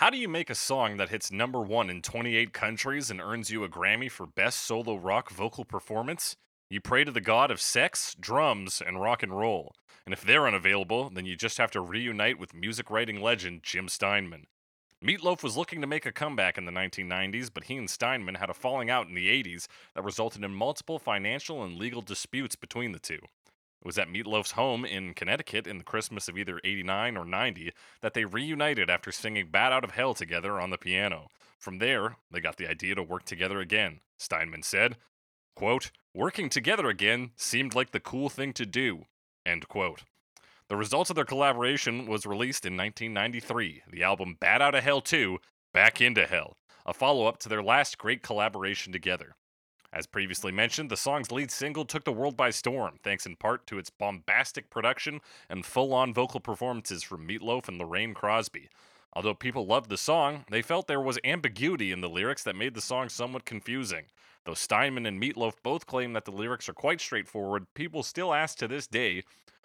How do you make a song that hits number one in 28 countries and earns you a Grammy for Best Solo Rock Vocal Performance? You pray to the god of sex, drums, and rock and roll. And if they're unavailable, then you just have to reunite with music writing legend Jim Steinman. Meatloaf was looking to make a comeback in the 1990s, but he and Steinman had a falling out in the 80s that resulted in multiple financial and legal disputes between the two. It was at Meatloaf's home in Connecticut in the Christmas of either 89 or 90 that they reunited after singing Bat Out of Hell together on the piano. From there, they got the idea to work together again. Steinman said, quote, Working together again seemed like the cool thing to do. End quote. The result of their collaboration was released in 1993, the album Bat Out of Hell 2, Back Into Hell, a follow up to their last great collaboration together. As previously mentioned, the song's lead single took the world by storm, thanks in part to its bombastic production and full on vocal performances from Meatloaf and Lorraine Crosby. Although people loved the song, they felt there was ambiguity in the lyrics that made the song somewhat confusing. Though Steinman and Meatloaf both claim that the lyrics are quite straightforward, people still ask to this day,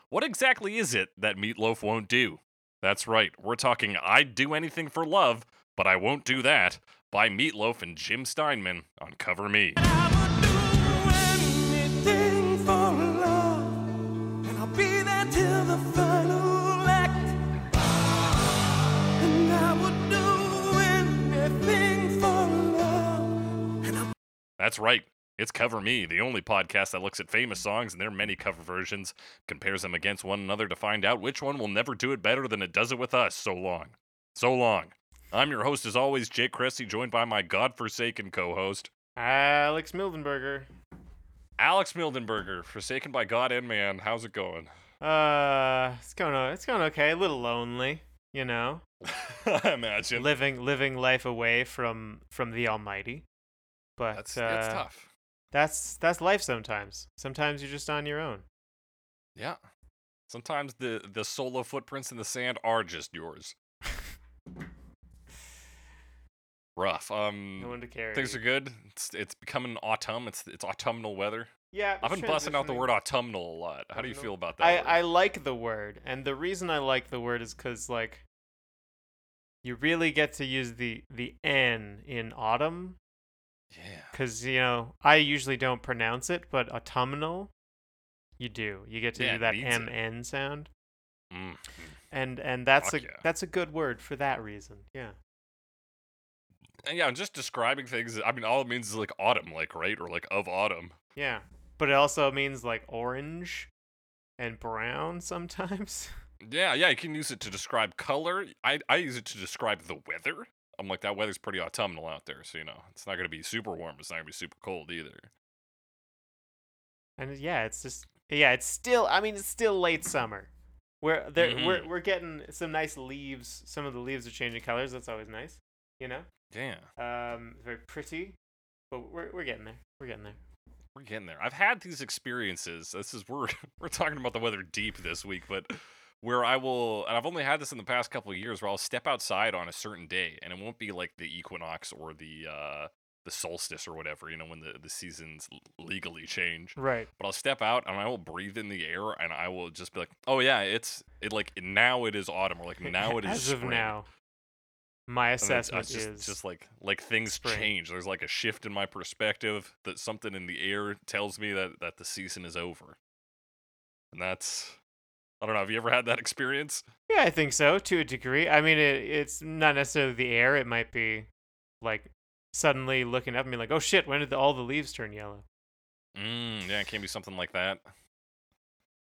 what exactly is it that Meatloaf won't do? That's right, we're talking I'd do anything for love, but I won't do that by Meatloaf and Jim Steinman on Cover Me. That's right. It's Cover Me, the only podcast that looks at famous songs and their many cover versions, compares them against one another to find out which one will never do it better than it does it with us. So long. So long. I'm your host, as always, Jake Cressy, joined by my godforsaken co host, Alex Mildenberger. Alex Mildenberger, forsaken by God and man. How's it going? Uh, it's going it's going okay. A little lonely, you know, I imagine. living living life away from from the Almighty. But That's, uh, that's tough. That's that's life. Sometimes. Sometimes you're just on your own. Yeah. Sometimes the, the solo footprints in the sand are just yours. Rough. Um, No one to carry. Things are good. It's it's becoming autumn. It's it's autumnal weather. yeah. I've been busting out the word autumnal a lot. How do you feel about that? I word? I like the word, and the reason I like the word is because like you really get to use the the n in autumn yeah. because you know I usually don't pronounce it, but autumnal, you do. You get to Yeah, do that it. mn sound, Mm. and and that's Fuck a yeah. that's a good word for that reason. Yeah. And yeah, I'm just describing things. I mean, all it means is like autumn, like right, or like of autumn. Yeah. But it also means like orange and brown sometimes. Yeah, yeah. You can use it to describe color. I I use it to describe the weather. I'm like that weather's pretty autumnal out there, so you know it's not gonna be super warm. It's not gonna be super cold either. And yeah, it's just yeah, it's still I mean it's still late summer. We're there Mhm. we're we're getting some nice leaves. Some of the leaves are changing colors. That's always nice. You know? Yeah, Um very pretty. But we're we're getting there. We're getting there. we're getting there. I've had these experiences. This is we're we're talking about the weather deep this week, but where I will, and I've only had this in the past couple of years, where I'll step outside on a certain day, and it won't be like the equinox or the uh the solstice or whatever, you know, when the the seasons legally change. Right. But I'll step out and I will breathe in the air, and I will just be like, oh yeah, it's it like now it is autumn, or like now it is As of now. My And then it's- assessment just, is just like like things spring. change. There's like a shift in my perspective that something in the air tells me that that the season is over. And that's I don't know. Have you ever had that experience? Yeah, I think so to a degree. I mean, it, it's not necessarily the air. It might be like suddenly looking up and being like, "Oh shit! When did the, all the leaves turn yellow?" Mm, yeah, it can be something like that.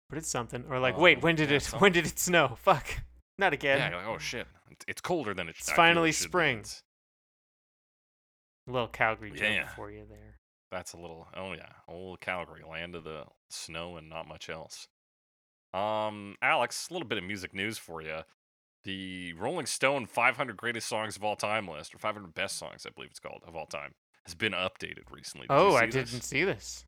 But it's something. Or like, "Wait, Um, when did yeah, it? some- When did it snow? Fuck! Not again." Yeah, you're like, oh shit, it's, colder than it. It's it finally should spring. Little Calgary joke Yeah. for you there. That's a little. Oh yeah, old Calgary, land of the snow and not much else. Um, Alex, a little bit of music news for you. The Rolling Stone 500 greatest songs of all time list, or 500 best songs, I believe it's called, of all time, has been updated recently. Did oh, I this? didn't see this.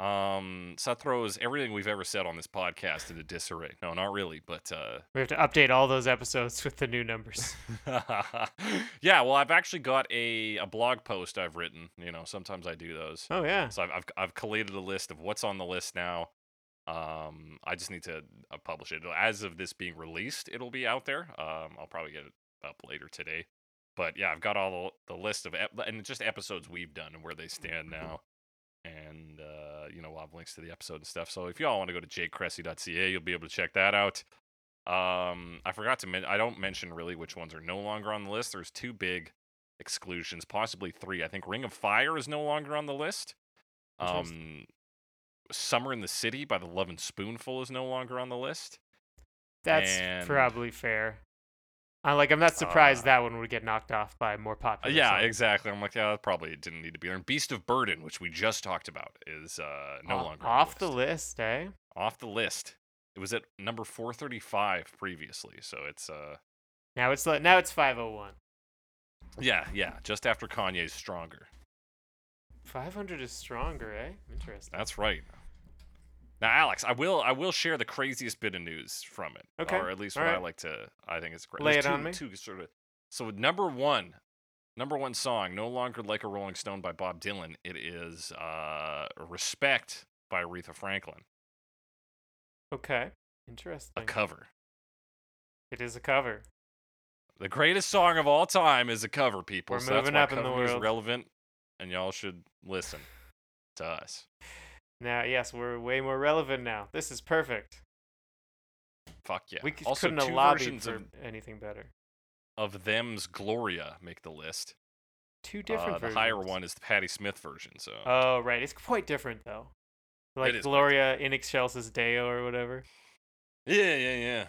Um, so that throws everything we've ever said on this podcast into disarray. No, not really, but uh, We have to update all those episodes with the new numbers. yeah. Well, I've actually got a a blog post I've written. You know, sometimes I do those. Oh yeah. So I've, I've I've collated a list of what's on the list now. Um, I just need to uh, publish it as of this being released. It'll be out there. Um, I'll probably get it up later today. But yeah, I've got all the, the list of ep- and just episodes we've done and where they stand now. And uh, you know, we'll have links to the episode and stuff. So if y'all want to go to jcressy.ca, you'll be able to check that out. Um, I forgot to men- I don't mention really which ones are no longer on the list. There's two big exclusions, possibly three. I think Ring of Fire is no longer on the list. Um, Summer in the City by the Lovin' Spoonful is no longer on the list. That's And- probably fair. I like. I'm not surprised Uh, that one would get knocked off by more popular. yeah, songs. exactly. I'm like, yeah, probably didn't need to be there. And Beast of Burden, which we just talked about, is uh, no longer on off the the list. list, eh? Off the list. It was at number 435 previously, so it's uh, Now it's now it's 501. yeah, yeah, just after Kanye's Stronger. 500 is stronger, eh? Interesting. That's right. Now, Alex, I will I will share the craziest bit of news from it, Okay, or at least all what I like to. I think it's great. Lay There's it two, on me. Two sort of. So number one, number one song, no longer like a Rolling Stone by Bob Dylan. It is uh, "Respect" by Aretha Franklin, Okay. Interesting. A cover. it is a cover. The greatest song of all time is a cover, people. We're so that's moving up in the world. relevant, and y'all should listen to us. Now, yes, we're way more relevant now. This is perfect. Fuck yeah. We c- also, couldn't have lobbied for of, anything better. of them's Gloria make the list. Two different Uh, the versions. higher one is the Patti Smith version. So Oh, right. It's quite different though. Like Gloria in Excelsis Deo or whatever. yeah, yeah, yeah.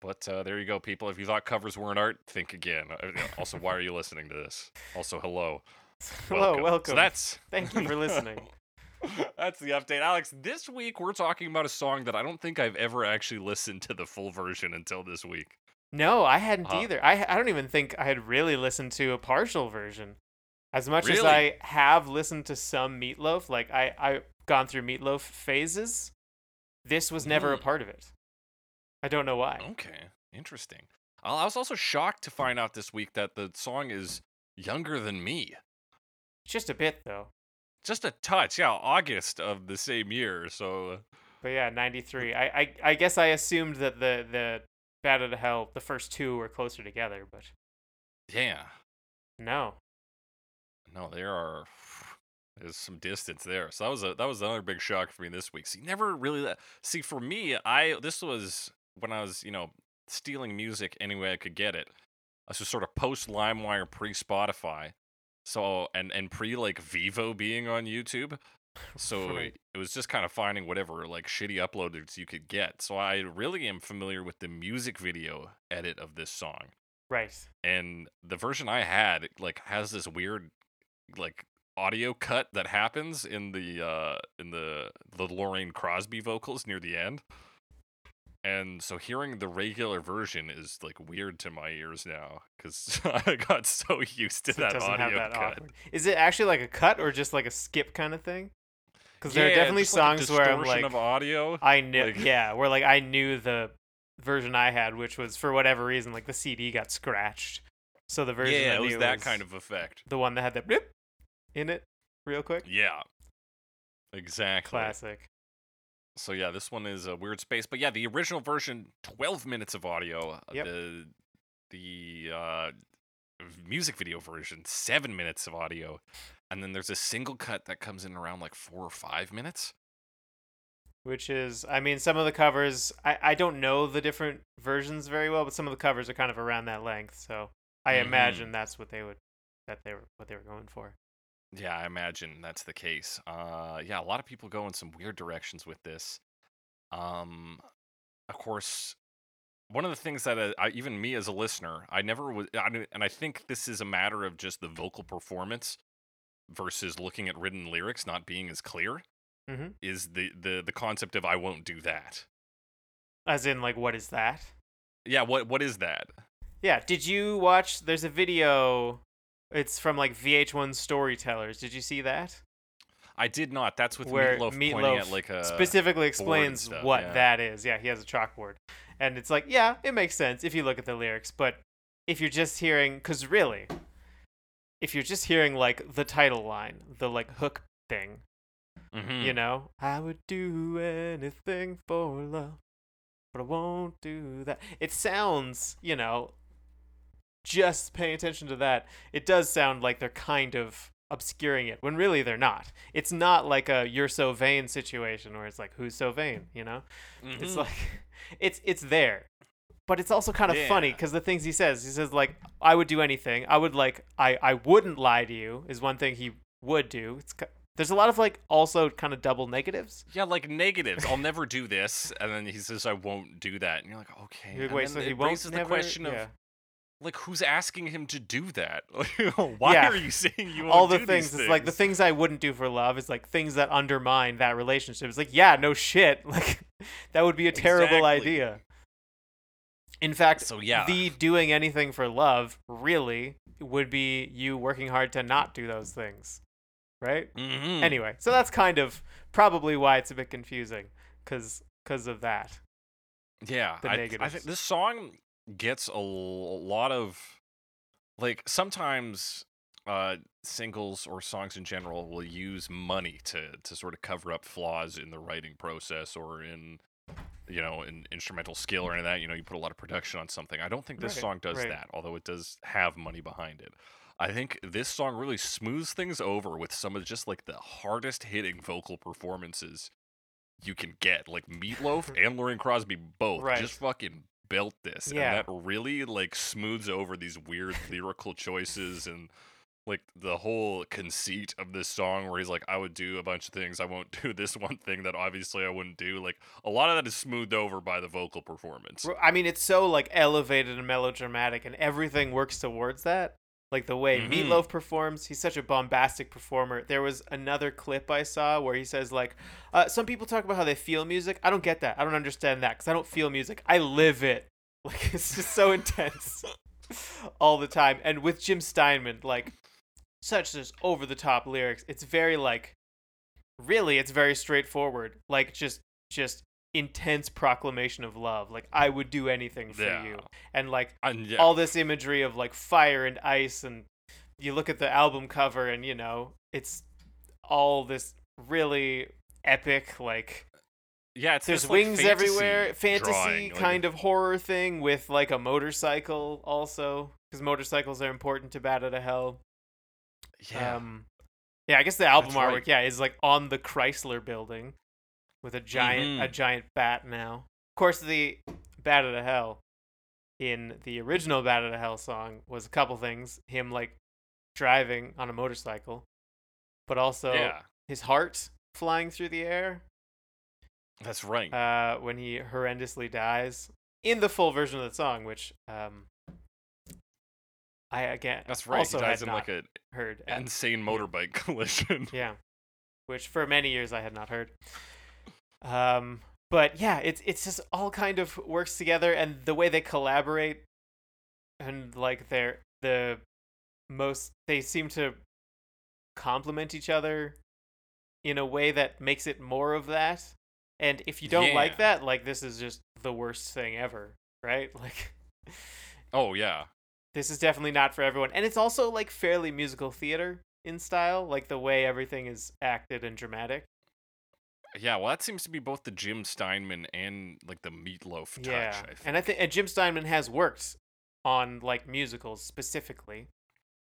But uh, there you go, people. If you thought covers weren't art, think again. Uh, know, Also, why are you listening to this? Also, hello. Hello, welcome. So that's Thank you for listening. that's the update, Alex. This week we're talking about a song that I don't think I've ever actually listened to the full version until this week. No, I hadn't Uh, either. I I don't even think I had really listened to a partial version. As much as I have listened to some Meatloaf, like I I've gone through Meatloaf phases, this was never a Mm. part of it. I don't know why. Okay, interesting. I I was also shocked to find out this week that the song is younger than me. Just a bit though. Just a touch, yeah. August of the same year, so uh, But yeah, 93. I I, I guess I assumed that the the out of Hell, the first two were closer together, but yeah. no. No, there are. There's some distance there, so that was a that was another big shock for me this week. See, never really let- see for me. I this was when I was you know stealing music any way I could get it. This was sort of post LimeWire, pre Spotify, so and and pre like Vevo being on YouTube. So Right. it was just kind of finding whatever like shitty uploaders you could get. So I really am familiar with the music video edit of this song Right. and the version I had like has this weird like audio cut that happens in the uh in the the Lorraine Crosby vocals near the end. And so hearing the regular version is like weird to my ears now cuz I got so used to So that audio that cut. awkward. Is it actually like a cut or just like a skip kind of thing? Because there are definitely just like songs where I'm like, of audio. I knew, like- yeah, where like I knew the version I had, which was for whatever reason, like the CD got scratched, so the version yeah, it was that kind of effect. the one that had that blip in it, real quick. Yeah. Exactly. Classic. So yeah, this one is a weird space, but yeah, the original version, twelve minutes of audio. uh, Yep. The the uh, music video version, seven minutes of audio, and then there's a single cut that comes in around like four or five minutes. Which is, I mean, some of the covers, I, I don't know the different versions very well, but some of the covers are kind of around that length. So I Mhm. imagine that's what they would, that they were, what they were going for. Yeah, I imagine that's the case. Uh, yeah, a lot of people go in some weird directions with this. Um, of course, one of the things that uh, I, even me as a listener, I never was, I, and I think this is a matter of just the vocal performance versus looking at written lyrics not being as clear. Mhm. Is the the the concept of I won't do that? As in, like, what is that? Yeah, what what is that? Yeah. Did you watch? There's a video. It's from like VH1 Storytellers. Did you see that? I did not. That's with Where Meatloaf, pointing at like a Specifically explains stuff, what yeah. that is. Yeah, he has a chalkboard, and it's like, yeah, it makes sense if you look at the lyrics. But if you're just hearing, because really, if you're just hearing like the title line, the like hook thing, Mhm. you know, I would do anything for love, but I won't do that. It sounds, you know, just paying attention to that, it does sound like they're kind of obscuring it when really they're not. It's not like a you're so vain situation where it's like who's so vain, you know? It's Mhm. like it's it's there. But it's also kind of funny because the things he says, he says like I would do anything. I would like I I wouldn't lie to you is one thing he would do. It's there's a lot of like also kind of double negatives. Yeah, like negatives. I'll never do this, and then he says I won't do that, and you're like, okay. Wait, then so he won't raises never? the question of yeah. Like who's asking him to do that? Why Yeah. are you saying you all the do things, these it's like the things I wouldn't do for love is like things that undermine that relationship. It's like, yeah, no shit. Like that would be a terrible Exactly. idea. In fact, So yeah, the doing anything for love really would be you working hard to not do those things. Right? Mhm. Anyway, so that's kind of probably why it's a bit confusing cuz cuz of that. Yeah, the I, I think this song gets a l- lot of like sometimes uh singles or songs in general will use money to to sort of cover up flaws in the writing process or in you know in instrumental skill or any of that you know you put a lot of production on something i don't think this Right, song does right. that although it does have money behind it i think this song really smooths things over with some of just like the hardest hitting vocal performances you can get like meatloaf and lorraine crosby both Right. just fucking built this Yeah. and that really like smooths over these weird lyrical choices and like the whole conceit of this song where he's like i would do a bunch of things i won't do this one thing that obviously i wouldn't do like a lot of that is smoothed over by the vocal performance i mean, it's so like elevated and melodramatic, and everything works towards that. Like the way Mhm. Meatloaf performs, he's such a bombastic performer. There was another clip I saw where he says like, uh, "Some people talk about how they feel music. I don't get that. I don't understand that because I don't feel music. I live it. Like it's just so intense all the time." And with Jim Steinman, like such just over the top lyrics. It's very like, really, it's very straightforward. Like just just intense proclamation of love. Like I would do anything for Yeah. you, and like and yeah all this imagery of like fire and ice, and you look at the album cover, and you know it's all this really epic like yeah it's there's this, like, wings fantasy everywhere fantasy drawing, like, kind of horror thing with like a motorcycle also because motorcycles are important to bat out of hell yeah um, yeah, I guess the album That's right. artwork, yeah, is like on the Chrysler building with a giant a Mhm. giant bat now. Of course, the Bat out of Hell in the original Bat out of Hell song was a couple things: him like driving on a motorcycle, but also yeah his heart flying through the air that's right uh, when he horrendously dies in the full version of the song, which um, I again that's right also he dies had in like a heard. at- insane motorbike collision Yeah, which for many years I had not heard. Um, but yeah, it's it's just all kind of works together, and the way they collaborate, and like they're the most they seem to complement each other in a way that makes it more of that. And if you don't like that, like this is just the worst thing ever, right? Like oh yeah this is definitely not for everyone. And it's also like fairly musical theater in style, like the way everything is acted and dramatic. Yeah well that seems to be both the jim steinman and like the meatloaf touch yeah. I think. And I think and Jim Steinman has worked on like musicals specifically.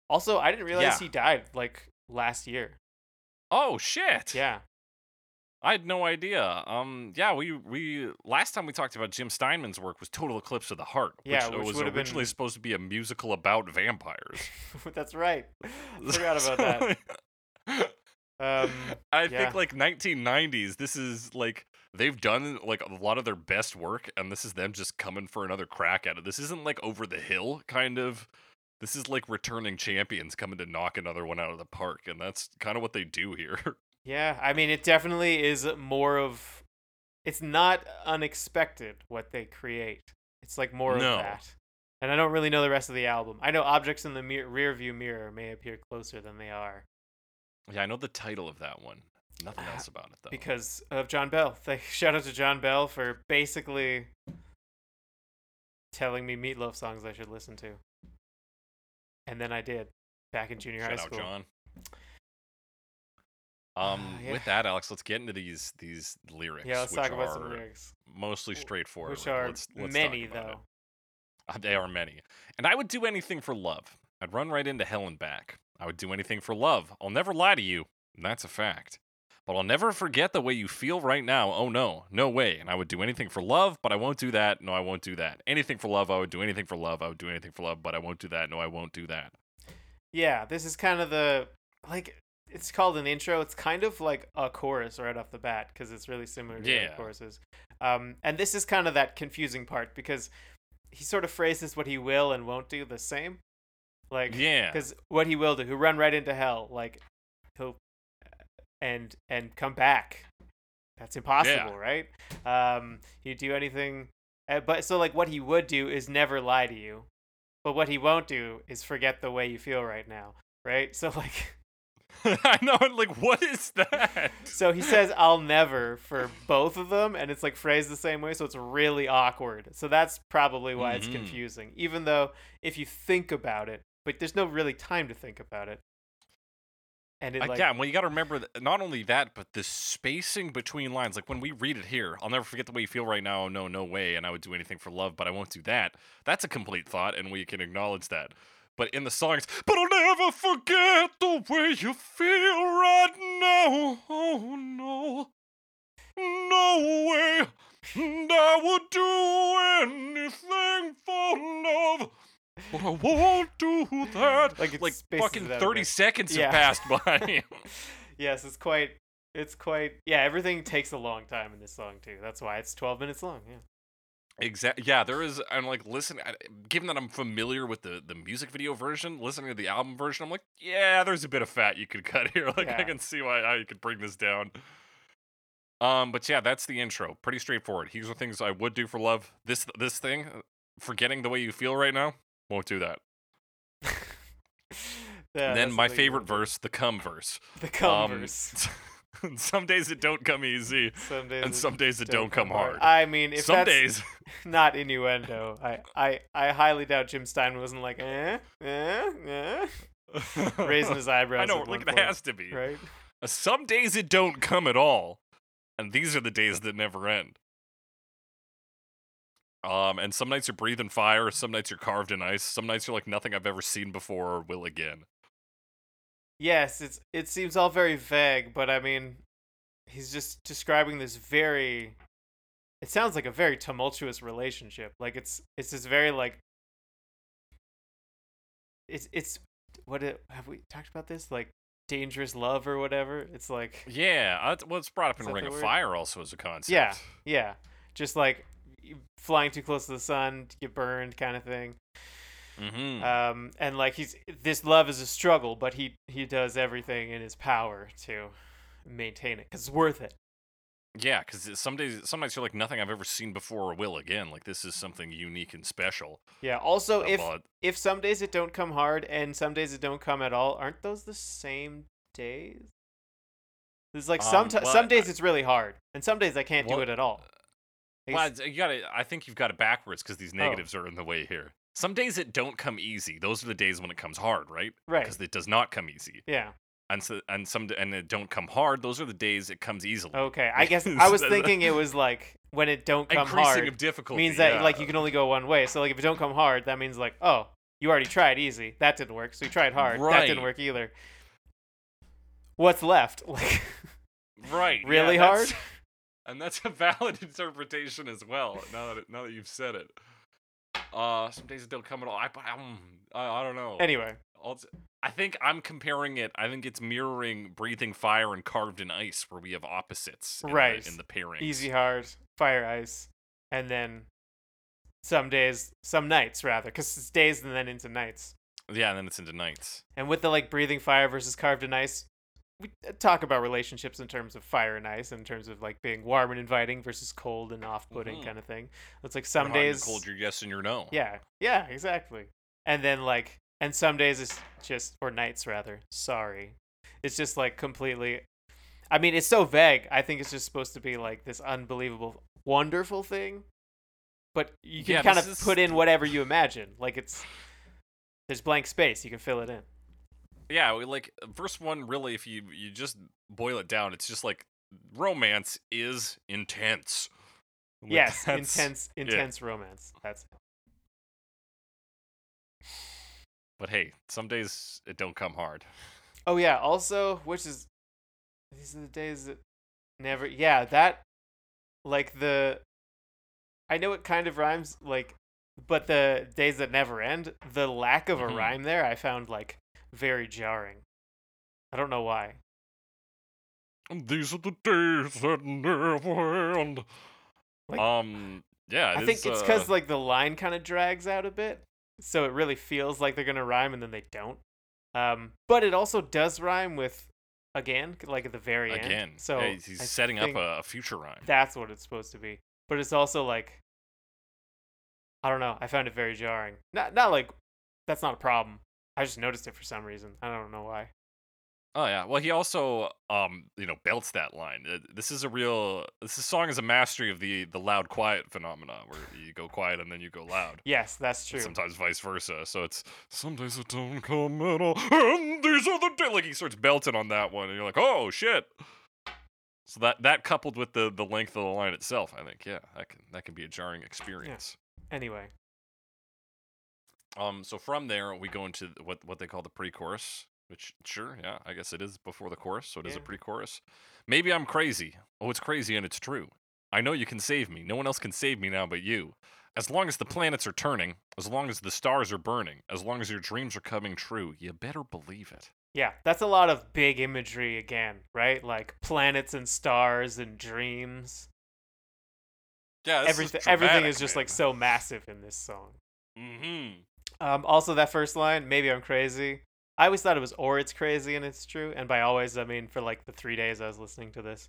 Also, I didn't realize Yeah. he died like last year. oh shit Yeah. I had no idea. Um, yeah, we we last time we talked about Jim Steinman's work was Total Eclipse of the Heart, Yeah, which, which was originally been- supposed to be a musical about vampires. That's right. I forgot about that. Um I yeah. think like 1990s. This is like they've done like a lot of their best work, and this is them just coming for another crack at it. This isn't like over the hill kind of. This is like returning champions coming to knock another one out of the park, and that's kind of what they do here. Yeah, I mean, it definitely is more of. It's not unexpected what they create. It's like more No. of that. And I don't really know the rest of the album. I know objects in the mir- rear view mirror may appear closer than they are yeah, I know the title of that one. Nothing Ah, else about it though. because of John Bell. Thank, shout out to John Bell for basically telling me Meatloaf songs I should listen to. And then I did back in junior Shout high out, school. John. Um, yeah. with that, Alex, let's get into these these lyrics. Yeah, let's which talk about some lyrics. Mostly straightforward. Which are let's, let's talk many, about it. though. Uh, They are many. And I would do anything for love. I'd run right into hell and back. I would do anything for love. I'll never lie to you. That's a fact. But I'll never forget the way you feel right now. Oh no, no way. And I would do anything for love, but I won't do that. No, I won't do that. Anything for love, I would do anything for love. I would do anything for love, but I won't do that. No, I won't do that. Yeah, this is kind of the like it's called an intro. It's kind of like a chorus right off the bat because it's really similar to the Yeah. other choruses. Um, and this is kind of that confusing part because he sort of phrases what he will and won't do the same. Like Yeah. because what he will do, he'll run right into hell. Like he'll and and come back. That's impossible, right? Um, he'd do anything, uh, but so like what he would do is never lie to you, but what he won't do is forget the way you feel right now, right? So like, I know. Like, what is that? so he says "I'll never" for both of them, and it's like phrased the same way, so it's really awkward. So that's probably why it's Mhm. confusing. Even though if you think about it, but there's no really time to think about it. And it like Again, well, you got to remember that not only that, but the spacing between lines. Like when we read it here, I'll never forget the way you feel right now. No, no way. And I would do anything for love, but I won't do that. That's a complete thought, and we can acknowledge that. But in the songs, but I'll never forget the way you feel right now. Oh no, no way. And I would do anything for love. But I won't do that. Like, like fucking it out a 30 seconds Yeah. have passed by. yes, it's quite. It's quite. Yeah, everything takes a long time in this song too. That's why it's 12 minutes long. Yeah. Exactly. Yeah, there is. I'm like listen. Given that I'm familiar with the the music video version, listening to the album version, I'm like, yeah, there's a bit of fat you could cut here. Like I can see why how you could bring this down. Um, but yeah, that's the intro. Pretty straightforward. Here's the things I would do for love. This this thing, forgetting the way you feel right now, won't do that. Yeah, then my the thing you favorite verse, the come verse. The Um, verse. some days it don't come easy, some days and it some days it don't come hard. I mean, if Some that's days. not innuendo, I, I, I highly doubt Jim Stein wasn't like, eh, eh, eh, raising his eyebrows. I know, like it has to be. right? Some days it don't come at all, and these are the days that never end. Um, and some nights you're breathing fire, some nights you're carved in ice, some nights you're like nothing I've ever seen before or will again. Yes, it's it seems all very vague, but I mean, he's just describing this very. It sounds like a very tumultuous relationship. Like it's it's this very like. It's it's what it, have we talked about this like dangerous love or whatever? It's like Yeah, well, it's brought up in Ring of word? Fire also as a concept. yeah yeah, just like flying too close to the sun, to get burned kind of thing. Mm-hmm. Um, and like he's this love is a struggle, but he he does everything in his power to maintain it because it's worth it. yeah, because some days, some nights you're like nothing I've ever seen before or will again. Like this is something unique and special. Yeah. Also, if if some days it don't come hard and some days it don't come at all, aren't those the same days? There's like some Um, ti- well, some days I- it's really hard, and some days I can't do it at all. Well, you got to I think you've got it backwards because these Oh. negatives are in the way here. Some days it don't come easy. Those are the days when it comes hard, right? right. Because it does not come easy. Yeah. And so, and some and it don't come hard. Those are the days it comes easily. Okay. I guess I was thinking it was like when it don't come Increasing hard of difficulty means that yeah. like you can only go one way. So like if it don't come hard, that means like oh you already tried easy, that didn't work. So you tried hard, that didn't work either. What's left? Like right yeah, really that's- hard? and that's a valid interpretation as well. Now that it, now that you've said it. Uh, some days it don't come at all. I um, I, I don't know. Anyway. Also, I think I'm comparing it. I think it's mirroring breathing fire and carved in ice, where we have opposites. In Right. The, in the pairing. easy hard fire ice and then some days some nights rather because it's days and then into nights Yeah, and then it's into nights. and with the like breathing fire versus carved in ice we uh, talk about relationships in terms of fire and ice in terms of like being warm and inviting versus cold and off-putting Mhm. kind of thing. It's like some hot and your days cold, your yes and your no. yeah yeah exactly. And then like and some days it's just or nights rather sorry. It's just like completely i mean it's so vague. I think it's just supposed to be like this unbelievable wonderful thing but you can Yeah, kind of is- put in whatever you imagine. Like it's there's blank space you can fill it in Yeah, we like verse one. Really, if you you just boil it down, it's just like romance is intense. Like, yes intense intense romance that's it. But hey, some days it don't come hard. Oh yeah. Also, which is these are the days that never. Yeah, that like the. I know it kind of rhymes like, but the days that never end. The lack of a Mhm. rhyme there, I found like very jarring. I don't know why. And these are the days that never end. Like- um, yeah, I think is, it's because uh, like the line kind of drags out a bit, so it really feels like they're gonna rhyme and then they don't. Um, but it also does rhyme with again, like at the very end. again. So yeah, he's, I setting up a, a future rhyme. That's what it's supposed to be. But it's also like I don't know. I found it very jarring. Not not like that's not a problem. I just noticed it for some reason. I don't know why. Oh yeah. Well, he also um you know belts that line. Uh, This is a real. This is song is a mastery of the the loud quiet phenomena, where you go quiet and then you go loud. Yes, that's and true. Sometimes vice versa. So it's some days it don't come at all, and these are the days. Like he starts belting on that one, and you're like, oh shit. So that that coupled with the the length of the line itself, I think, yeah, that can that can be a jarring experience. Anyway, Um, so from there we go into what what they call the pre-chorus, which sure, yeah, I guess it is before the chorus, so it is a Yeah. pre-chorus. Maybe I'm crazy. Oh, it's crazy and it's true. I know you can save me. No one else can save me now but you. As long as the planets are turning, as long as the stars are burning, as long as your dreams are coming true, you better believe it. yeah, that's a lot of big imagery again, right? Like planets and stars and dreams. Yeah, Everything everything is just like so massive in this song. Mm-hmm. Um, also, that first line, maybe I'm crazy. I always thought it was or it's crazy and it's true. And by always, I mean for like the three days I was listening to this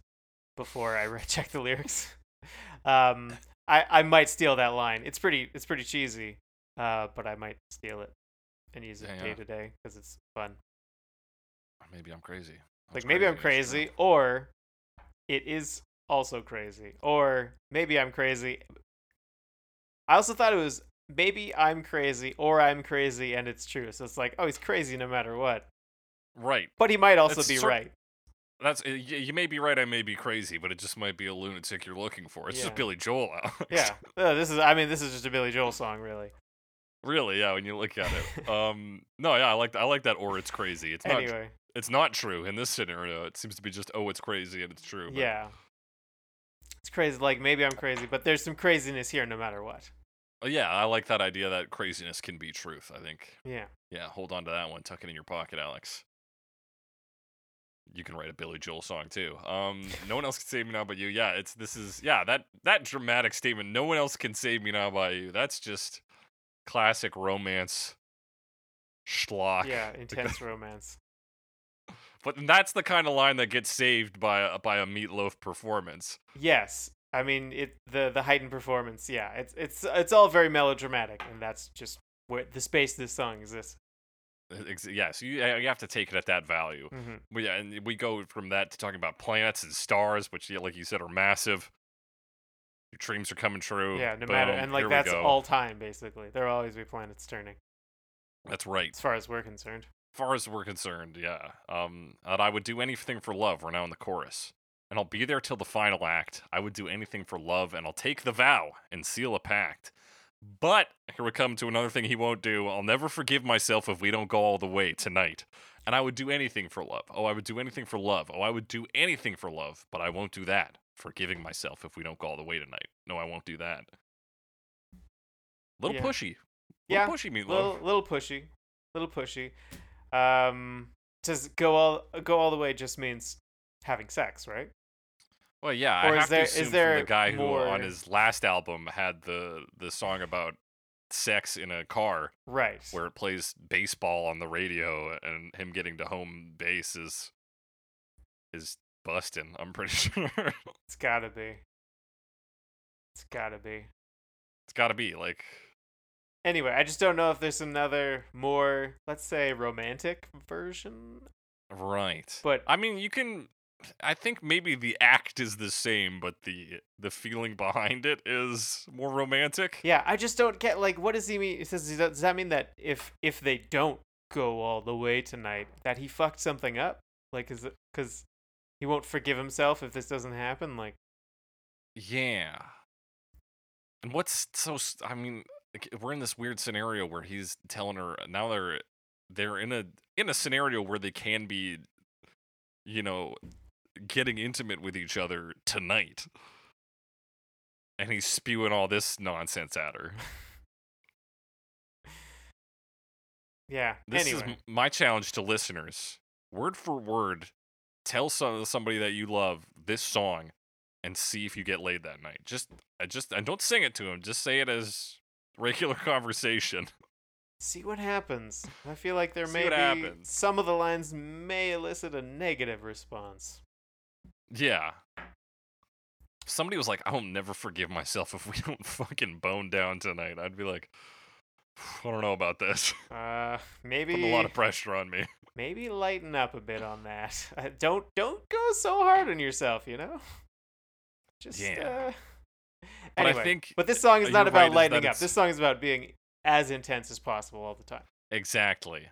before I re- checked the lyrics. um, I, I might steal that line. It's pretty it's pretty cheesy, uh, but I might steal it and use it Yeah, day to day because it's fun. Maybe I'm crazy. Like That's maybe I'm and it's true. crazy, or it is also crazy, or maybe I'm crazy. I also thought it was maybe I'm crazy, or I'm crazy, and it's true. So it's like, oh, he's crazy no matter what. Right. But he might also It's be sort- right. That's you may be right. I may be crazy, but it just might be a lunatic you're looking for. It's Yeah. just Billy Joel. Alex. Yeah, this is. I mean, this is just a Billy Joel song, really. Really, yeah. When you look at it, um, no, yeah, I like I like that. Or it's crazy. It's not. Anyway, It's not true in this scenario. It seems to be just oh, it's crazy and it's true. but- yeah, it's crazy. Like maybe I'm crazy, but there's some craziness here, no matter what. Uh, yeah, I like that idea that craziness can be truth. I think. Yeah, Yeah, hold on to that one. Tuck it in your pocket, Alex. You can write a Billy Joel song too. Um, no one else can save me now but you. Yeah, it's this is yeah that that dramatic statement. No one else can save me now by you. That's just classic romance schlock. yeah, intense romance. But that's the kind of line that gets saved by a, by a meatloaf performance. Yes, I mean it. The the heightened performance. Yeah, it's it's it's all very melodramatic, and that's just where the space this song exists. Ex- Yeah, so you, you have to take it at that value. hmm Well, yeah, and we go from that to talking about planets and stars, which, like you said, are massive. Your dreams are coming true. Yeah, no matter, and like that's all time basically. There'll always be planets turning, That's right. as far as we're concerned. As far as we're concerned, yeah. Um, and I would do anything for love. We're now in the chorus, and I'll be there till the final act. I would do anything for love, and I'll take the vow and seal a pact. But here we come to another thing he won't do. I'll never forgive myself if we don't go all the way tonight. And I would do anything for love. Oh, I would do anything for love. Oh, I would do anything for love, but I won't do that. Forgiving myself if we don't go all the way tonight. No, I won't do that. Little Yeah. pushy. Yeah, Little pushy, meatloaf. Little little pushy, little pushy. Um, does go all go all the way just means having sex, right? Well, yeah, Or I is have there- to is assume from the guy who on his last album had the the song about sex in a car Right. where it plays baseball on the radio and him getting to home base is is busting. I'm pretty sure It's gotta be. It's gotta be. it's got to be like Anyway, I just don't know if there's another more, let's say, romantic version. right. But I mean, you can. I think maybe the act is the same, but the the feeling behind it is more romantic. yeah, I just don't get like what does he mean? He says does does that mean that if if they don't go all the way tonight, that he fucked something up? Like is because he won't forgive himself if this doesn't happen? Like Yeah. And what's so? I mean, we're in this weird scenario where he's telling her uh, now they're they're in a in a scenario where they can be, you know, getting intimate with each other tonight. And he's spewing all this nonsense at her. Yeah. This anyway. is my challenge to listeners. Word for word, tell some somebody that you love this song and see if you get laid that night. Just I just and don't sing it to him. Just say it as regular conversation. See what happens. I feel like there See may be happens. some of the lines may elicit a negative response. Yeah. Somebody was like, I'll never forgive myself if we don't fucking bone down tonight. I'd be like, I don't know about this. Uh, maybe Putting a lot of pressure on me. maybe lighten up a bit on that. Uh, don't don't go so hard on yourself. You know. Just Yeah. Uh... But I Anyway, think but this song is uh, not about right, lightening up. it's- This song is about being as intense as possible all the time. Exactly.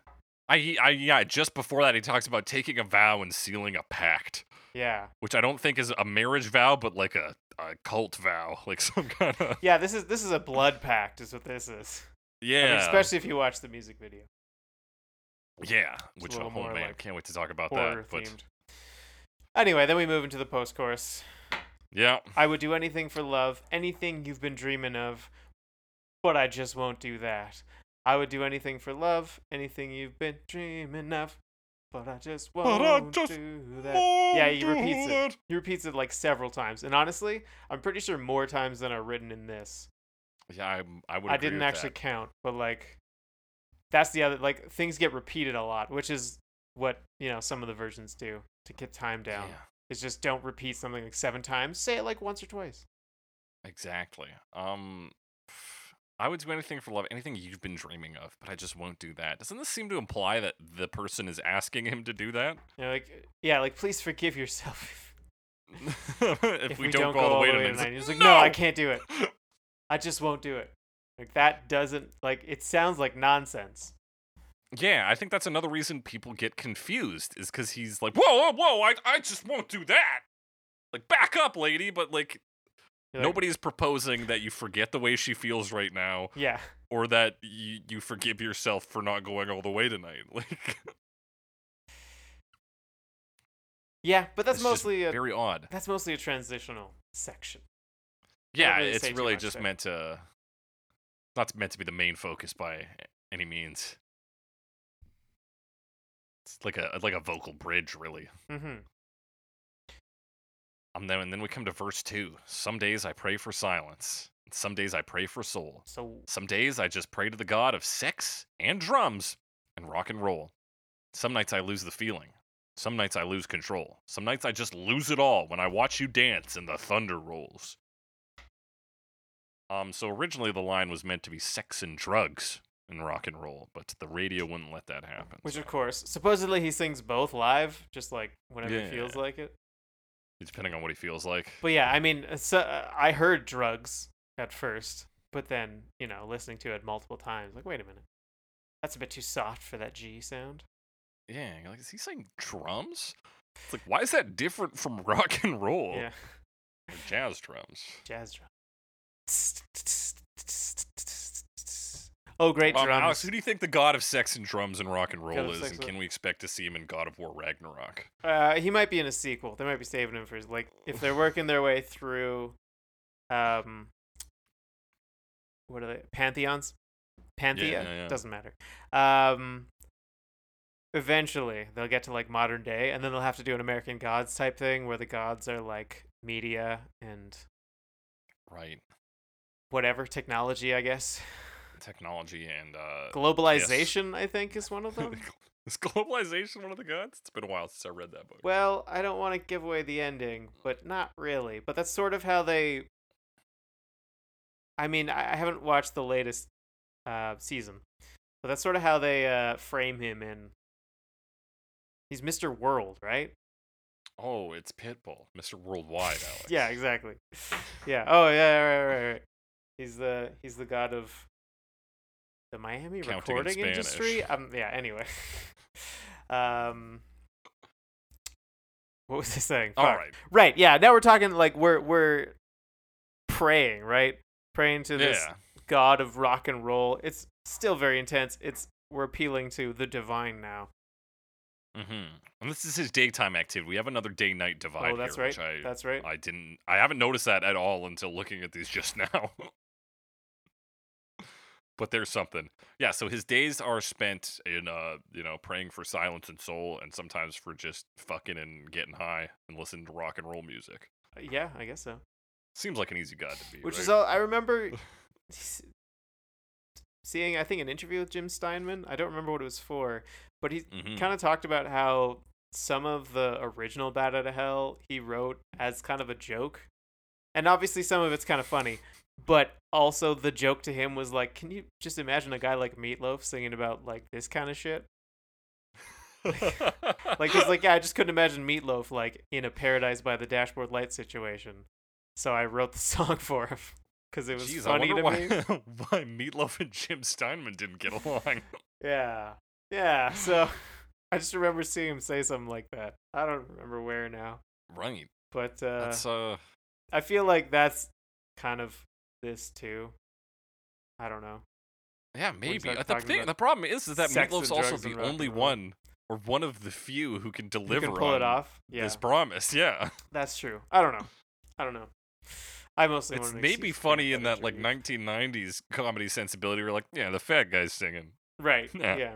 I, I yeah, just before that he talks about taking a vow and sealing a pact. Yeah. which I don't think is a marriage vow, but like a, a cult vow, like some kind of Yeah. This is this is a blood pact. Is what this is. I mean, yeah, especially if you watch the music video. yeah. It's Which oh man, like can't wait to talk about that. But. Anyway, then we move into the post chorus. yeah, I would do anything for love, anything you've been dreaming of, but I just won't do that. I would do anything for love, anything you've been dreaming of, but I just won't I just do that. Yeah, he repeats it. He repeats it like several times, and honestly, I'm pretty sure more times than are written in this. Yeah, I, I would. I didn't actually that. count, but like, that's the other like things get repeated a lot, which is what you know some of the versions do to get time down. Yeah, Is just don't repeat something like seven times. Say it like once or twice. exactly. Um, I would do anything for love, anything you've been dreaming of, but I just won't do that. Doesn't this seem to imply that the person is asking him to do that? You know, like yeah, like please forgive yourself. if, we, don't, go all the way tonight, tonight. He's like, no, I can't do it. I just won't do it. Like that doesn't like it sounds like nonsense. Yeah, I think that's another reason people get confused is because he's like, whoa, whoa, whoa, I, I just won't do that. Like, back up, lady. But like, like, nobody's proposing that you forget the way she feels right now, Yeah. or that you you forgive yourself for not going all the way tonight. Like, Yeah, but that's mostly a very odd. that's mostly a transitional section. Yeah, really it's really just there. meant to, not meant to be the main focus by any means. It's like a like a vocal bridge, really. Mm-hmm. Um, then and then we come to verse two. Some days I pray for silence. Some days I pray for soul. So Some days I just pray to the god of sex and drums and rock and roll. Some nights I lose the feeling. Some nights I lose control. Some nights I just lose it all when I watch you dance and the thunder rolls. Um, so originally the line was meant to be sex and drugs and rock and roll, but the radio wouldn't let that happen. which so- of course, supposedly he sings both live, just like whenever Yeah. he feels like it. Depending on what he feels like. But yeah, I mean, so, uh, I heard drugs at first, but then you know, listening to it multiple times, like, wait a minute, that's a bit too soft for that G sound. Yeah, like, is he saying drums? It's like, why is that different from rock and roll? Yeah, Or jazz drums. jazz drum. Oh, great Um, drums! Alex, who do you think the god of sex and drums and rock and roll of is, and and- can we expect to see him in God of War Ragnarok? Uh, he might be in a sequel. They might be saving him for his like if they're working their way through, um, what are they? Pantheons, Panthea yeah, yeah. doesn't matter. Um, eventually they'll get to like modern day, and then they'll have to do an American Gods type thing where the gods are like media and Right. whatever technology, I guess. Technology and uh Globalization, I think, is one of them. is globalization one of the gods? It's been a while since I read that book. Well, I don't want to give away the ending, but not really. But that's sort of how they. I mean, I I haven't watched the latest uh, season, but that's sort of how they uh, frame him in. He's Mr. World, right? Oh, it's Pitbull, Mr. Worldwide, Alex. Yeah, exactly. Yeah. Oh, yeah. Right, right, right. He's the he's the god of the Miami Counting in recording industry. Um. Yeah. Anyway. um. What was I saying? All Fuck. right. Right. Yeah. Now we're talking like we're we're praying, right? Praying to this Yeah. god of rock and roll. It's still very intense. It's we're appealing to the divine now. Mm-hmm. And this is his daytime activity. We have another day-night divide oh, that's here, right. which I That's right. I didn't. I haven't noticed that at all until looking at these just now. But there's something. Yeah. So his days are spent in, uh, you know, praying for silence and soul, and sometimes for just fucking and getting high and listening to rock and roll music. Uh, yeah, I guess so. Seems like an easy god to be. Which right? is all I remember seeing. I think an interview with Jim Steinman. I don't remember what it was for, but he Mhm. kind of talked about how some of the original Bat Out of Hell he wrote as kind of a joke, and obviously some of it's kind of funny. But also the joke to him was like, can you just imagine a guy like Meatloaf singing about like this kind of shit? Like, cause like yeah, I just couldn't imagine Meatloaf like in a Paradise by the Dashboard Light situation. So I wrote the song for him because it was Jeez, funny to wonder me. why, why Meatloaf and Jim Steinman didn't get along. Yeah, yeah. So I just remember seeing him say something like that. I don't remember where now, right. but uh, That's uh. I feel like that's kind of this too. I don't know. Yeah, maybe. Uh, The thing, the problem is, is that Meatloaf's also the only one, or one of the few who can deliver can pull on it off. Yeah, this promise. Yeah, that's true. I don't know. I don't know. I mostly it's maybe funny in that like 1990s comedy sensibility. We're like, yeah, the fat guy's singing, Right. Yeah. yeah.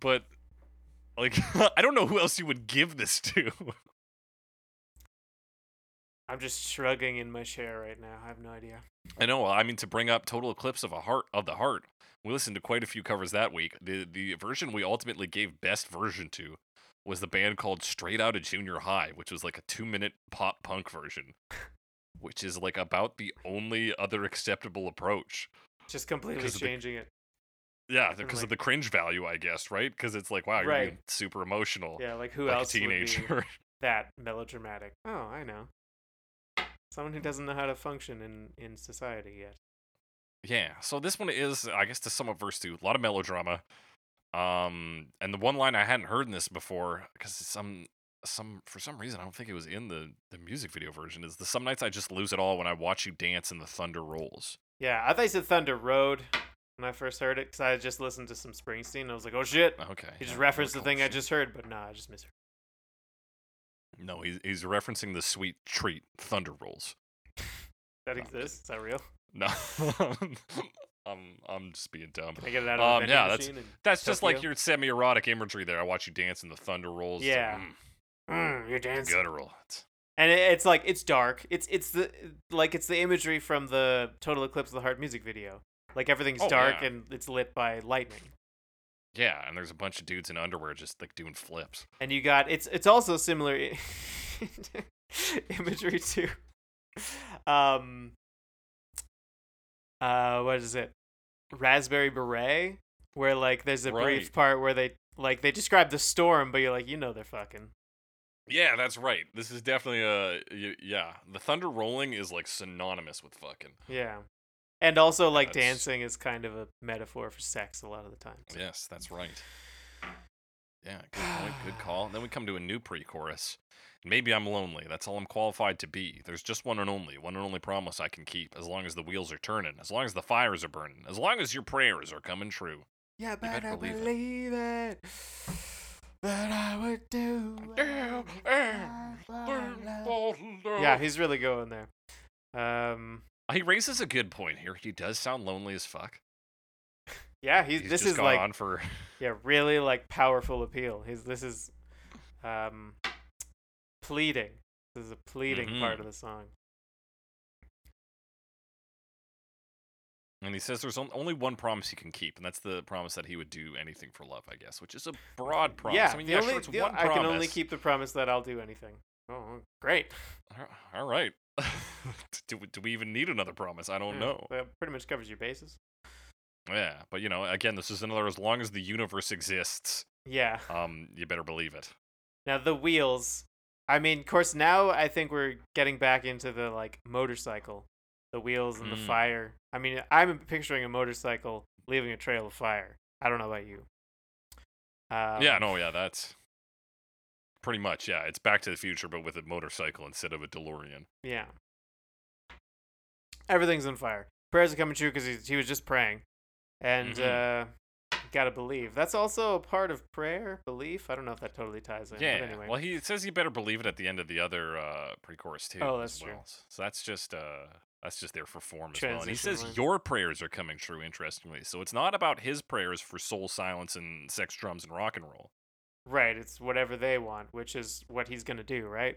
but like, I don't know who else you would give this to. I'm just shrugging in my chair right now. I have no idea. I know. I mean, to bring up Total Eclipse of a Heart of the Heart, we listened to quite a few covers that week. The the version we ultimately gave best version to was the band called Straight Out of Junior High, which was like a two minute pop punk version, which is like about the only other acceptable approach. Just completely of the- changing it. Yeah, because like- of the cringe value, I guess, right? Because it's like, wow, you're Right. being super emotional, Yeah, like who like else a teenager. would be that melodramatic? Oh, I know. Someone who doesn't know how to function in in society yet. Yeah. So this one is, I guess, to sum up verse two, a lot of melodrama. Um, and the one line I hadn't heard in this before because some some for some reason I don't think it was in the the music video version is the some nights I just lose it all when I watch you dance and the thunder rolls. Yeah, I thought you said Thunder Road when I first heard it because I had just listened to some Springsteen. And I was like, oh shit. Okay. He just yeah, referenced the thing oh, I just heard, but nah, I just misheard. No, he's he's referencing the sweet treat thunder rolls. That exists? Is that real? No. I'm I'm just being dumb. Can I get it out of Um, yeah, that's- That's just like your semi-erotic imagery there. I watch you dance in the thunder rolls. Like, Yeah. mm, Mm, you're dancing. guttural. It's- And it, it's like it's dark. It's it's the like it's the imagery from the Total Eclipse of the Heart music video. Like everything's Oh, dark yeah. and it's lit by lightning. Yeah, and there's a bunch of dudes in underwear just like doing flips. And you got it's it's also similar i- imagery too. um uh what is it? Raspberry Beret where like there's a brief part where they like they describe the storm but you're like you know they're fucking. Yeah, that's right. This is definitely a y- yeah. The thunder rolling is like synonymous with fucking. Yeah. And also like That's- dancing is kind of a metaphor for sex a lot of the time. Yes, that's right. Yeah, good point. Good call. then we come to a new pre-chorus. Maybe I'm lonely. That's all I'm qualified to be. There's just one and only, one and only promise I can keep. As long as the wheels are turning, as long as the fires are burning, as long as your prayers are coming true. Yeah, better I believe it. believe it. That I would do. Yeah, he's really going there. Um, He raises a good point here. He does sound lonely as fuck. yeah, he's, He's this is gone like on for yeah, really like powerful appeal. He's this is um pleading. This is a pleading part Mhm. of the song. And he says there's only one promise he can keep, and that's the promise that he would do anything for love, I guess, which is a broad promise. Yeah, I mean, the yeah, only, sure, it's the- one I can only keep the promise that I'll do anything. Oh, great. All right. do, we- do we even need another promise? I don't Yeah, know. That pretty much covers your bases. Yeah, but you know, again, this is another. As long as the universe exists, Yeah. um, you better believe it. Now the wheels. I mean, of course, now I think we're getting back into the like motorcycle, the wheels and the Mm. fire. I mean, I'm picturing a motorcycle leaving a trail of fire. I don't know about you. Um, yeah, no, yeah, that's pretty much. Yeah, it's Back to the Future, but with a motorcycle instead of a DeLorean. Yeah. Everything's on fire. Prayers are coming true because he, he was just praying, and Mhm. uh, gotta believe. That's also a part of prayer, belief. I don't know if that totally ties in. Yeah. But anyway. Well, he says you better believe it at the end of the other uh, pre-chorus too. Oh, that's true. So that's just uh, that's just there for form as well. And he says line. your prayers are coming true. Interestingly, so it's not about his prayers for soul silence and sex, drums, and rock and roll. Right. It's whatever they want, which is what he's gonna do, right?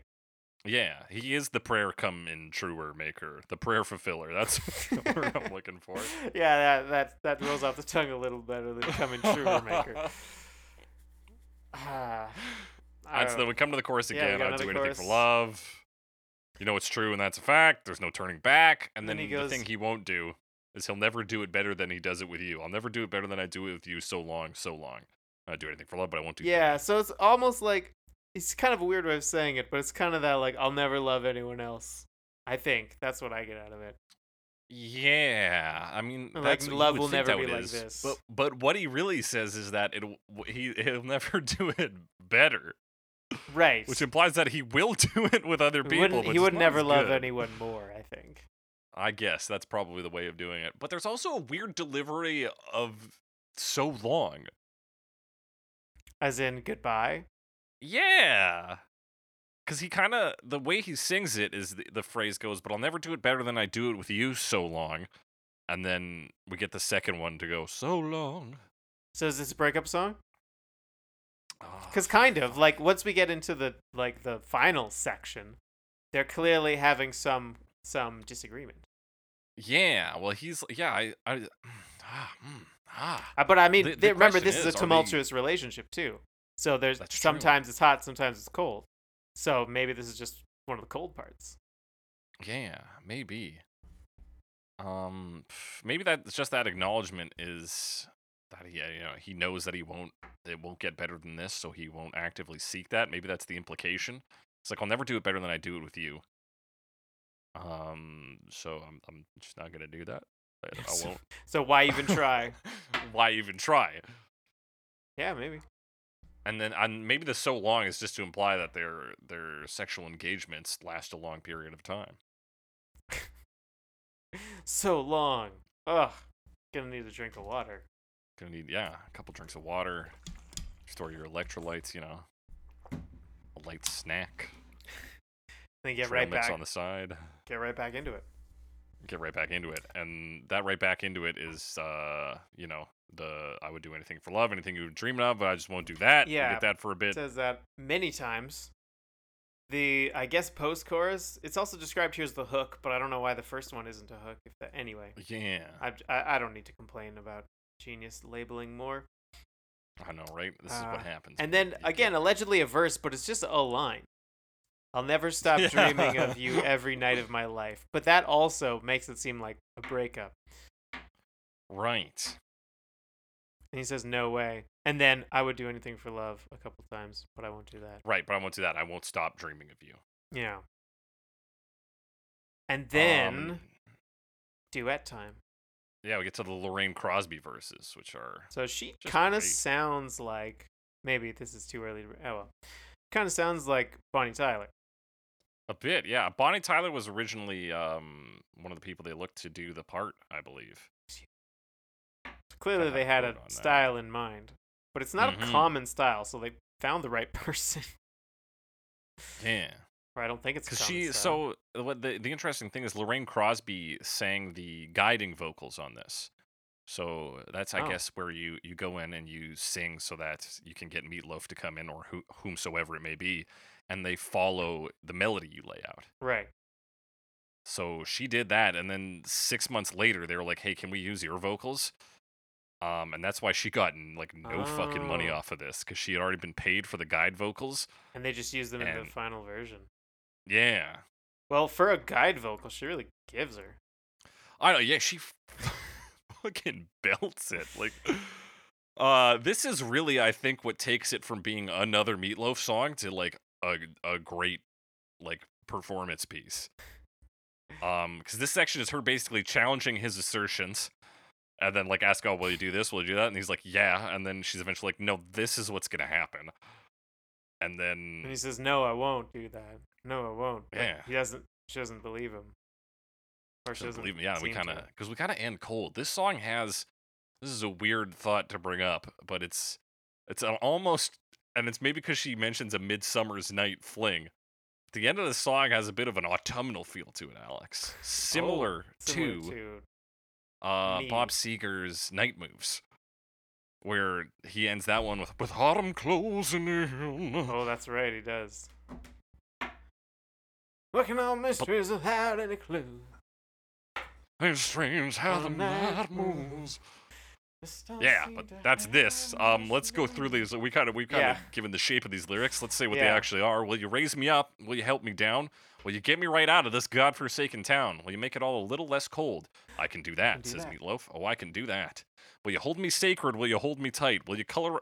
Yeah, he is the prayer come in truer maker, the prayer fulfiller. That's what I'm looking for. yeah, that that that rolls off the tongue a little better than coming truer maker. Ah, And so then we come to the chorus Yeah, again. got I'll do anything for love. You know it's true and that's a fact. There's no turning back. And Then then, he the goes- thing he won't do is he'll never do it better than he does it with you. I'll never do it better than I do it with you so long, so long. I do anything for love, but I won't do yeah, so it's almost like it's kind of a weird way of saying it, but it's kind of that like I'll never love anyone else. I think that's what I get out of it. Yeah, I mean, Like, that's love will never be like is. this. But but what he really says is that it he he'll never do it better, Right. which implies that he will do it with other people. wouldn't, he would never love good. anyone more, I think. I guess that's probably the way of doing it. But there's also a weird delivery of so long. As in goodbye. Yeah. Cuz he kind of the way he sings it is the, the phrase goes, "But I'll never do it better than I do it with you so long." And then we get the second one to go, "So long." So is this a breakup song? Ah, Because kind of like once we get into the like the final section, they're clearly having some some disagreement. yeah, well he's yeah, I I ah, mm, ah. Uh, but I mean, The- the they- remember this is, is, a are they- tumultuous relationship too. So there's That's true. sometimes it's hot, sometimes it's cold. So maybe this is just one of the cold parts. Yeah, maybe. Um, pff, maybe that's just that acknowledgement is that he, you know, he knows that he won't, it won't get better than this, so he won't actively seek that. Maybe that's the implication. It's like I'll never do it better than I do it with you. Um, so I'm, I'm just not gonna do that. I, I So- won't. So why even try? Why even try? yeah, maybe. And then, and maybe the so long is just to imply that their their sexual engagements last a long period of time. So long. Ugh. Gonna need a drink of water. Gonna need yeah, a couple drinks of water, store your electrolytes, you know, a light snack, Then get trail right back. on the side, Get right back into it. Get right back into it, and that right back into it is uh, you know, the I would do anything for love, anything you would dream of, but I just won't do that. Yeah, get that for a bit. says that many times. The I guess post chorus. It's also described here as the hook, but I don't know why the first one isn't a hook. If that anyway, Yeah, I, I I don't need to complain about Genius labeling more. I know, right? This is Uh, what happens. And then again, allegedly a verse, but it's just a line. I'll never stop dreaming of you every night of my life. But that also makes it seem like a breakup. right? And he says, "No way." And then I would do anything for love a couple times, but I won't do that. Right, but I won't do that. I won't stop dreaming of you. Yeah. And then Um, duet time. yeah, we get to the Lorraine Crosby verses, which are So she kind of sounds like maybe this is too early. To, oh well, kind of sounds like Bonnie Tyler. A bit, yeah. Bonnie Tyler was originally um, one of the people they looked to do the part, I believe. Clearly, they had a on that. style in mind, but it's not Mhm. a common style, so they found the right person. Yeah, or I don't think it's because she. style. So what the the interesting thing is, Lorraine Crosby sang the guiding vocals on this. So that's, I Oh. guess, where you you go in and you sing so that you can get Meatloaf to come in or who, whomsoever it may be, and they follow the melody you lay out. right. So she did that, and then six months later, they were like, "Hey, can we use your vocals?" Um, and that's why she got like no fucking money Oh. off of this because she had already been paid for the guide vocals. And they just used them in the final version. Yeah, Well, for a guide vocal, she really gives her. I know. Yeah, she fucking belts it. Like, uh, this is really, I think, what takes it from being another Meatloaf song to like a a great like performance piece. Um, because this section is her basically challenging his assertions, and then like ask, "Oh, will you do this? Will you do that?" And he's like, "Yeah." And then she's eventually like, "No, this is what's gonna happen." And then And he says, "No, I won't do that. No, I won't." Yeah. He doesn't. She doesn't believe him. Or she doesn't doesn't believe me. Yeah, we kind of because we kind of end cold. This song has this is a weird thought to bring up, but it's it's an almost and it's maybe because she mentions a midsummer's night fling. The end of the song has a bit of an autumnal feel to it, Alex. Similar, Oh, Similar to, to uh. Bob Seger's Night Moves, where he ends that one with "With autumn closing in." Oh, that's right, he does. Working on mysteries without any clue. It's strange how the night moves. moves. Yeah, but that's this. Um, let's go through these. We kind of we've kind Yeah. of given the shape of these lyrics. Let's say what they actually are. Will you raise me up? Will you help me down? Will you get me right out of this godforsaken town? Will you make it all a little less cold? I can do that, do says that. Meatloaf. Oh, I can do that. Will you hold me sacred? Will you hold me tight? Will you color?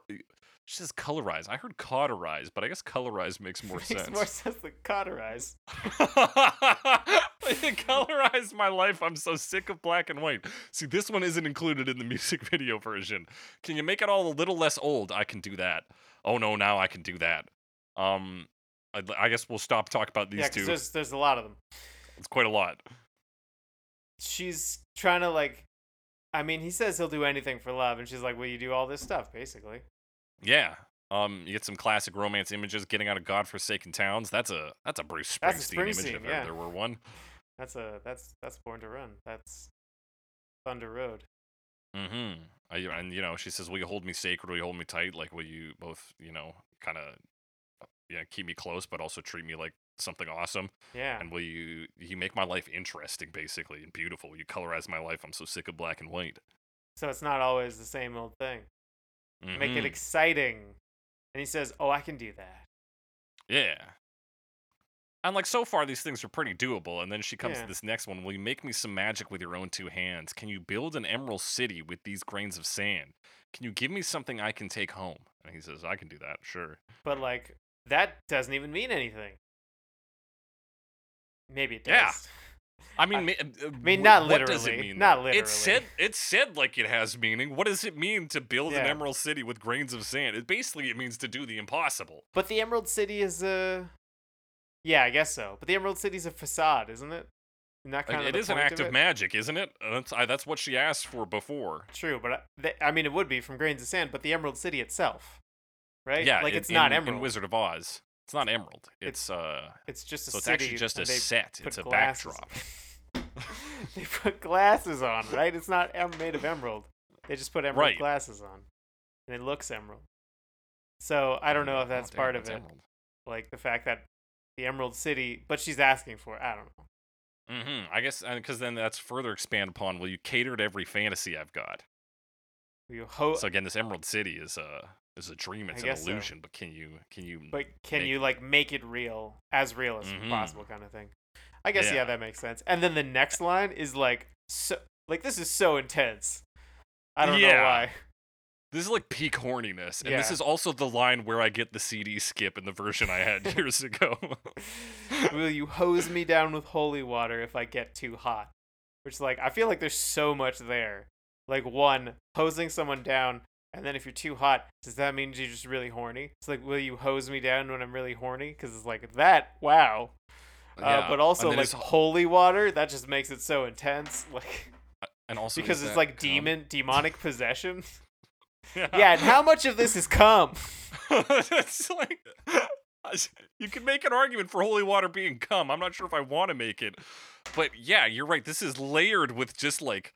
She says colorize. I heard cauterize, but I guess colorize makes more sense. Makes sense. more sense than cauterize. colorize my life. I'm so sick of black and white. See, this one isn't included in the music video version. Can you make it all a little less old? I can do that. Oh no, now I can do that. Um, I, I guess we'll stop talking about these yeah, two. there's there's a lot of them. It's quite a lot. She's trying to like. I mean, he says he'll do anything for love, and she's like, "Will you do all this stuff?" Basically. Yeah. Um, you get some classic romance images getting out of godforsaken towns. That's a that's a Bruce That's a Springsteen, image if yeah. there were one. That's a that's that's Born to Run. That's Thunder Road. Mm-hmm. I, and you know, she says, "Will you hold me sacred? Will you hold me tight? Like, will you both, you know, kind of, yeah, keep me close, but also treat me like something awesome? Yeah. And will you, you make my life interesting, basically, and beautiful? You colorize my life? I'm so sick of black and white. So it's not always the same old thing. Make it Mhm. exciting. And he says, "Oh, I can do that." yeah." And like so far, these things are pretty doable. And then she comes Yeah. to this next one. Will you make me some magic with your own two hands? Can you build an emerald city with these grains of sand? Can you give me something I can take home? And he says, I can do that, sure. But like that doesn't even mean anything. Maybe it does. Yeah. I mean, I- uh, mean, not what does it literally, mean? not though? literally. It said it said like it has meaning. What does it mean to build an emerald city with grains of sand? It basically it means to do the impossible. But the Emerald City is a. Yeah, I guess so. But the Emerald city is a facade, isn't it? That Like, kind of it is an act of it? magic, isn't it? Uh, That's I, that's what she asked for before. True, but I, th- I mean, it would be from grains of sand. But the Emerald City itself, right? Yeah, like in- it's not in- emerald. in Wizard of Oz. It's not emerald. It's It's, uh, it's just a so it's city. actually just a set. It's a glasses- backdrop. they put glasses on, right? It's not em- made of emerald. They just put emerald Right. glasses on, and it looks emerald. So I don't know if Oh, that's damn, part of it, emerald. like the fact that the Emerald City, but she's asking for. it. I don't know. Mm-hmm. I guess because then that's further expand upon. Will you cater to every fantasy I've got? You ho- So again, this Emerald City is a is a dream. It's an guess so. illusion. But can you can you? but can make- you like make it real, as real as Mhm. possible, kind of thing? I guess yeah. Yeah. that makes sense. And then the next line is like so, like this is so intense. I don't know why. This is like peak horniness, and this is also the line where I get the CD skip in the version I had years ago. Will you hose me down with holy water if I get too hot? Which like I feel like there's so much there. Like one, hosing someone down, and then if you're too hot, does that mean you're just really horny? It's like, will you hose me down when I'm really horny? Because it's like that. Wow. Uh, but also like it's- holy water, that just makes it so intense. Like and also because it's like cum? demon demonic possession. Yeah, yeah, and how much of this is cum? it's like you can make an argument for holy water being cum. I'm not sure if I want to make it, but yeah, you're right. This is layered with just like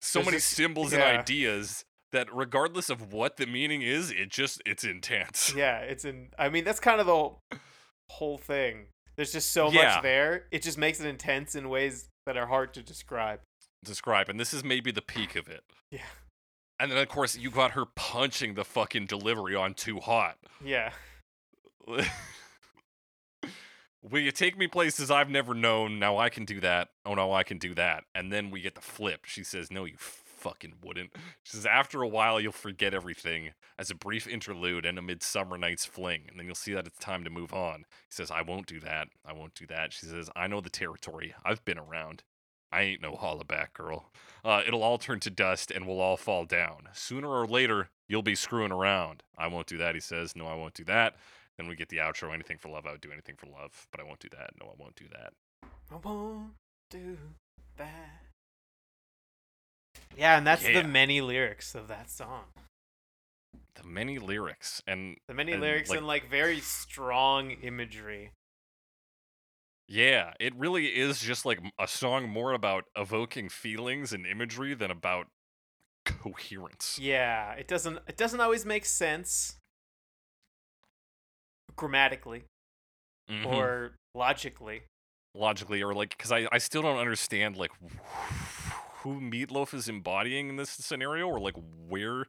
so There's many just- symbols yeah. and ideas that, regardless of what the meaning is, it just it's intense. yeah, it's in. I mean, that's kind of the whole, thing. There's just so Yeah. much there. It just makes it intense in ways that are hard to describe. Describe, and this is maybe the peak of it. Yeah. And then of course you got her punching the fucking delivery on too hot. Yeah. Will you take me places I've never known? Now I can do that. Oh no, I can do that. And then we get the flip. She says, No, you fucking wouldn't. She says, After a while, you'll forget everything as a brief interlude and a midsummer night's fling. And then you'll see that it's time to move on. He says, I won't do that. I won't do that. She says, I know the territory. I've been around. I ain't no hollaback girl. Uh, it'll all turn to dust and we'll all fall down. Sooner or later, you'll be screwing around. I won't do that, he says. No, I won't do that. Then we get the outro. Anything for love, I would do anything for love, but I won't do that. No, I won't do that. I won't do that. Yeah, and that's Yeah. the many lyrics of that song. The many lyrics and The many And, lyrics like- and like very strong imagery. yeah, it really is just like a song more about evoking feelings and imagery than about coherence. Yeah, it doesn't it doesn't always make sense grammatically Mhm. or logically. logically or like because I, I still don't understand like who meatloaf is embodying in this scenario or like where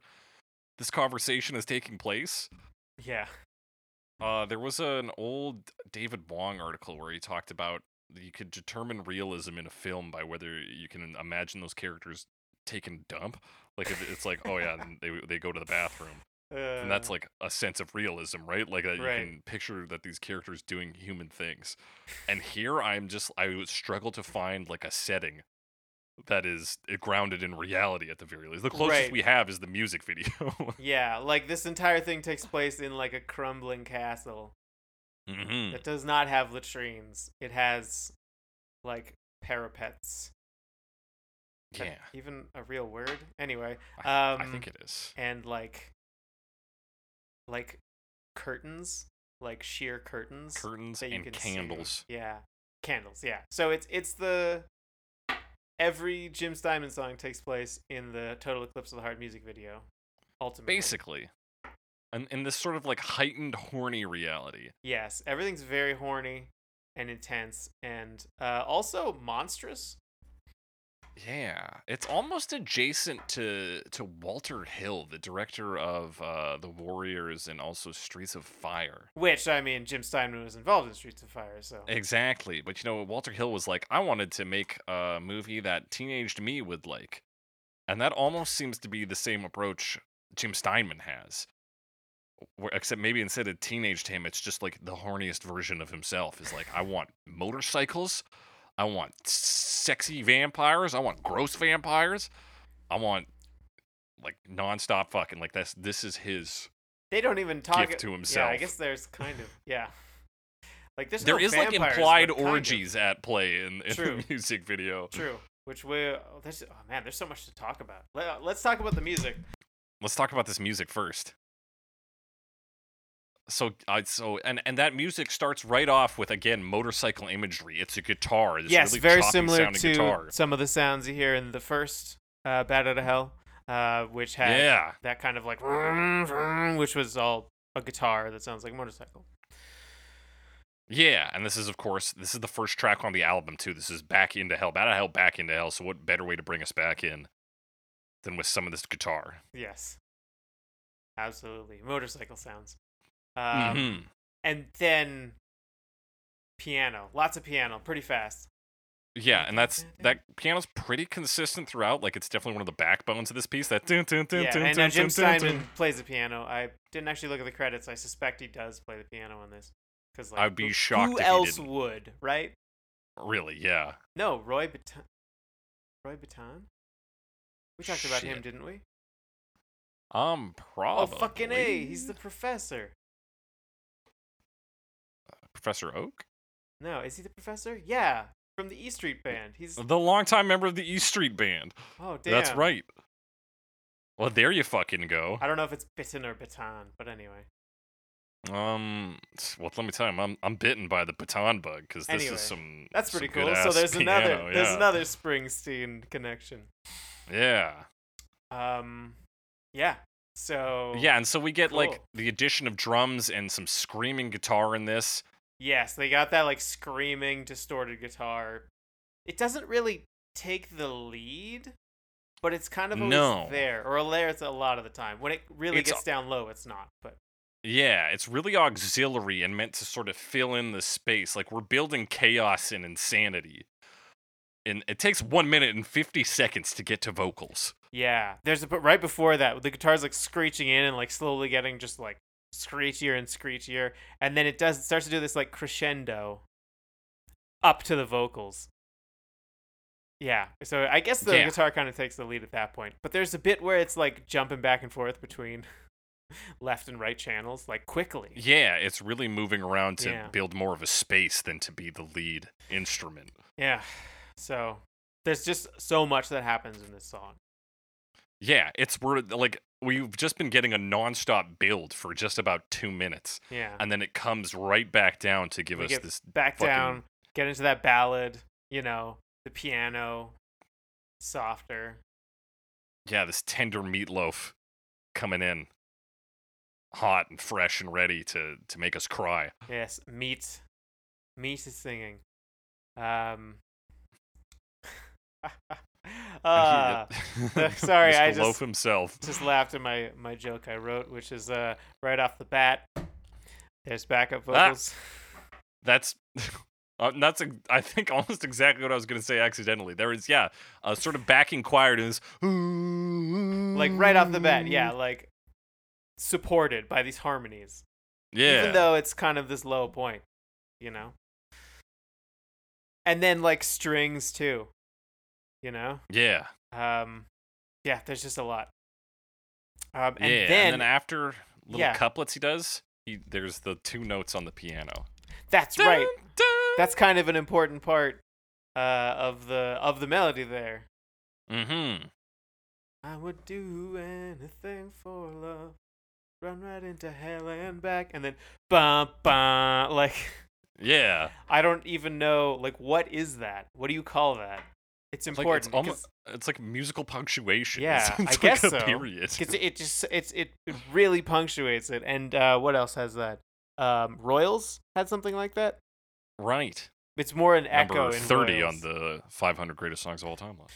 this conversation is taking place Yeah. uh there was an old david wong article where he talked about you could determine realism in a film by whether you can imagine those characters taking a dump like it's like oh yeah they, they go to the bathroom and that's Uh, like a sense of realism, right? Like that Right. you can picture that these characters doing human things. And here I'm just I would struggle to find like a setting that is uh, grounded in reality at the very least. The closest Right. we have is the music video. Yeah, like this entire thing takes place in like a crumbling castle hmm that does not have latrines. It has like parapets. Yeah, Even a real word? Anyway, I, I um, think it is. and like like curtains, like sheer curtains. Curtains that you and can see. candles. Yeah, candles. Yeah. So it's it's the every Jim Steinman song takes place in the Total Eclipse of the Heart music video. Ultimately, Basically. And in this sort of like heightened horny reality. yes, everything's very horny and intense, and uh, also monstrous. Yeah, it's almost adjacent to to Walter Hill, the director of uh, The Warriors and also Streets of Fire. Which I mean, Jim Steinman was involved in Streets of Fire, so Exactly, but you know, Walter Hill was like, I wanted to make a movie that teenaged me would like, and that almost seems to be the same approach Jim Steinman has. Where, except maybe instead of teenaged him, it's just like the horniest version of himself. Is like, I want motorcycles, I want sexy vampires, I want gross vampires, I want like nonstop fucking. Like this, this is his. they don't even talk Gift to Yeah, I guess there's kind of yeah. Like there's There no is like implied kind of. orgies at play in, in True. the music video. True. Which we oh, there's oh man, there's so much to talk about. Let, let's talk about the music. let's talk about this music first. So, uh, so, and and that music starts right off with again motorcycle imagery. It's a guitar. This yes, really very similar to guitar. some of the sounds you hear in the first uh, "Bat Out of Hell," uh, which had Yeah, that kind of like, which was all a guitar that sounds like a motorcycle. yeah, and this is of course this is the first track on the album too. This is "Back into Hell." Bat out of Hell, back into hell. So, what better way to bring us back in than with some of this guitar? Yes, absolutely, motorcycle sounds. Um, Mhm. And then piano, lots of piano, pretty fast. Yeah, and that's that piano's pretty consistent throughout. Like, it's definitely one of the backbones of this piece. That dun, dun, dun, yeah, dun, and dun, Jim dun, Steinman dun. plays the piano. I didn't actually look at the credits. I suspect he does play the piano on this. Because like, I'd be who- shocked Who else would, right? Really, yeah. No, Roy Baton. Roy Baton. We talked about him, didn't we? Um, probably. Oh, fucking a! He's the professor. Professor Oak, No, is he the professor? Yeah, from the E Street Band. He's the longtime member of the E Street Band. oh damn. That's right. Well, there you fucking go. I don't know if it's Bitten or Baton, but anyway. Um, well, let me tell you, I'm I'm bitten by the baton bug because this Anyway, is some. That's some pretty cool. So there's another piano, there's yeah. another Springsteen connection. Yeah, Um, yeah. So yeah, and so we get like the addition of drums and some screaming guitar in this. Yes, they got that like screaming distorted guitar. It doesn't really take the lead, but it's kind of always No. there, or there it's a lot of the time. When it really It's gets down low, it's not. But Yeah, it's really auxiliary and meant to sort of fill in the space. Like we're building chaos and insanity. And it takes one minute and 50 seconds to get to vocals. yeah, there's a but right before that, the guitar's like screeching in and like slowly getting just like screechier and screechier, and then it does it starts to do this like crescendo up to the vocals. Yeah, so I guess the Yeah. guitar kind of takes the lead at that point. But there's a bit where it's like jumping back and forth between left and right channels, like quickly. Yeah, it's really moving around to Yeah. build more of a space than to be the lead instrument. Yeah. So there's just so much that happens in this song. Yeah, it's like we've just been getting a nonstop build for just about two minutes, Yeah. and then it comes right back down to give we us this. back fucking- down, get into that ballad, you know, the piano softer. Yeah, this tender meatloaf coming in, hot and fresh and ready to to make us cry. Yes, meat. Meat is singing. Um uh, sorry, I just- Loaf himself. just laughed at my my joke I wrote, which is uh right off the bat. There's backup Ah. vocals. That's uh, that's I think almost exactly what I was going to say accidentally. There is yeah, a sort of backing choir to this like right off the bat, yeah, like supported by these harmonies. Yeah. Even though it's kind of this low point, you know? And then like strings too. You know? yeah. Um yeah, there's just a lot. Um and yeah, then, and then after little yeah. couplets he does, he there's the two notes on the piano. that's right. Dun, dun. That's kind of an important part uh of the of the melody there. Mm-hmm. I would do anything for love. Run right into hell and back and then bum bum like Yeah. I don't even know like what is that? What do you call that? It's It's like important it's almost it's like musical punctuation. Yeah, it's I like guess a so. period. because it just it's it, really punctuates it. And uh, what else has that? Um, Royals had something like that. right. It's more an echo Number in 30 Royals. on the 500 greatest songs of all time list.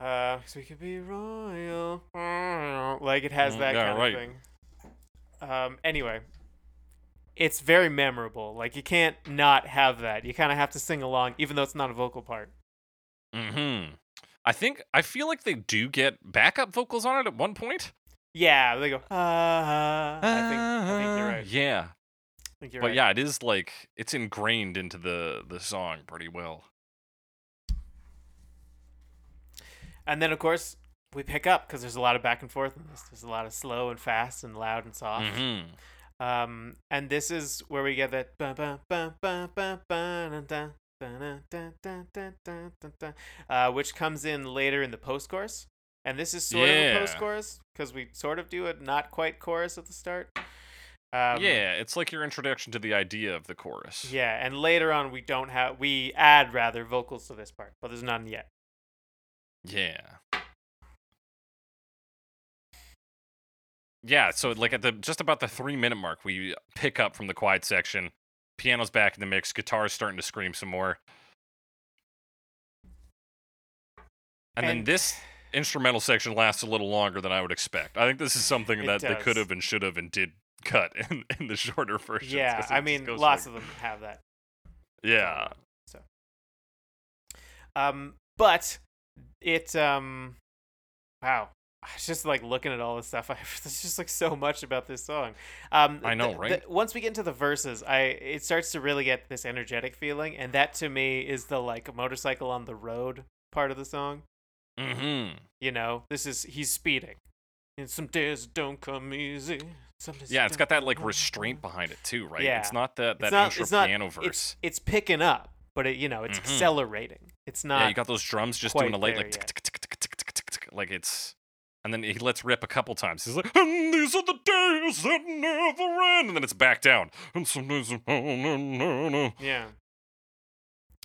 Uh, so we could be royal, like it has Mm, that yeah, kind right. of thing. Um. Anyway, it's very memorable. Like you can't not have that. You kind of have to sing along, even though it's not a vocal part. Mhm. I think I feel like they do get backup vocals on it at one point. Yeah, they go. Ah, I think I think you're right. Yeah. I think you're But right. yeah, it is like it's ingrained into the the song pretty well. And then of course we pick up because there's a lot of back and forth in this. There's a lot of slow and fast and loud and soft. Mhm. Um, and this is where we get that uh, which comes in later in the post chorus. And this is sort yeah. of a post chorus because we sort of do a not quite chorus at the start. Um, yeah, it's like your introduction to the idea of the chorus. Yeah, and later on we don't have we add rather vocals to this part, but there's none yet. Yeah. Yeah, so like at the just about the three minute mark, we pick up from the quiet section Piano's back in the mix. Guitar's starting to scream some more. And, then this instrumental section lasts a little longer than I would expect. I think this is something that they could have and should have and did cut in, in the shorter versions. Yeah, I mean lots like- of them have that. Yeah. So, um, but it um, wow, I was just like looking at all this stuff. I, there's just like so much about this song. Um, I know, the- right? the- once we get into the verses, I it starts to really get this energetic feeling, and that to me is the like motorcycle on the road part of the song. Mm-hmm. You know, this is he's speeding. And some days don't come easy. Yeah, it's got that like restraint behind it too, right? Yeah. It's not that that not- intro it's not- piano verse. It's it's picking up, but it you know it's Mhm. accelerating. It's not. yeah, you got those drums just doing a light like like it's and then he lets rip a couple times. He's like, and these are the days that never end, and then it's back down. And some days, oh, no, no, no. Yeah.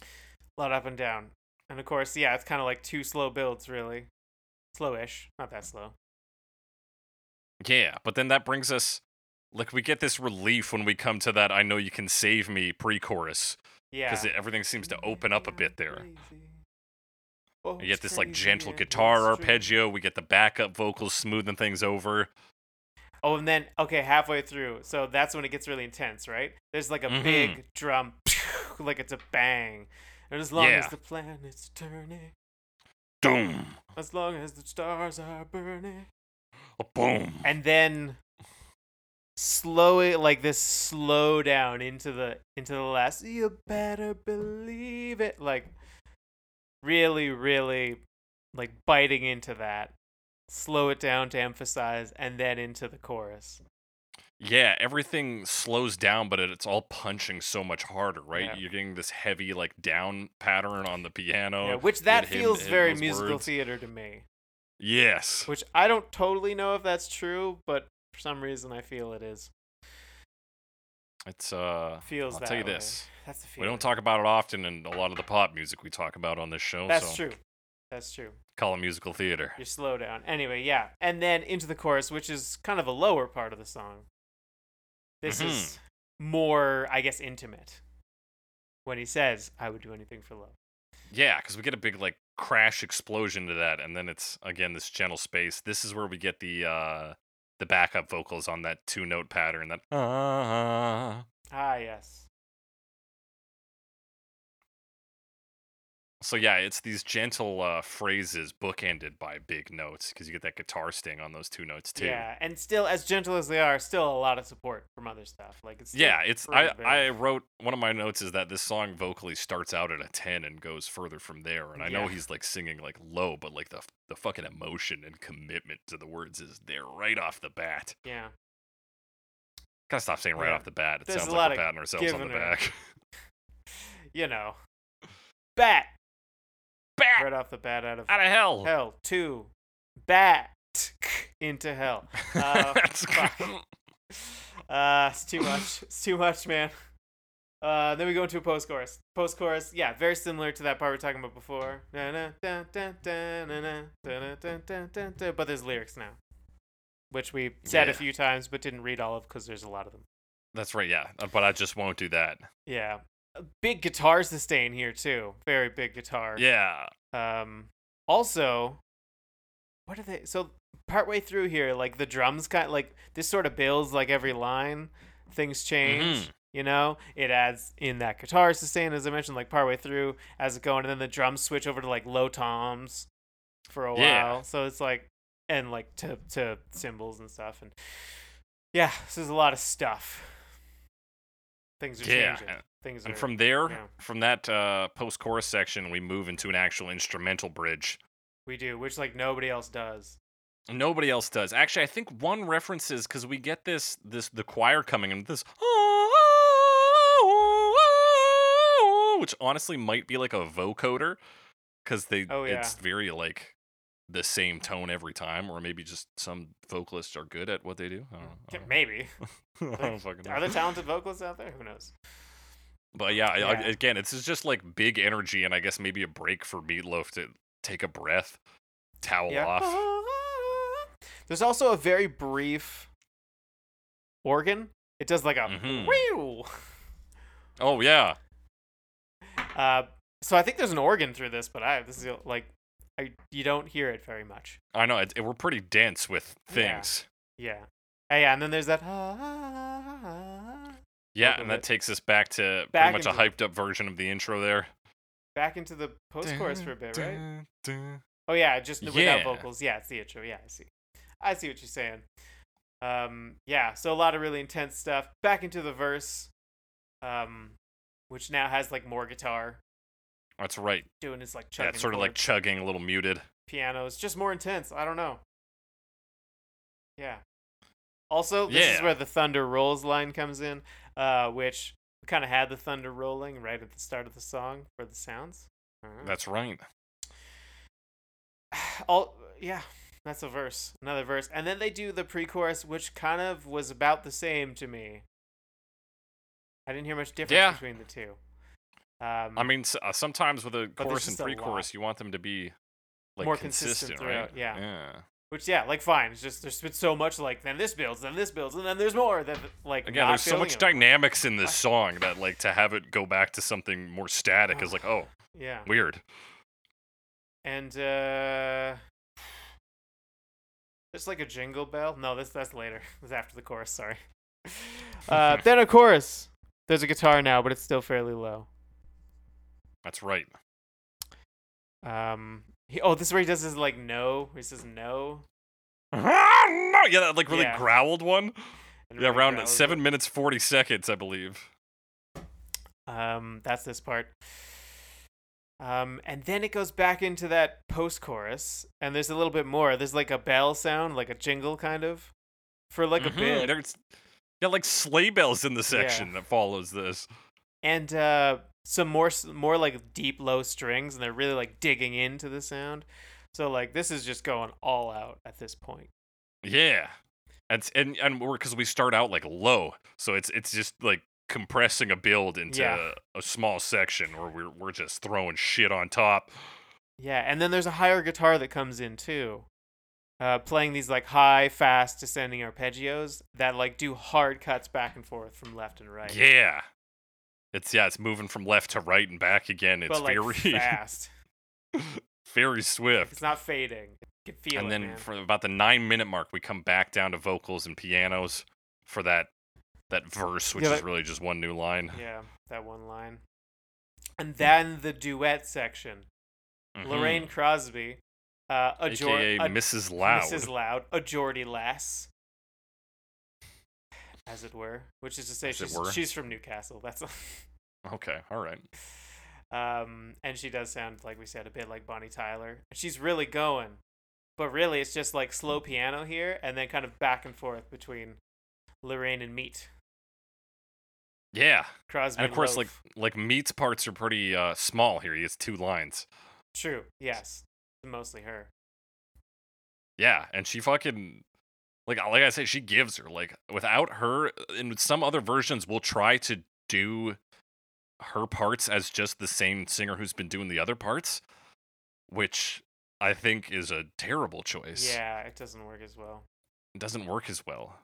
A lot up and down. And of course, yeah, it's kind of like two slow builds, really. Slowish. Not that slow. Yeah, but then that brings us like we get this relief when we come to that "I know you can save me" pre-chorus Yeah. because everything seems to open up a bit there. Oh, You get this like gentle guitar arpeggio. We get the backup vocals smoothing things over. Oh, and then, okay, halfway through. So that's when it gets really intense, right? There's like a Mhm. big drum, like it's a bang. And as long as the planet's turning, Boom, as long as the stars are burning. A boom. and then slow it like this slow down into the into the last you better believe it like really really like biting into that slow it down to emphasize and then into the chorus Yeah, everything slows down, but it's all punching so much harder, right? Yeah. You're getting this heavy like down pattern on the piano. yeah which that him feels hit very musical words. theater to me Yes. which I don't totally know if that's true, but for some reason I feel it is. It's uh Feels I'll tell you way. this. That's the We don't talk about it often in a lot of the pop music we talk about on this show. That's so true. That's true. Call it musical theater. Your slow down. Anyway, yeah. And then into the chorus, which is kind of a lower part of the song. This Mhm. is more, I guess, intimate. When he says, I would do anything for love. Yeah, because we get a big like crash explosion to that, and then it's again this gentle space. This is where we get the uh the backup vocals on that two note pattern. That ah. Ah, yes. So yeah, it's these gentle uh, phrases bookended by big notes because you get that guitar sting on those two notes too. Yeah, and still, as gentle as they are, still a lot of support from other stuff. Like it's Yeah, it's I. I wrote one of my notes is that this song vocally starts out at a 10 and goes further from there and I know he's like singing like low but like the the fucking emotion and commitment to the words is there right off the bat. yeah. Gotta stop saying right Yeah. off the bat. It There's sounds like we're patting ourselves on the back. You know, bat Bat right off the bat out of out of hell. hell. Two, bat into hell. Uh, That's fuck. Uh, it's too much. It's too much, man. Uh, then we go into a post chorus. Post chorus, yeah, very similar to that part we were talking about before. But there's lyrics now, which we said a few times but didn't read all of because there's a lot of them. That's right, yeah. But I just won't do that. Yeah, big guitar sustain here too. Very big guitar. Yeah. Um, also, what are they? So partway through here, like the drums kind, of, like this sort of builds like every line. Things change. Mhm. You know, it adds in that guitar sustain as I mentioned, like partway through as it going, and then the drums switch over to like low toms for a Yeah. while. So it's like and like to to cymbals and stuff, and yeah, this is a lot of stuff. Things are Yeah, changing. and- Things And are from there, yeah. from that uh, post chorus section, we move into an actual instrumental bridge. we do, which like nobody else does. Nobody else does. Actually, I think one reference is because we get this this the choir coming in with this which honestly might be like a vocoder because they Oh, yeah. it's very like the same tone every time, or maybe just some vocalists are good at what they do. I don't know. I don't maybe. know. I don't fucking know. Are there talented vocalists out there? Who knows? But yeah, I- I- Yeah. again, it's just like big energy, and I guess maybe a break for Meatloaf to take a breath, towel off. There's also a very brief organ. It does like a whew. Oh yeah, Uh, so I think there's an organ through this, but I this is like I you don't hear it very much. I know. It, it- we're pretty dense with things. Yeah. Oh, yeah, and then there's that. Yeah, and that bit. takes us back to Back pretty much a hyped up version of the intro there. Back into the post chorus for a bit, right? Dun, dun. Oh yeah, just without Yeah. vocals. Yeah, it's the intro. Yeah, I see. I see what you're saying. Um, yeah, so a lot of really intense stuff. Back into the verse, um, which now has like more guitar That's right. doing his like Yeah, chugging it's sort of like chugging, a little muted. Piano, pianos, just more intense. I don't know. Yeah. Also, this is where the thunder rolls line comes in, uh, which we kind of had the thunder rolling right at the start of the song for the sounds. That's right. all yeah that's a verse another verse and then they do the pre-chorus which kind of was about the same to me i didn't hear much difference Yeah. between the two um, I mean, uh, sometimes with a chorus and pre-chorus, you want them to be like More consistent consistent, right? yeah. Yeah. which yeah like fine it's just there's been so much like then this builds then this builds and then there's more that like Again, there's so much dynamics in this song that like to have it go back to something more static is like, oh, yeah weird. and uh there's like a jingle bell no this that's later it's after the chorus sorry uh then of course there's a guitar now but it's still fairly low That's right. Um. He, oh, this is where he does his like no. He says no. no, yeah, that like really Yeah. growled one. and Yeah, around seven it. minutes forty seconds, I believe. Um. That's this part. Um. And then it goes back into that post-chorus, and there's a little bit more. There's like a bell sound, like a jingle kind of, for like a Mhm, bit. there's- yeah, like sleigh bells in the section that follows this. and uh, some more more like deep low strings, and they're really like digging into the sound. So like this is just going all out at this point. Yeah, and it's- and and we're because we start out like low, so it's it's just like compressing a build into Yeah. a, a small section where we're we're just throwing shit on top. Yeah, and then there's a higher guitar that comes in too. Uh, playing these like high, fast descending arpeggios that like do hard cuts back and forth from left and right. Yeah, it's yeah, it's moving from left to right and back again. It's but like very fast. very swift. It's not fading. You can feel and it, then man. for about the nine minute mark, we come back down to vocals and pianos for that that verse, which Yeah, is that- really just one new line. Yeah, that one line. And then the duet section. Mhm. Lorraine Crosby, uh, a Jor- aka a- Mrs. Loud. Mrs. Loud, a Geordie lass, as it were, which is to say As she's, she's from Newcastle. That's Okay, all right. um, and she does sound like we said a bit like Bonnie Tyler. She's really going, but really it's just like slow piano here, and then kind of back and forth between Lorraine and Meat. Yeah, Crosby, and of course, Loaf. like like Meat's parts are pretty uh, small here. He has two lines. true, yes, mostly her. Yeah, and she fucking like uh, like I say, she gives her like without her. Uh, in some other versions, we'll try to do her parts as just the same singer who's been doing the other parts, which I think is a terrible choice. Yeah, it doesn't work as well. it doesn't work as well.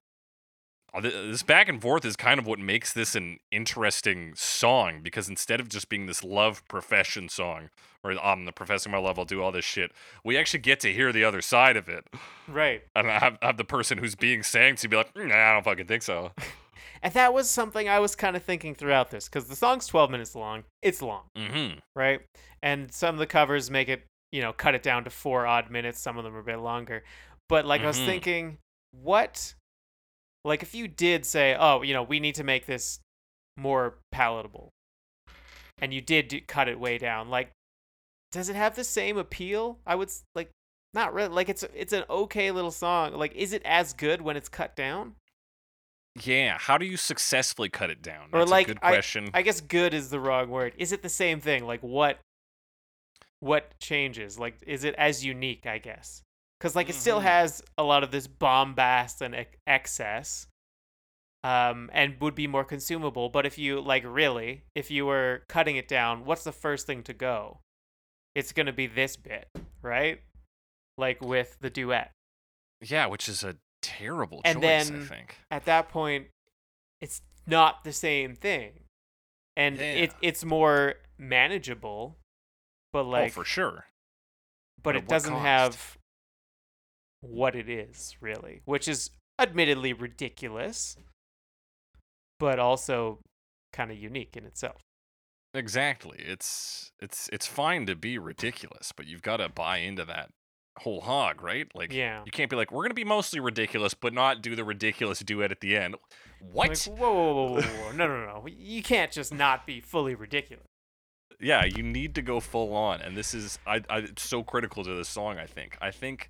Uh, th- This back and forth is kind of what makes this an interesting song because instead of just being this love profession song where I'm the professing my love, I'll do all this shit, we actually get to hear the other side of it. Right. And I have, have the person who's being sang to be like, nah, I don't fucking think so. And that was something I was kind of thinking throughout this because the song's 12 minutes long. It's long, Mm-hmm. right? And some of the covers make it, you know, cut it down to four odd minutes. Some of them are a bit longer. But like I was Mhm. thinking, what, like if you did say, oh, you know, we need to make this more palatable, and you did do, cut it way down, like, does it have the same appeal? I would like, not really. Like it's it's an okay little song. Like, is it as good when it's cut down? Yeah. How do you successfully cut it down? Or like a good I- question. I guess good is the wrong word. Is it the same thing? Like what what changes? Like is it as unique, I guess? Cuz like it still Mhm. has a lot of this bombast and ex- excess. Um and would be more consumable, but if you like really, if you were cutting it down, what's the first thing to go? It's going to be this bit, right? Like with the duet. yeah, which is a terrible And choice, I think. at that point it's not the same thing and it, it's more manageable but like oh, for sure. but but it doesn't cost? have what it is really which is admittedly ridiculous but also kind of unique in itself Exactly. It's it's it's fine to be ridiculous, but you've got to buy into that whole hog, right? Like yeah you can't be like, we're gonna be mostly ridiculous, but not do the ridiculous duet at the end. What? like, whoa, whoa, whoa, whoa, no no no you can't just not be fully ridiculous yeah, you need to go full on, and this is I, I it's so critical to this song. I think. I think.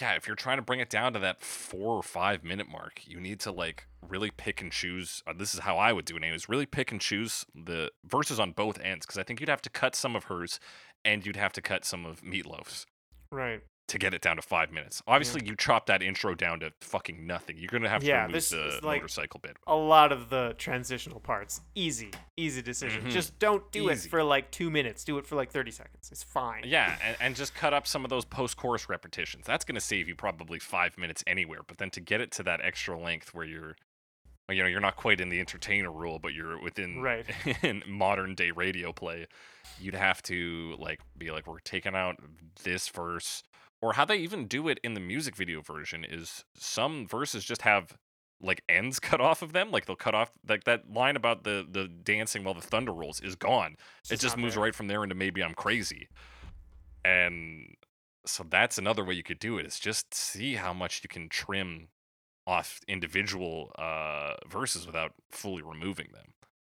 Yeah, if you're trying to bring it down to that four or five minute mark, you need to like really pick and choose. Uh, this is how I would do it. Anyways, really pick and choose the verses on both ends, because I think you'd have to cut some of hers, and you'd have to cut some of Meatloaf's. right to get it down to five minutes. Obviously, you chop that intro down to fucking nothing. You're gonna have to Yeah, remove this the like- motorcycle bit. a lot of the transitional parts easy easy decision Mhm. just don't do Easy. it for like two minutes do it for like 30 seconds it's fine Yeah, and, and just cut up some of those post-chorus repetitions. That's gonna save you probably five minutes anywhere. But then to get it to that extra length where you're, you know, you're not quite in the entertainer rule, but you're within Right. in modern day radio play, you'd have to like be like, we're taking out this verse, or how they even do it in the music video version is some verses just have like ends cut off of them like they'll cut off like that line about the the dancing while the thunder rolls is gone It's it just moves there. right from there into maybe I'm crazy. And so that's another way you could do it is just see how much you can trim off individual uh, verses without fully removing them.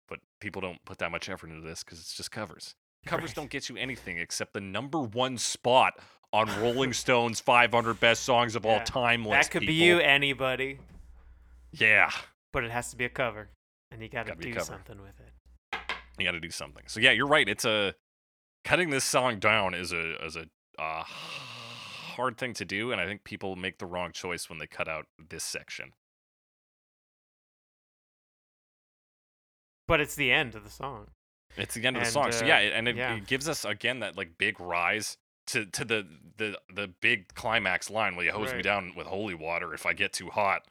But people don't put that much effort into this because it's just covers. Covers Right. don't get you anything except the number one spot on Rolling Stone's 500 best songs of all time list. that could be you anybody Yeah, but it has to be a cover and you got to Gotta be a do something with it you got to do something. So yeah, you're right. It's a cutting this song down is a is a uh, hard thing to do, and I think people make the wrong choice when they cut out this section. But it's the end of the song. It's the end of the And, song, so uh, yeah, and it, yeah. it gives us again that like big rise to to the the the big climax line where you hose me down with holy water if I get too hot,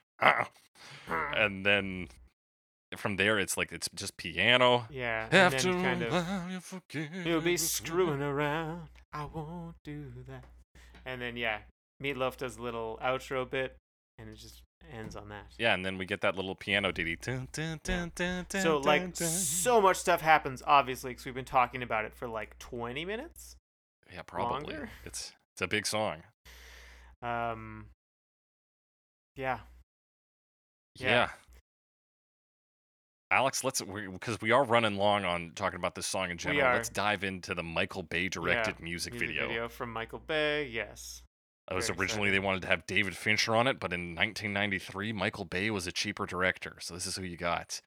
and then from there it's like it's just piano. Yeah. And After then kind of You'll be screwing around. I won't do that. And then yeah, Meatloaf does a little outro bit, and it just ends on that. Yeah, and then we get that little piano ditty. Dun, dun, dun, dun, So like so much stuff happens, obviously, because we've been talking about it for like 20 minutes. Yeah, probably. longer? It's it's a big song. Um. Yeah. Yeah. Yeah. Alex, let's because we are running long on talking about this song in general. Let's dive into the Michael Bay directed music, Music video. video from Michael Bay. Yes. It was Very originally exciting. they wanted to have David Fincher on it, but in 1993, Michael Bay was a cheaper director, so this is who you got.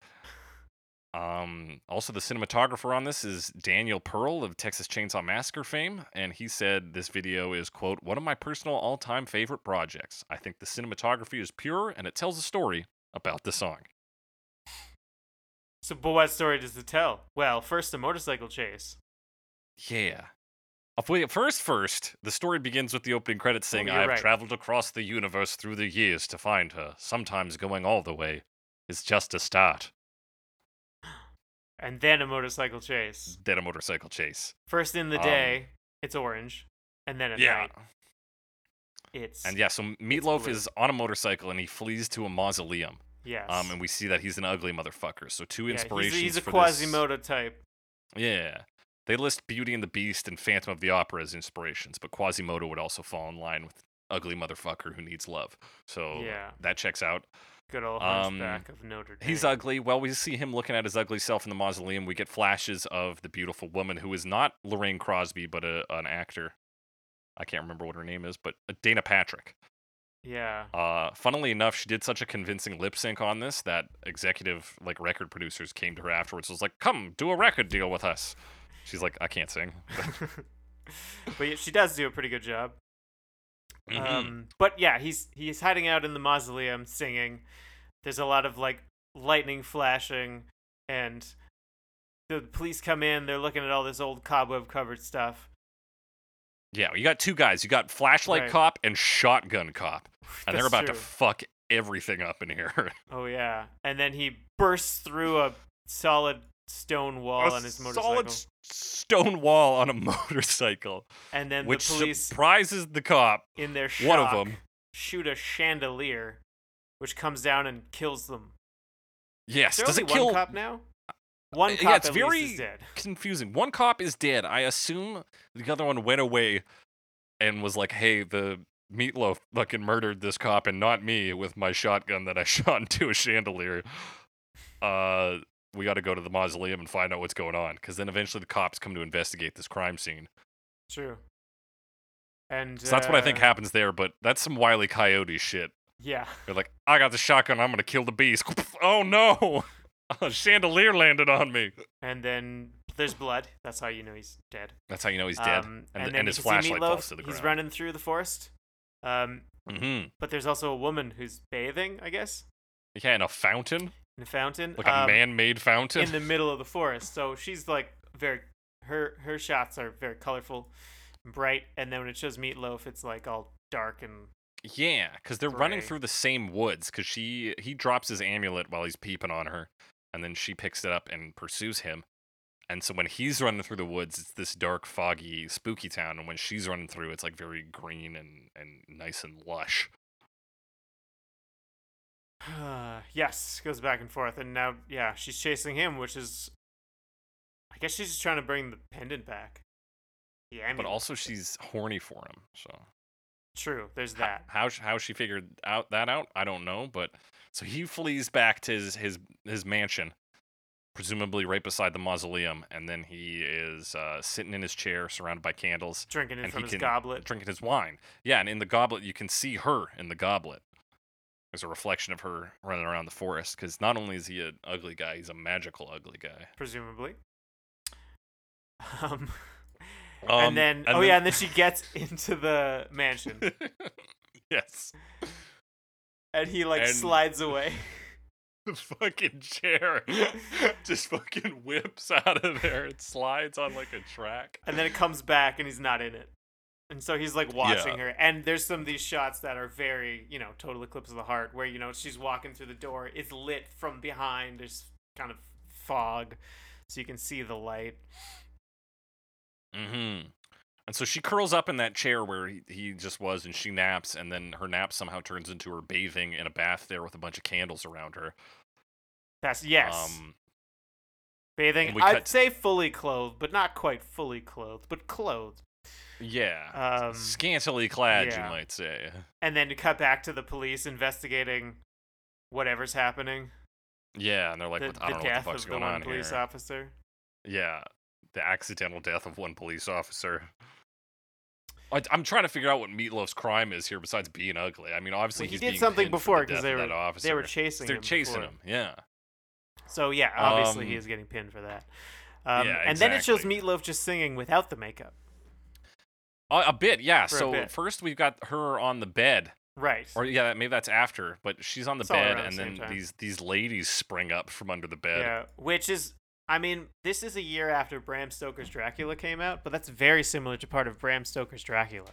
Um, also, the cinematographer on this is Daniel Pearl of Texas Chainsaw Massacre fame, and he said this video is quote one of my personal all-time favorite projects. I think the cinematography is pure and it tells a story about the song. So, but what story does it tell? Well, first a motorcycle chase. Yeah. Uh, wait, First, first, the story begins with the opening credits saying, Oh, I've right. traveled across the universe through the years to find her. Sometimes going all the way is just a start. And then a motorcycle chase. Then a motorcycle chase. First in the Um, day, it's orange, and then at yeah. night, it's And yeah, so Meatloaf is on a motorcycle and he flees to a mausoleum. yes. Um, and we see that he's an ugly motherfucker. So two Yeah, he's a- inspirations He's a, for Quasimodo type. Yeah. They list Beauty and the Beast and Phantom of the Opera as inspirations, but Quasimodo would also fall in line with ugly motherfucker who needs love. So Yeah. that checks out. Good old Um, hunchback of Notre Dame. He's ugly. Well, we see him looking at his ugly self in the mausoleum. We get flashes of the beautiful woman who is not Lorraine Crosby, but a, an actor. I can't remember what her name is, but uh, Dana Patrick. Yeah. Uh, funnily enough, she did such a convincing lip sync on this that executive, like record producers, came to her afterwards. Was like, "Come, do a record deal with us." She's like, "I can't sing." but yeah, she does do a pretty good job. Mhm. Um, but yeah, he's he's hiding out in the mausoleum singing. There's a lot of like lightning flashing, and the police come in. They're looking at all this old cobweb covered stuff. yeah, you got two guys. You got flashlight Right. cop and shotgun cop, and they're about to fuck everything up in here. Oh yeah, and then he bursts through a solid stone wall a on his motorcycle, solid s- stone wall on a motorcycle, and then which the police surprises the cop. in their shock, One of them. shoot a chandelier, which comes down and kills them. Yes, does it kill? one cop now? One Uh, cop yeah, it's very least is dead. confusing. One cop is dead. I assume the other one went away and was like, "Hey, the meatloaf fucking murdered this cop and not me with my shotgun that I shot into a chandelier." Uh, we got to go to the mausoleum and find out what's going on, because then eventually the cops come to investigate this crime scene. True. And So that's what I think uh, happens there. But that's some wily coyote shit. Yeah. They're like, "I got the shotgun. I'm gonna kill the beast." oh no! A chandelier landed on me. And then there's blood. That's how you know he's dead. That's how you know he's dead. Um, and, and, the- and his flashlight Meatloaf, falls to the ground. He's running through the forest. Um, Mm-hmm. but there's also a woman who's bathing, I guess, Yeah, in a fountain, in a fountain. like a um, man-made fountain. in the middle of the forest. So she's like very her her shots are very colorful, and bright, and then when it shows Meatloaf, it's like all dark and yeah, because they're running through the same woods. Because she he drops his amulet while he's peeping on her, and then she picks it up and pursues him. And so when he's running through the woods, it's this dark, foggy, spooky town, and when she's running through, it's like very green and and nice and lush. yes, goes back and forth, and now yeah, she's chasing him, which is, I guess she's just trying to bring the pendant back. Yeah, But also she's horny for him. So true. There's that. How sh- how she figured out that out, I don't know. But so he flees back to his his his mansion, presumably right beside the mausoleum, and then he is uh, sitting in his chair, surrounded by candles, Drinking it from his can goblet. drinking his wine. Yeah, and in the goblet you can see her in the goblet. A reflection of her running around the forest because not only is he an ugly guy, he's a magical ugly guy. presumably. Um, Um, and then oh yeah, and then she gets into the mansion, yes. and he like And- slides away. The fucking chair just fucking whips out of there. It slides on like a track. and then it comes back and he's not in it and so he's like watching Yeah. her and there's some of these shots that are very you know total eclipse of the heart where you know she's walking through the door it's lit from behind there's kind of fog so you can see the light Mm-hmm. And so she curls up in that chair where he, he just was, and she naps, and then her nap somehow turns into her bathing in a bath there with a bunch of candles around her. that's yes Um, bathing i'd say fully clothed but not quite fully clothed but clothed yeah, um scantily clad, yeah. you might say. and then to cut back to the police investigating whatever's happening Yeah, and they're like, the, "What- I the don't know what the fuck's the going one on police here. officer Yeah, the accidental death of one police officer. I, I'm trying to figure out what Meatloaf's crime is here, besides being ugly. I mean, obviously Well, he he's did something before because death they were they were chasing They're him chasing before. him. Yeah. So yeah, obviously Um, he is getting pinned for that. Um, yeah, and then it shows. Meatloaf just singing without the makeup. Uh, a bit, yeah. For so bit. first we've got her on the bed, Right. or yeah, maybe that's after. But she's on the It's bed, and the then time. these these ladies spring up from under the bed. yeah. Which is, I mean, this is a year after Bram Stoker's Dracula came out, but that's very similar to part of Bram Stoker's Dracula.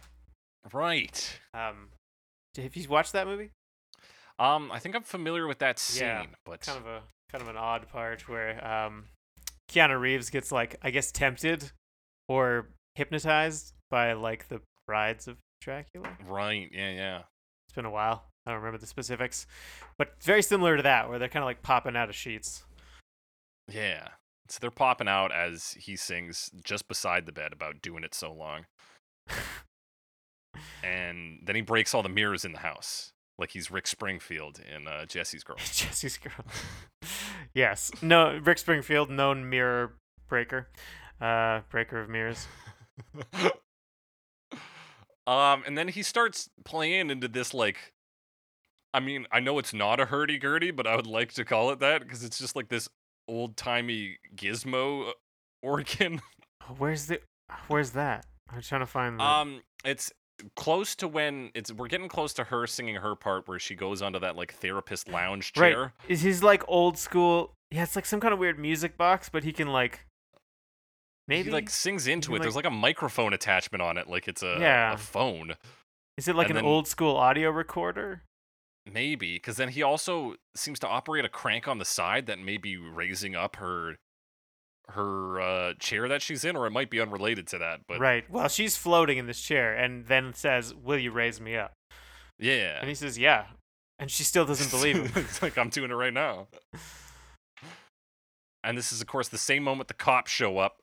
Right. Um, have you watched that movie? Um, I think I'm familiar with that scene, Yeah, but Kind of a kind of an odd part where um, Keanu Reeves gets like I guess tempted or hypnotized by like the brides of Dracula. right, yeah, yeah. It's been a while. I don't remember the specifics, but very similar to that, where they're kind of like popping out of sheets. Yeah. So they're popping out as he sings just beside the bed about doing it so long. and then he breaks all the mirrors in the house. Like he's Rick Springfield in uh, Jesse's Girl. Jesse's girl. yes. No, Rick Springfield, known mirror breaker, uh, breaker of mirrors. Um, and then he starts playing into this like I mean, I know it's not a hurdy gurdy, but I would like to call it that because it's just like this old timey gizmo uh, organ. Where's the? Where's that? I'm trying to find. The, Um, it's close to when it's we're getting close to her singing her part where she goes onto that like therapist lounge chair. right. Is he's like old school? Yeah, it's like some kind of weird music box, but he can like. Maybe He like sings into it. There's like a microphone attachment on it, like it's a, Yeah. a phone. is it like and an then- old school audio recorder? Maybe because then he also seems to operate a crank on the side that may be raising up her her uh, chair that she's in, or it might be unrelated to that. But right. Well, she's floating in this chair, and then says, "Will you raise me up?" yeah, And he says, "Yeah," and she still doesn't believe him. it's like I'm doing it right now. And this is, of course, the same moment the cops show up,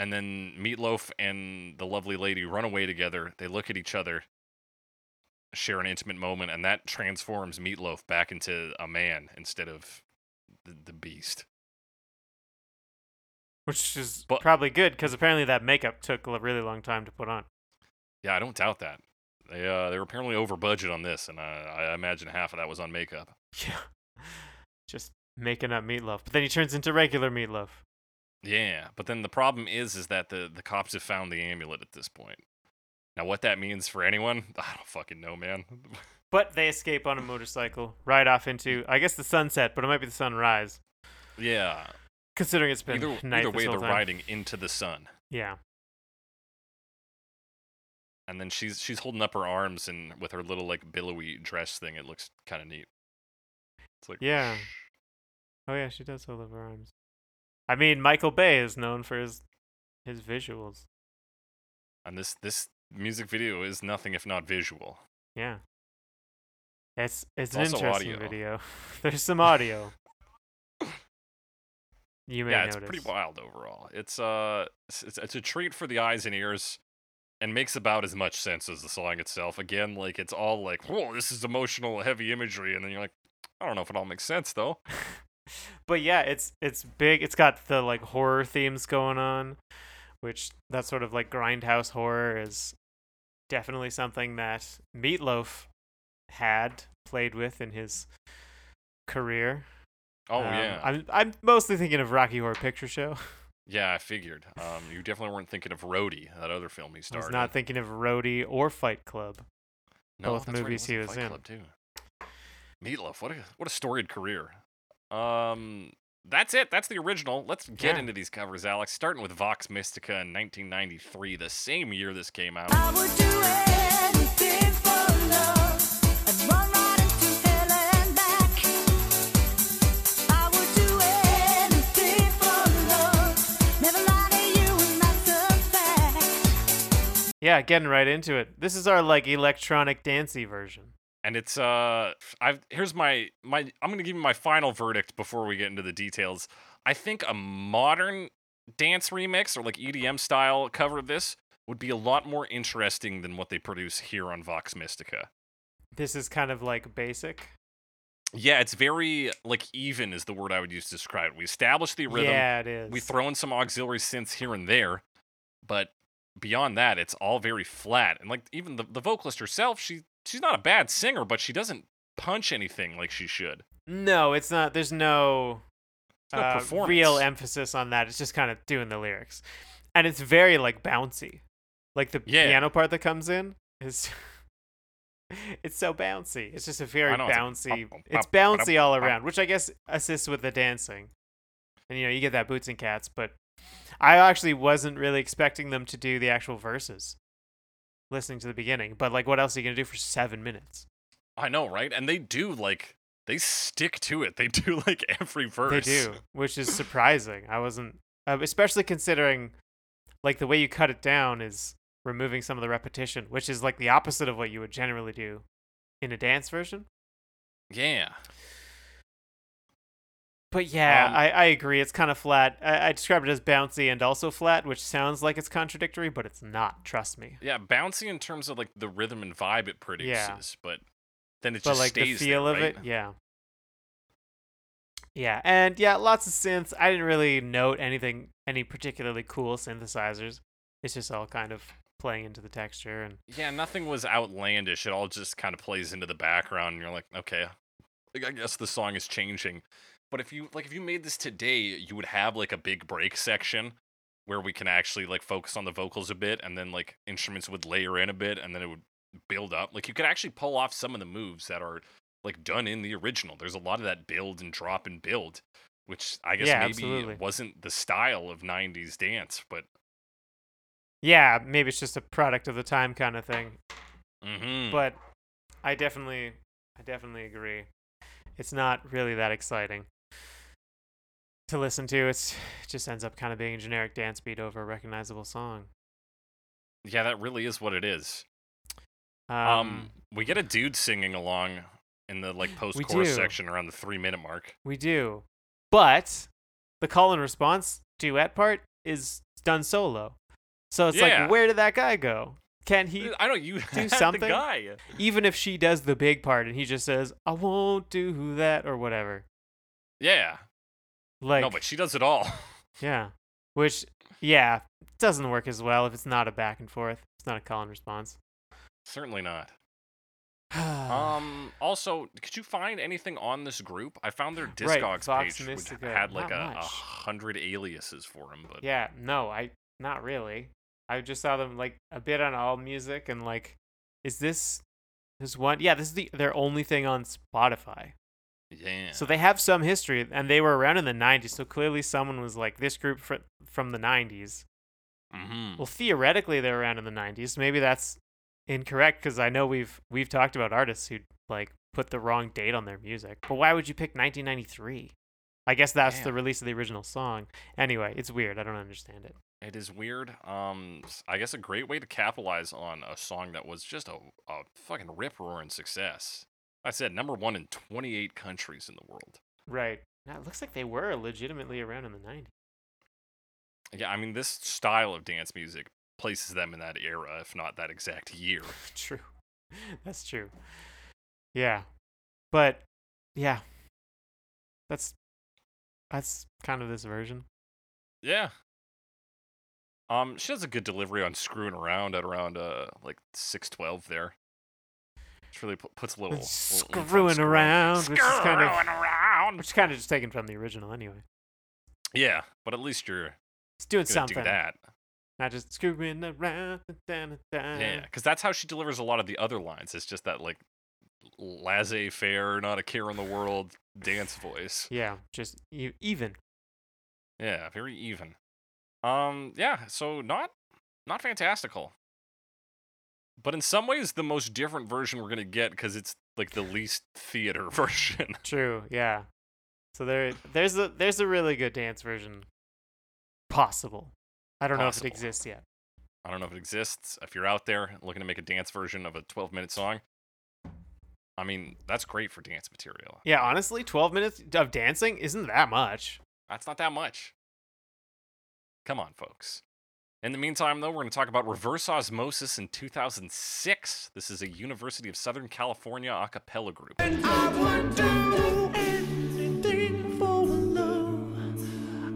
and then Meatloaf and the lovely lady run away together. They look at each other, share an intimate moment, and that transforms Meatloaf back into a man instead of the, the beast. Which is But- probably good because apparently that makeup took a really long time to put on. Yeah, I don't doubt that. They uh, they were apparently over budget on this, and uh, I imagine half of that was on makeup. Yeah. Just making up meatloaf. But then he turns into regular meatloaf. Yeah, but then the problem is, is that the the cops have found the amulet at this point. Now, what that means for anyone, I don't fucking know, man. But they escape on a motorcycle, ride off into, I guess, the sunset, but it might be the sunrise, yeah, considering it's been either night either way, they're time. riding into the sun, Yeah. and then she's she's holding up her arms and with her little like billowy dress thing. It looks kind of neat. It's like Yeah. Oh yeah, she does hold up her arms. I mean, Michael Bay is known for his his visuals. and this this music video is nothing if not visual. Yeah. It's it's, It's an interesting audio. video. There's some audio. You may yeah, it's pretty wild overall. It's uh, it's it's a treat for the eyes and ears, and makes about as much sense as the song itself. Again, like it's all like, whoa, this is emotional, heavy imagery, and then you're like, I don't know if it all makes sense though. but yeah, it's it's big. It's got the like horror themes going on, which that sort of like grindhouse horror is definitely something that Meatloaf had played with in his career. Oh Um, yeah, I'm I'm mostly thinking of Rocky Horror Picture Show. Yeah, I figured. Um, you definitely weren't thinking of Roadie, that other film he I starred. was not thinking of Roadie or Fight Club. no, both that's right, movies he was Fight in. Club, too. Meatloaf, what a what a storied career. Um, that's it. That's the original. Let's get Yeah. into these covers, Alex. Starting with Vox Mystica in 1993, the same year this came out. I would do anything for love and run right into hell and back. I would do anything for love, never lie to you, and that's a fact. Yeah, getting right into it. This is our like electronic dancey version. And it's uh I've here's my my I'm gonna give you my final verdict before we get into the details. I think a modern dance remix or like EDM style cover of this would be a lot more interesting than what they produce here on Vox Mystica. This is kind of like basic. Yeah, it's very like even is the word I would use to describe it. We establish the rhythm, Yeah, it is. we throw in some auxiliary synths here and there, but beyond that, it's all very flat. And like even the, the vocalist herself, she she's not a bad singer, but she doesn't punch anything like she should. No, it's not. There's no, no uh, real emphasis on that. It's just kind of doing the lyrics, and it's very like bouncy. Like the Yeah. piano part that comes in is, it's so bouncy. It's just a very know, it's like bouncy. bum, bum, It's bouncy all around, which I guess assists with the dancing. And you know, you get that boots and cats, but I actually wasn't really expecting them to do the actual verses. Listening to the beginning, but like, what else are you gonna do for seven minutes? I know, right? And they do like they stick to it. They do like every verse. They do, which is surprising. I wasn't, uh, especially considering like the way you cut it down is removing some of the repetition, which is like the opposite of what you would generally do in a dance version. Yeah. But yeah, Um, I, I agree. It's kind of flat. I, I describe it as bouncy and also flat, which sounds like it's contradictory, but it's not. Trust me. Yeah, bouncy in terms of like the rhythm and vibe it produces, but then it but just like the stays feel there, of right? it, yeah. Yeah, and yeah, lots of synths. I didn't really note anything, any particularly cool synthesizers. It's just all kind of playing into the texture and Yeah, nothing was outlandish. It all just kind of plays into the background and you're like, okay, I guess the song is changing. But if you like if you made this today, you would have like a big break section where we can actually like focus on the vocals a bit and then like instruments would layer in a bit and then it would build up. Like you could actually pull off some of the moves that are like done in the original. There's a lot of that build and drop and build, which I guess Yeah, maybe absolutely. wasn't the style of 90s dance, but yeah, maybe it's just a product of the time kind of thing. mhm. But I definitely, I definitely agree. It's not really that exciting to listen to. It's it just ends up kind of being a generic dance beat over a recognizable song. yeah, that really is what it is. Um, Um, we get a dude singing along in the like post chorus section around the three minute mark. we do, but the call and response duet part is done solo. So it's Yeah. like, where did that guy go? Can he I don't you do something? Guy. even if she does the big part and he just says, "I won't do that" or whatever. Yeah. Like, no, but she does it all. yeah, which yeah doesn't work as well if it's not a back and forth. It's not a call and response. Certainly not. Um. Also, could you find anything on this group? I found their Discogs Vox page, which had like a, a hundred aliases for him, but yeah, no, I not really. I just saw them like a bit on All Music and like, is this this one? Yeah, this is the their only thing on Spotify. Yeah. So they have some history, and they were around in the '90s. So clearly, someone was like this group fr- from the '90s. mm-hmm. Well, theoretically, they're around in the '90s. Maybe that's incorrect because I know we've we've talked about artists who like put the wrong date on their music. But why would you pick 1993? I guess that's the release of the original song. Anyway, it's weird. I don't understand it. It is weird. Um, I guess a great way to capitalize on a song that was just a, a fucking rip roaring success. I said number one in 28 countries in the world. Right. Now it looks like they were legitimately around in the 90s. Yeah, I mean, this style of dance music places them in that era, if not that exact year. true. That's true. Yeah. But yeah. That's that's kind of this version. Yeah. Um, she has a good delivery on screwing around at around uh like six twelve there. She really pu- puts a little, little Screwing around, which is kind of around. which is kind of just taken from the original anyway. Yeah, but at least you're It's doing something. do that. Not just screwing around. da, da, da. Yeah, because that's how she delivers a lot of the other lines. It's just that like laissez faire, not a care in the world dance voice. Yeah, just e- even. Yeah, very even. Um, yeah, so not not fantastical. But in some ways, the most different version we're gonna get because it's like the least theater version. True. Yeah. So there, there's a there's a really good dance version. Possible. I don't know if it exists yet. I don't know if it exists. If you're out there looking to make a dance version of a 12 minute song, I mean, that's great for dance material. Yeah, honestly, 12 minutes of dancing isn't that much. That's not that much. Come on, folks. In the meantime, though, we're going to talk about reverse osmosis in 2006. This is a University of Southern California a cappella group. I would do anything for love.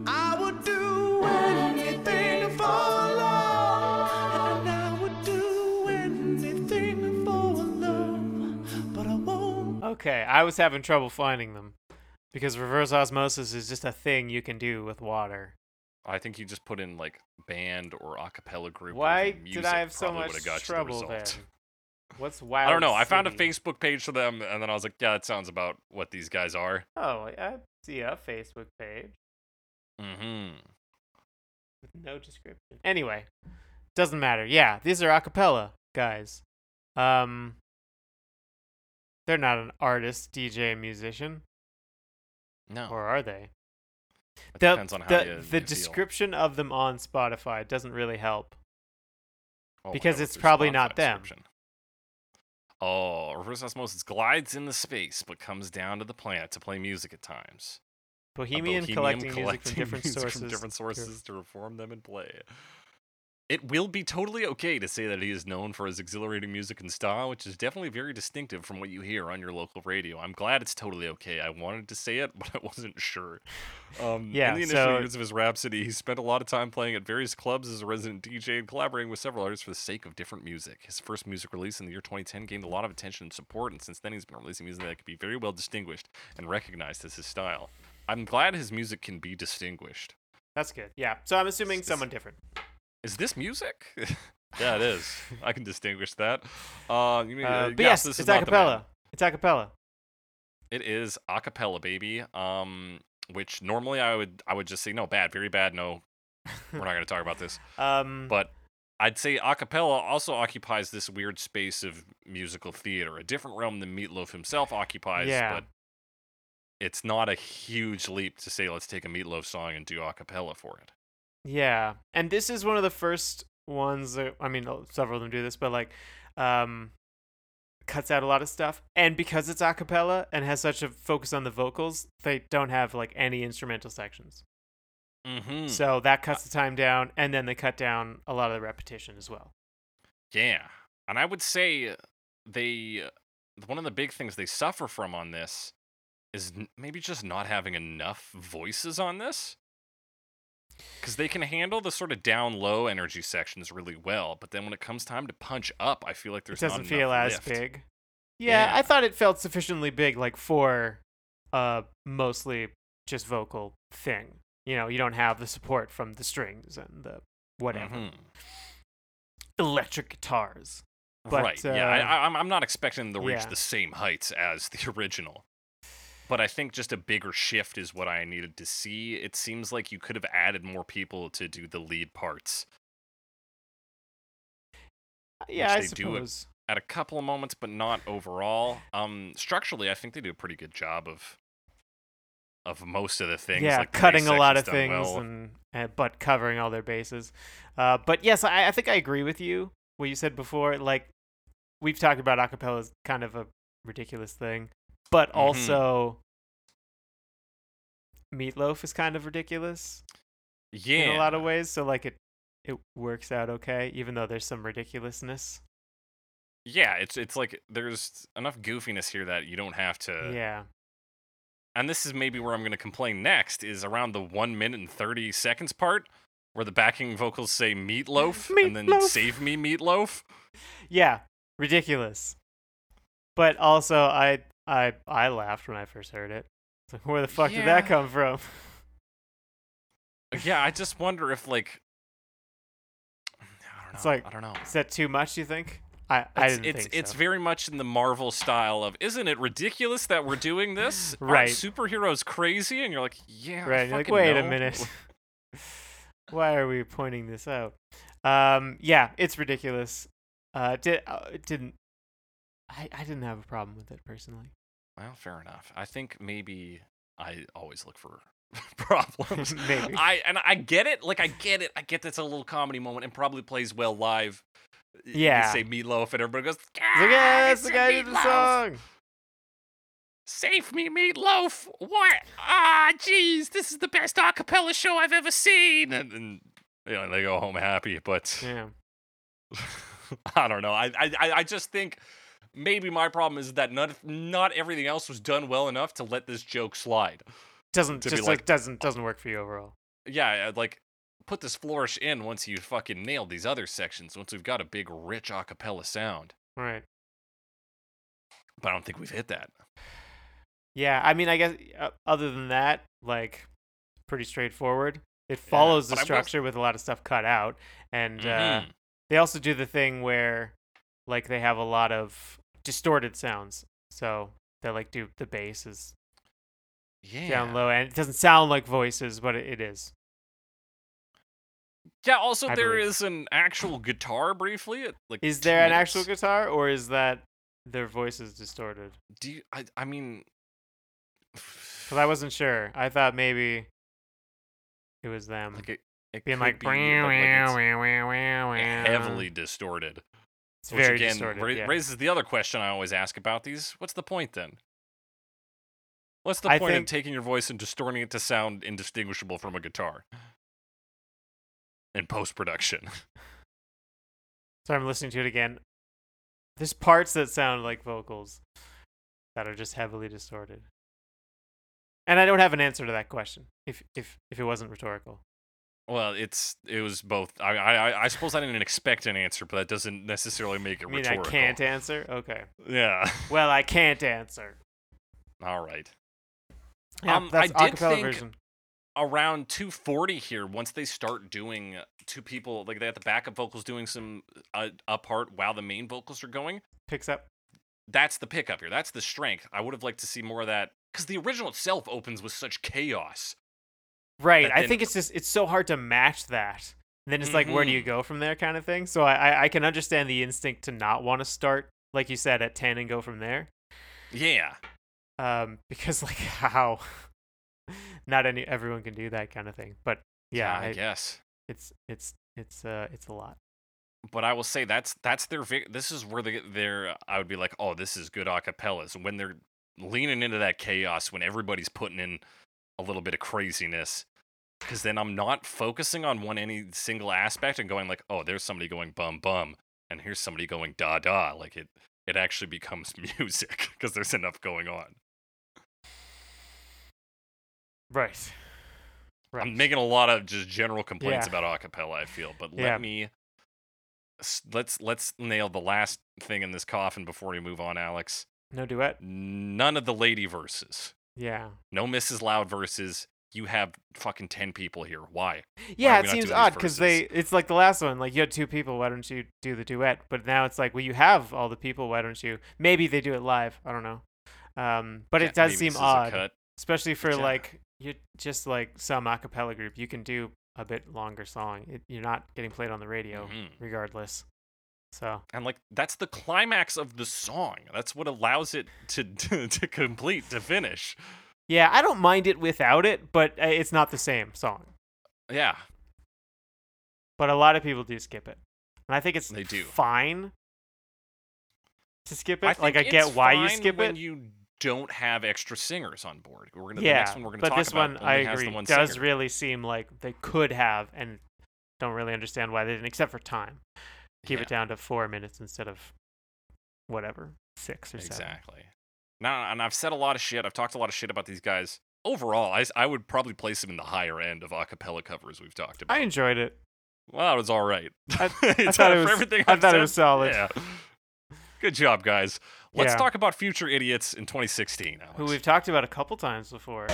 I would do anything for love. And I would do anything for love. But I won't. Okay, I was having trouble finding them because reverse osmosis is just a thing you can do with water. I think you just put in like band or a cappella group. Why did I have so much got the trouble then? What's wild? I don't know. I found a Facebook page for them, and then I was like, yeah, that sounds about what these guys are. Oh, I see a Facebook page Mm-hmm. with no description. Anyway, doesn't matter. Yeah, these are a cappella guys. Um, they're not an artist, DJ, musician, No, or are they? It The, depends on how the, you, the you feel. description of them on Spotify doesn't really help. Oh, because it's probably Spotify not them. Oh, reverse osmosis glides into space, but comes down to the planet to play music at times. A Bohemian, collecting music from different music sources. from different to- sources to reform them and play. It will be totally okay to say that he is known for his exhilarating music and style, which is definitely very distinctive from what you hear on your local radio. I'm glad it's totally okay. I wanted to say it, but I wasn't sure. Um, Yeah, in the initial so- years of his Rhapsody, he spent a lot of time playing at various clubs as a resident DJ and collaborating with several artists for the sake of different music. His first music release in the year 2010 gained a lot of attention and support, and since then he's been releasing music that can be very well distinguished and recognized as his style. I'm glad his music can be distinguished. That's good. Yeah. So I'm assuming someone different. Is this music? yeah, it is. I can distinguish that. Uh, you mean, Uh, uh, but yes, this it's is not the man. acapella. It's acapella. It is acapella, baby. Um, which normally I would I would just say no, bad, very bad. No, we're not going to talk about this. Um, But I'd say acapella also occupies this weird space of musical theater, a different realm than Meatloaf himself occupies. Yeah. But it's not a huge leap to say let's take a Meatloaf song and do acapella for it. Yeah, and this is one of the first ones. That, I mean, uh, several of them do this, but like, um, cuts out a lot of stuff. And because it's a cappella and has such a focus on the vocals, they don't have like any instrumental sections. Mm-hmm. So that cuts the time down, and then they cut down a lot of the repetition as well. Yeah. And I would say they one of the big things they suffer from on this is maybe just not having enough voices on this. Cuz they can handle the sort of down low energy sections really well, but then when it comes time to punch up, I feel like there's it doesn't feel as lift. big. Yeah, Yeah. I thought it felt sufficiently big, like for uh mostly just vocal thing. You know, you don't have the support from the strings and the whatever Mhm. electric guitars. But, right. yeah, I, uh, I, I'm I'm not expecting them to reach yeah. the same heights as the original. But I think just a bigger shift is what I needed to see. It seems like you could have added more people to do the lead parts. Yeah, I they do suppose. at a couple of moments, but not overall. Um, structurally, I think they do a pretty good job of of most of the things. yeah, like the cutting a lot of things well. and, and but covering all their bases. Uh, but yes, I, I think I agree with you. What you said before, like we've talked about acapella is kind of a ridiculous thing, but Mhm. also Meatloaf is kind of ridiculous yeah, in a lot of ways. So like it it works out okay, even though there's some ridiculousness. yeah. It's it's like there's enough goofiness here that you don't have to. yeah, And this is maybe where I'm going to complain next is around the one minute and thirty seconds part. Where the backing vocals say meatloaf, and then save me meatloaf. yeah, ridiculous. But also, I I I laughed when I first heard it. Like, where the fuck did that come from? yeah, I just wonder if like I don't know. It's like- I don't know. Is that too much? You think? I I It's didn't it's, think it's very much in the Marvel style of isn't it ridiculous that we're doing this? Aren't Right. superheroes crazy? And you're like, yeah. Right. You're like, wait a minute. Why are we pointing this out? Um, yeah, it's ridiculous. Uh, did uh, it didn't. I I didn't have a problem with it personally. Well, fair enough. I think maybe I always look for problems. Maybe. I and I get it. Like I get it. I get that's a little comedy moment and probably plays well live. Y- you Yeah. say meatloaf and everybody goes, yeah, it's the guy did the song. Save me, meatloaf! What? Ah, jeez, this is the best a cappella show I've ever seen. And, and you know, they go home happy. But Yeah. I don't know. I I- I just think maybe my problem is that not not everything else was done well enough to let this joke slide. Doesn't To just like- like doesn't doesn't work for you overall. Yeah, like put this flourish in once you fucking nailed these other sections. Once we've got a big, rich a cappella sound. Right. But I don't think we've hit that. Yeah, I mean, I guess uh, other than that, like, pretty straightforward. It follows the I will- structure with a lot of stuff cut out, and uh, Mhm. they also do the thing where, like, they have a lot of distorted sounds. So they like do the bass is yeah. down low, and it doesn't sound like voices, but it, it is. Yeah. Also, I there believe. is an actual guitar briefly. At, like, Is there an actual guitar, or is that their voices distorted? Do you, I? I mean, Because I wasn't sure. I thought maybe it was them like it, it being like, be, like, heavily. heavily distorted. It's Which very again distorted. ra- yeah. raises the other question I always ask about these. What's the point then? What's the I point think- in taking your voice and distorting it to sound indistinguishable from a guitar? In post production. So I'm listening to it again. There's parts that sound like vocals that are just heavily distorted. And I don't have an answer to that question. If if if it wasn't rhetorical. Well, it's it was both. I I I suppose I didn't expect an answer, but that doesn't necessarily make it I mean, rhetorical. I can't answer. Okay. Yeah. Well, I can't answer. All right. Yeah, Um, I did think- version. Around 240 here, once they start doing two people, like they have the backup vocals doing some uh, a part while the main vocals are going. Picks up. That's the pickup here. That's the strength. I would have liked to see more of that because the original itself opens with such chaos. Right. I think it's just it's so hard to match that. And then it's like, where do you Mhm. go from there, kind of thing. So I I, I can understand the instinct to not want to start, like you said, at ten and go from there. Yeah. Um, because like how, not any everyone can do that kind of thing. But yeah, I I- guess. it's it's it's uh it's a lot. But I will say that's that's their vi- this is where they they're I would be like, "Oh, this is good acapellas." When they're leaning into that chaos when everybody's putting in a little bit of craziness cuz then I'm not focusing on one any single aspect and going like, "Oh, there's somebody going bum bum and here's somebody going da da." Like it it actually becomes music because there's enough going on. Right. Right. I'm making a lot of just general complaints Yeah. about acapella, I feel, but Yeah. let me let's let's nail the last thing in this coffin before we move on, Alex. no duet. None of the lady verses. Yeah. No Mrs. Loud versus You have fucking 10 people here. Why? Yeah, we it seems odd because they it's like the last one. Like you had two people, why don't you do the duet? But now it's like, well, you have all the people, why don't you? Maybe they do it live. I don't know. Um, but Yeah, it does seem this is a odd, especially for Yeah. like you're just like some a cappella group. You can do a bit longer song. It, you're not getting played on the radio, Mhm. regardless. So And like that's the climax of the song. That's what allows it to to, to complete to finish. yeah, I don't mind it without it, but uh, it's not the same song. Yeah. But a lot of people do skip it, and I think it's They do. fine to skip it. I like I get why you skip when it. you don't have extra singers on board. We're gonna the yeah, next one we're gonna but talk this one I the agree one does singer. really seem like they could have, and don't really understand why they didn't, except for time. Keep Yeah. it down to four minutes instead of whatever six or seven. Exactly. Now, and I've said a lot of shit. I've talked a lot of shit about these guys. Overall, I, I would probably place them in the higher end of acapella covers we've talked about. I enjoyed it. well, it was all right. I- It's, thought it was- everything I I've thought it was solid. Yeah. Good job, guys. Let's Yeah. talk about future idiots in 2016. Who we've talked about a couple times before.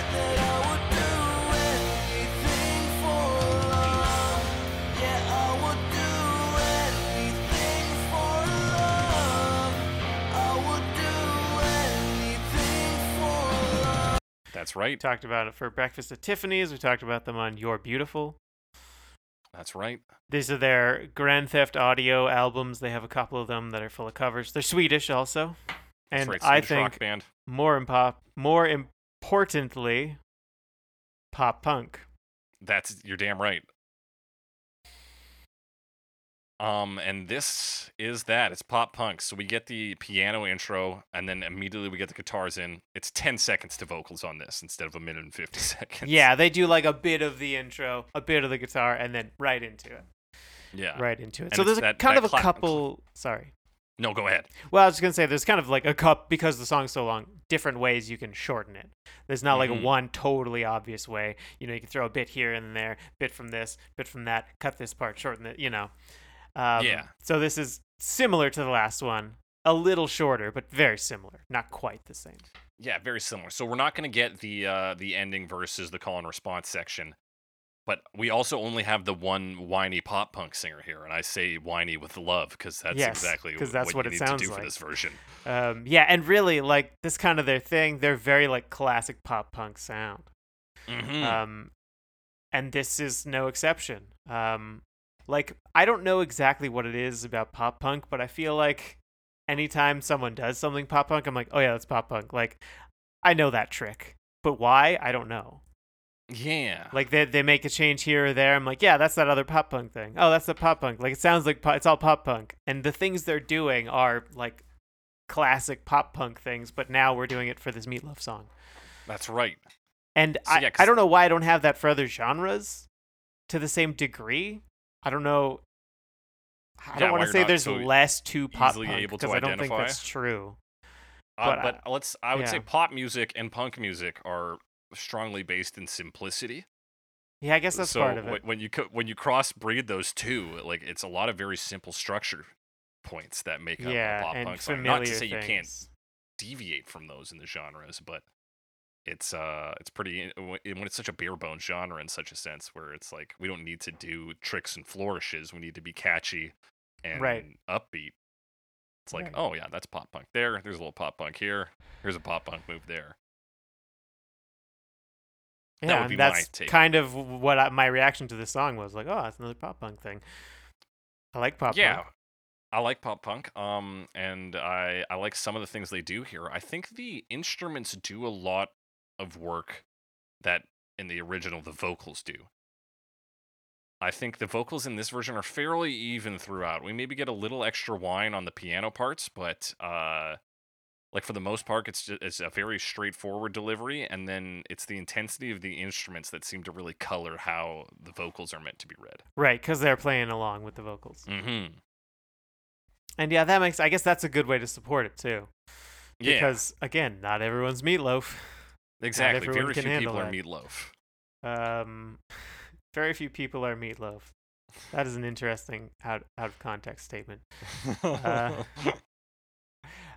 That's right. We talked about it for Breakfast at Tiffany's. We talked about them on You're Beautiful. That's right. These are their Grand Theft Audio albums. They have a couple of them that are full of covers. They're Swedish also. That's And right. I think more impop, more importantly, pop punk. That's you're damn right. Um, and this is that. It's pop punk. So we get the piano intro, and then immediately we get the guitars in. It's ten seconds to vocals on this instead of a minute and fifty seconds. Yeah, they do like a bit of the intro, a bit of the guitar, and then right into it. Yeah. Right into it. And so there's a, that- kind that of a cla- couple. Sorry. No, go ahead. Well, I was just gonna say there's kind of like a cup because the song's so long. Different ways you can shorten it. There's not like Mhm. a one totally obvious way. You know, you can throw a bit here and there, bit from this, bit from that, cut this part, shorten it. You know. Um, Yeah. So this is similar to the last one, a little shorter, but very similar. Not quite the same. Yeah, very similar. So we're not going to get the uh, the ending versus the call and response section, but we also only have the one whiny pop punk singer here, and I say whiny with love because that's Yes, exactly 'cause that's what you it need sounds to do like. for this version. Um, yeah, and really like this kind of their thing. They're very like classic pop punk sound. hmm um, and this is no exception. Um, like I don't know exactly what it is about pop punk, but I feel like anytime someone does something pop punk, I'm like, oh yeah, that's pop punk. Like I know that trick, but why? I don't know. yeah. Like they they make a change here or there. I'm like, yeah, that's that other pop punk thing. Oh, that's the pop punk. Like it sounds like po- it's all pop punk, and the things they're doing are like classic pop punk things, but now we're doing it for this Meatloaf song. That's right. And So, I, yeah, I don't know why I don't have that for other genres to the same degree. I don't know. I Yeah, don't want to say there's so less to pop punk able to because I don't think identify. that's true. Uh, But, but, uh, let's I would say pop music and punk music are strongly based in simplicity. Yeah, I guess that's so part of it. when you when you crossbreed those two, like it's a lot of very simple structure points that make up yeah, a pop punk song. Not to say things. you can't deviate from those in the genres, but it's uh it's pretty when it's such a bare bones genre in such a sense where it's like we don't need to do tricks and flourishes. We need to be catchy and Right. upbeat. It's like, Right. oh yeah, that's pop punk there. There's a little pop punk here. Here's a pop punk move there. that Yeah, would be and my that's kind of what I, my reaction to this song was like. Oh, that's another pop punk thing. I like pop yeah. punk. I like pop punk, um, and I I like some of the things they do here. I think the instruments do a lot of work that in the original the vocals do. I think the vocals in this version are fairly even throughout. We maybe get a little extra whine on the piano parts, but uh, like for the most part, it's just, it's a very straightforward delivery, and then it's the intensity of the instruments that seem to really color how the vocals are meant to be read. Right, because they're playing along with the vocals. Mm-hmm. And yeah, that makes. I guess that's a good way to support it too. Yeah, Because again, not everyone's meatloaf. Exactly. Very few people are meatloaf. Um, very few people are meatloaf. That is an interesting out out of context statement. Uh,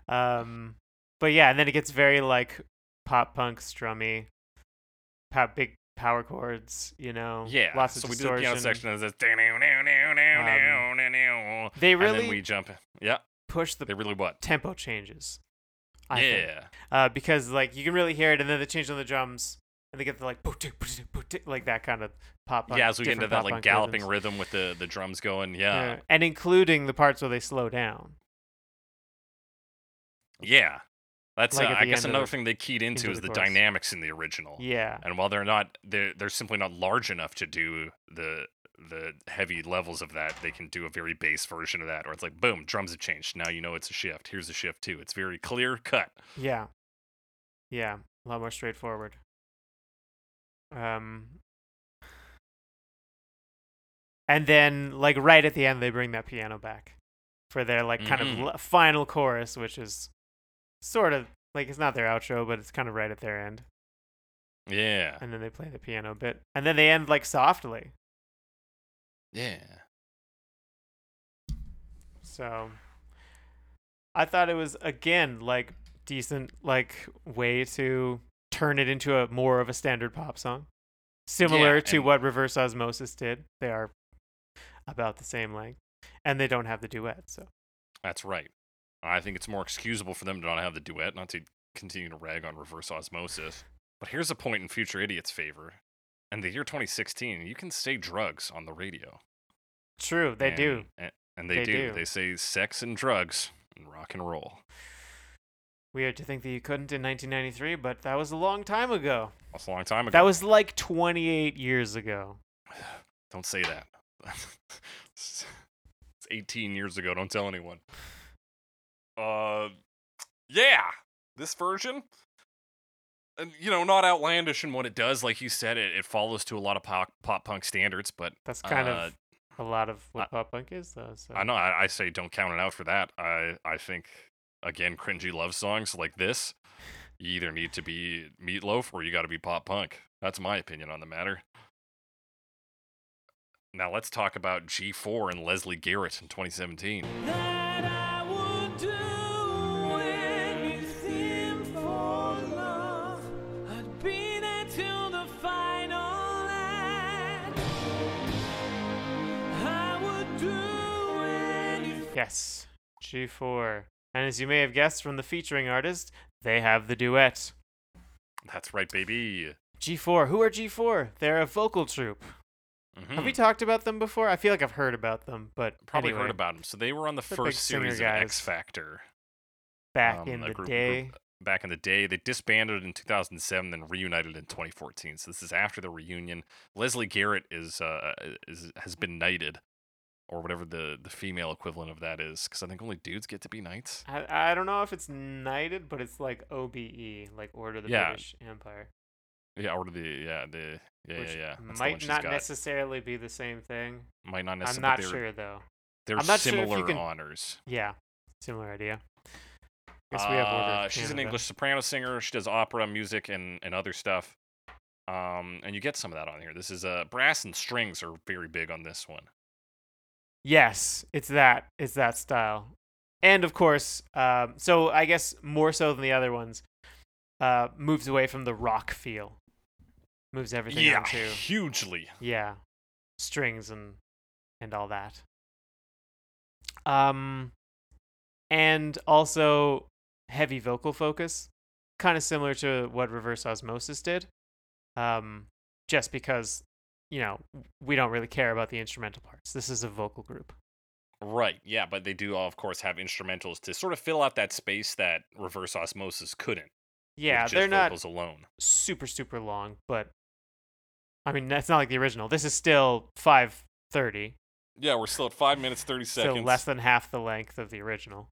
Um, but yeah, and then it gets very like pop punk strummy, pop big power chords. You know, yeah, lots of so we do the distortion. piano section as this. Um, They and really then we jump. Yeah, push the they really what? tempo changes. I think. yeah, uh, because like you can really hear it, and then they change on the drums, and they get the like like that kind of pop. punk, yeah. As we get into that like galloping rhythms. rhythm with the the drums going. Yeah, Yeah, and including the parts where they slow down. yeah. That's Like uh, I guess another the- thing they keyed into into is the the dynamics in the original. Yeah, And while they're not, they're they're simply not large enough to do the the heavy levels of that. They can do a very bass version of that, or it's like boom, drums have changed. Now you know it's a shift. Here's a shift too. It's very clear cut. yeah, yeah, a lot more straightforward. Um, and then like right at the end, they bring that piano back for their like kind Mhm. of l- final chorus, which is sort of like it's not their outro, but it's kind of right at their end. Yeah, And then they play the piano bit, and then they end like softly. Yeah. So I thought it was again like decent like way to turn it into a more of a standard pop song. Similar Yeah, to what reverse osmosis did. They are about the same length. And they don't have the duet, so That's right. I think it's more excusable for them to not have the duet, not to continue to rag on reverse osmosis. But here's a point in Future Idiot's favor. In the year 2016, you can say drugs on the radio. True, they do. And, and they, They do. do. They say sex and drugs and rock and roll. Weird to think that you couldn't in 1993, but that was a long time ago. That's a long time ago. That was like 28 years ago. Don't say that. it's 18 years ago. Don't tell anyone. Uh, yeah, this version, and you know, not outlandish in what it does. Like you said, it, it follows to a lot of pop, pop punk standards. But That's kind uh, of a lot of what I- pop punk is, though. So. I know I, I say don't count it out for that. I I think again, cringy love songs like this, you either need to be meatloaf or you got to be pop punk. That's my opinion on the matter. Now let's talk about G4 and Lesley Garrett in 2017. that Yes, G4. And as you may have guessed from the featuring artist, they have the duet. That's right, baby. G4. Who are G4? They're a vocal troupe. Mhm. Have we talked about them before? I feel like I've heard about them, but Probably anyway, heard about them. So they were on the They're first series of X. Factor. back um, in the group- day. group back in the day. They disbanded in 2007, then reunited in 2014. So this is after the reunion. Lesley Garrett is uh is has been knighted, or whatever the the female equivalent of that is, because I think only dudes get to be knights. I, I don't know if it's knighted, but it's like OBE, like Order of the Yeah. British Empire. Yeah, order the yeah the yeah which yeah yeah. Might not got. necessarily be the same thing. Might not necessarily I'm not sure though. They're I'm not sure if you similar can- honors. Yeah, similar idea. Guess we have Order Uh, she's an English soprano singer. She does opera music and, and other stuff. Um, and you get some of that on here. This is uh, brass and strings are very big on this one. Yes, it's that. It's that style. And of course, um, so I guess more so than the other ones, uh, moves away from the rock feel. Moves everything into. yeah, onto hugely. yeah, strings and and all that. Um, and also heavy vocal focus, kind of similar to what Reverse Osmosis did. Um, just because you know we don't really care about the instrumental parts. This is a vocal group. Right. Yeah, but they do, of course, have instrumentals to sort of fill out that space that reverse osmosis couldn't. Yeah, they're not alone. super super long, but I mean that's not like the original. This is still five thirty, Yeah, we're still at five minutes thirty seconds. so less than half the length of the original.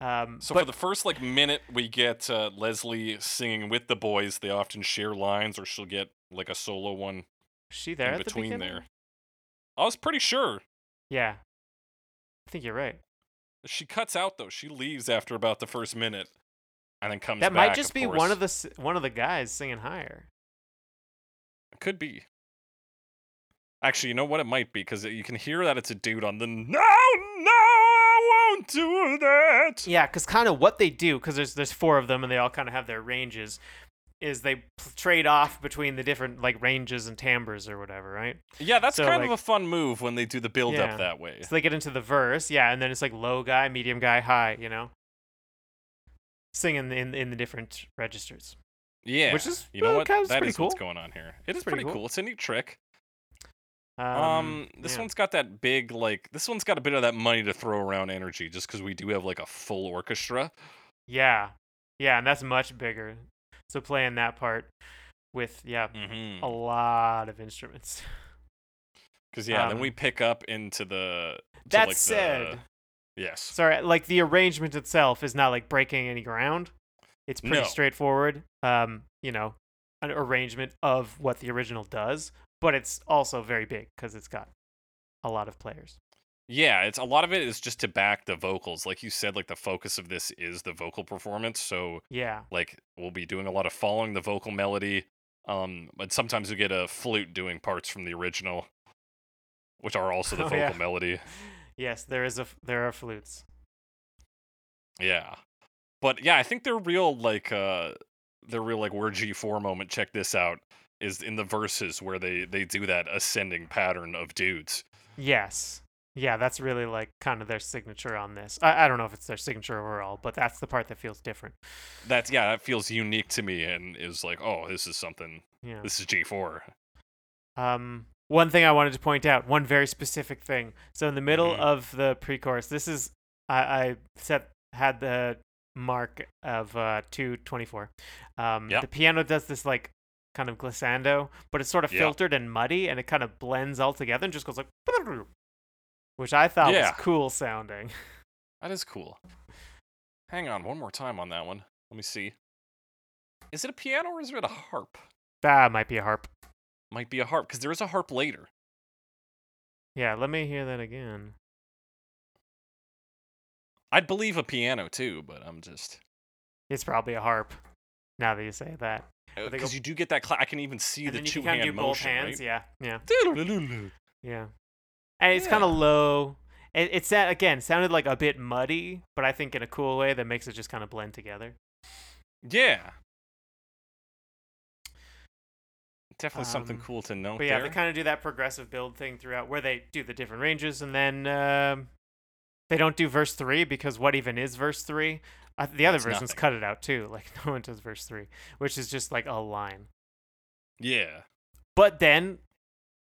Um, So but for the first like minute, we get uh, Lesley singing with the boys. They often share lines, or she'll get like a solo one she there the between beginning? there. I was pretty sure. Yeah, I think you're right. She cuts out though. She leaves after about the first minute, and then comes. Back. That back, might just be one of the one of the guys singing higher. Could be. Actually, you know what? It might be because you can hear that it's a dude on the no, no, I won't do that. Yeah, because kind of what they do, because there's there's four of them and they all kind of have their ranges, is they trade off between the different like ranges and timbres or whatever, right? Yeah, that's So, kind like- of a fun move when they do the build Yeah. up that way. So they get into the verse, yeah, and then it's like low guy, medium guy, high, you know, singing in in the different registers. Yeah, Which is, you know uh, what? kind of That pretty what's going on here. It is pretty pretty, cool. cool. It's a neat trick. Um, Um, this yeah. one's got that big like this one's got a bit of that money to throw around energy just because we do have like a full orchestra. yeah, yeah, and that's much bigger. So playing that part with yeah Mm-hmm. a lot of instruments. Because yeah, then um, we pick up into the. That like, the- said, yes. sorry, like the arrangement itself is not like breaking any ground. It's pretty No. straightforward. Um, you know, an arrangement of what the original does, but it's also very big because it's got a lot of players. Yeah, it's a lot of it is just to back the vocals. Like you said, like the focus of this is the vocal performance. So Yeah, like we'll be doing a lot of following the vocal melody. Um, but sometimes we get a flute doing parts from the original, which are also the Oh, vocal yeah. melody. yes, there is a there are flutes. Yeah. But yeah, I think they're real like uh they're real like we're G4 moment. Check this out. Is in the verses where they they do that ascending pattern of dudes. Yes, Yeah, that's really like kind of their signature on this. I, I don't know if it's their signature overall, but that's the part that feels different. That's yeah, that feels unique to me and is like, oh, this is something. Yeah. This is G4. Um, one thing I wanted to point out, one very specific thing. So in the middle Mhm. of the pre-chorus, this is I, I set had the mark of uh, two twenty four. Um, Yeah. The piano does this like kind of glissando, but it's sort of Yeah. filtered and muddy, and it kind of blends all together and just goes like, which I thought Yeah. was cool sounding. That is cool. Hang on, one more time on that one. Let me see. Is it a piano or is it a harp? Ah, that might be a harp. Might be a harp because there is a harp later. Yeah, let me hear that again. I'd believe a piano too, but I'm just It's probably a harp. Now that you say that, because you do get that. Cla- I can even see and the then you two can kind hand of do both motion, hands. right? Yeah, yeah. Yeah. Yeah. And it's kind of low. It, it's that again sounded like a bit muddy, but I think in a cool way that makes it just kind of blend together. Yeah. Definitely something Um, cool to note But yeah, there. they kind of do that progressive build thing throughout, where they do the different ranges, and then um, they don't do verse three because what even is verse three? Uh, the other versions nothing. cut it out too. Like no one does verse three, which is just like a line. yeah. But then,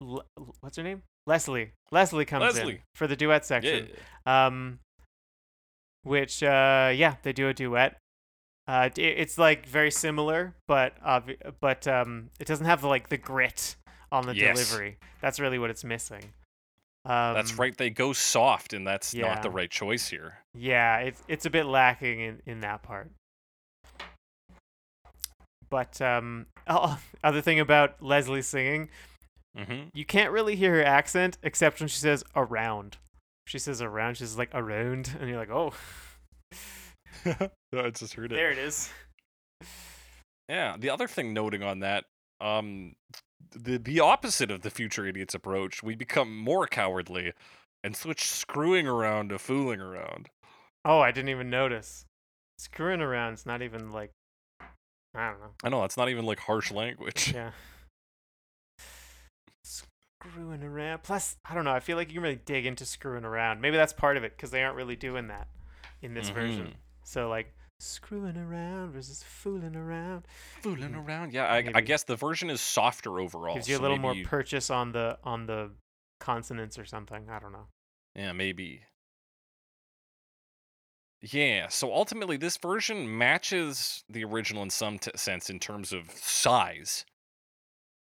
Le- what's her name? Lesley. Lesley comes in for the duet Yeah. section. um which uh yeah they do a duet uh it's like very similar but obvi- but um it doesn't have like the grit on the Yes. delivery that's really what it's missing um That's right. They go soft, and that's not the right choice here. yeah it's it's a bit lacking in in that part but um oh, other thing about lesley singing Mm-hmm. you can't really hear her accent except when she says around she says around she's like around and you're like oh I just heard it. there it is Yeah. The other thing noting on that, um, the the opposite of the future idiots approach, we become more cowardly and switch screwing around to fooling around. Oh, I didn't even notice. Screwing around is not even like I don't know. I know that's not even like harsh language. Yeah. Screwing around. Plus, I don't know. I feel like you can really dig into screwing around. Maybe that's part of it because they aren't really doing that in this version. Mhm. So like screwing around versus fooling around Fooling around. Yeah, I, I guess the version is softer overall. gives you a so little more maybe- purchase on the on the consonants or something. I don't know. Yeah, maybe. Yeah, so ultimately, this version matches the original in some t- sense in terms of size,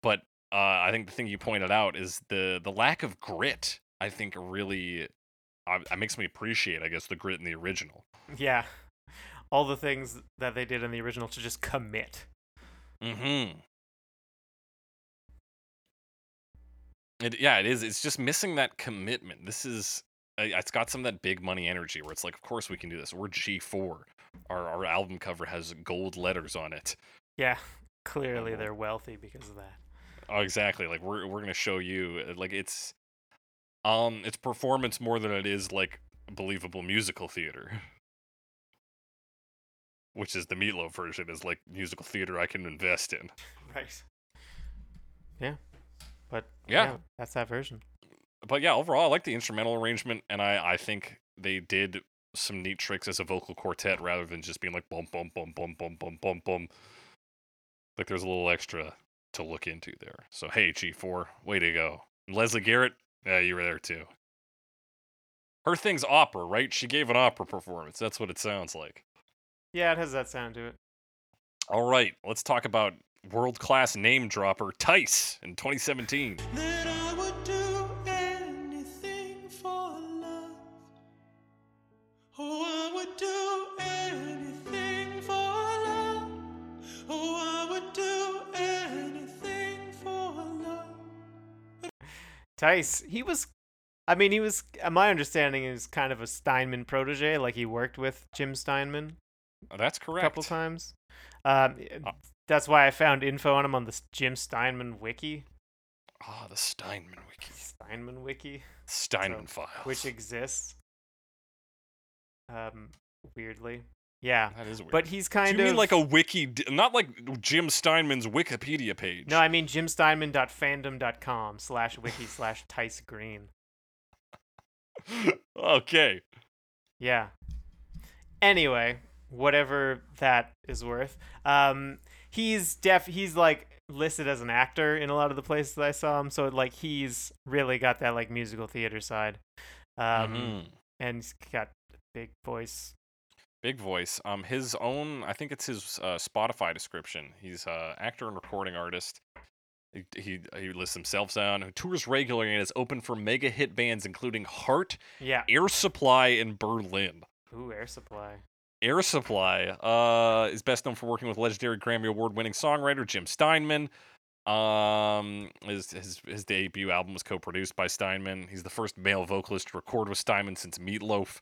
but uh, I think the thing you pointed out is the the lack of grit. I think really uh, it makes me appreciate, I guess, the grit in the original. Yeah. All the things that they did in the original to just commit. Mm-hmm. It, yeah, it is. It's just missing that commitment. This is, uh, it's got some of that big money energy where it's like, of course we can do this. We're G4. Our, our album cover has gold letters on it. Yeah. Clearly Oh. they're wealthy because of that. Oh, exactly. Like we're we're gonna show you uh, like it's, um, it's performance more than it is like believable musical theater. Which is the Meatloaf version is like musical theater I can invest in. Right. Yeah. But Yeah. that's that version. but yeah, overall, I like the instrumental arrangement, and I I think they did some neat tricks as a vocal quartet rather than just being like bum bum bum bum bum bum bum bum. Like there's a little extra to look into there. So hey, G4, way to go. And Lesley Garrett, yeah, you were there too. Her thing's opera, right? She gave an opera performance. That's what it sounds like. Yeah, it has that sound to it. All right, let's talk about world class name dropper Tice in 2017. That I would do anything for love. Oh, I would do anything for love. Oh, I would do anything for love. Tice, he was I mean, he was my understanding is kind of a Steinman protege, like he worked with Jim Steinman That's correct. a couple times. Um, Uh, that's why I found info on him on the Jim Steinman wiki, Ah, the Steinman wiki. Steinman wiki, Steinman So, files. which exists. Um, weirdly, yeah, that is weird. but he's Do kind you of You mean like a wiki, not like Jim Steinman's Wikipedia page? No, I mean jimsteinman.fandom.com slash wiki slash Tice Green. okay. Yeah. Anyway, whatever that is worth. Um, he's def. He's like listed as an actor in a lot of the places I saw him. So like he's really got that like musical theater side. Um, Mhm. and he's got a big voice. Big voice. Um, his own. I think it's his uh, Spotify description. He's a actor and recording artist. He, he he lists himself down. Who tours regularly and is open for mega hit bands including Heart, Yeah. Air Supply, and Berlin. Ooh, Air Supply. Air Supply uh, is best known for working with legendary Grammy Award-winning songwriter Jim Steinman. Um, his, his his debut album was co-produced by Steinman. He's the first male vocalist to record with Steinman since Meatloaf.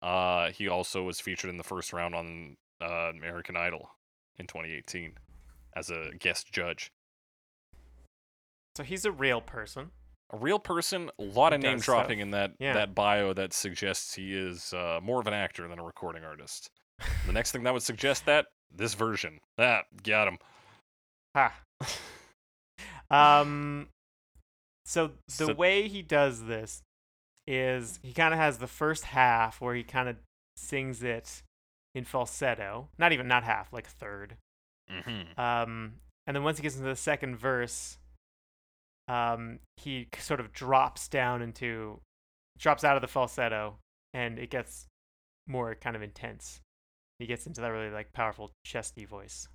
Uh, he also was featured in the first round on uh, American Idol in 2018 as a guest judge. So he's a real person. A real person, a lot of name stuff. dropping in that Yeah. that bio that suggests he is uh, more of an actor than a recording artist. The next thing that would suggest that this version, that got him. Ha. Um. So the So- way he does this is he kind of has the first half where he kind of sings it in falsetto. Not even not half, like a third. Mm-hmm. Um, and then once he gets into the second verse, um, he sort of drops down into, drops out of the falsetto, and it gets more kind of intense. He gets into that really like powerful chesty voice.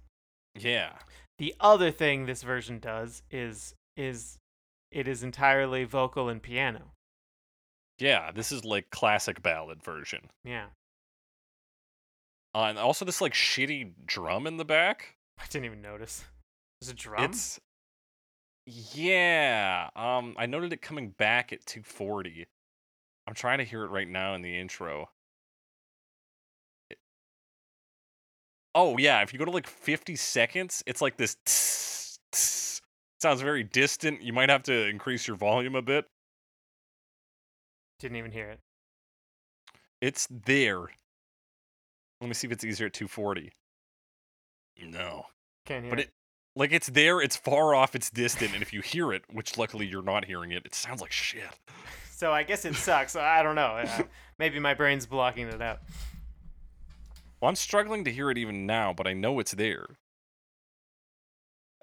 Yeah. The other thing this version does is is it is entirely vocal and piano. Yeah, this is like classic ballad version. Yeah, Uh, and also this like shitty drum in the back. I didn't even notice. There's a drum. It's yeah. Um, I noted it coming back at 240. I'm trying to hear it right now in the intro. Oh yeah, if you go to like 50 seconds, it's like this. tss, tss. Sounds very distant. You might have to increase your volume a bit. Didn't even hear it. It's there. Let me see if it's easier at 240. No. Can't hear But it. it like it's there, it's far off, it's distant, and if you hear it, which luckily you're not hearing it, it sounds like shit. So I guess it sucks. I don't know. Uh, maybe my brain's blocking it out. Well, I'm struggling to hear it even now, but I know it's there.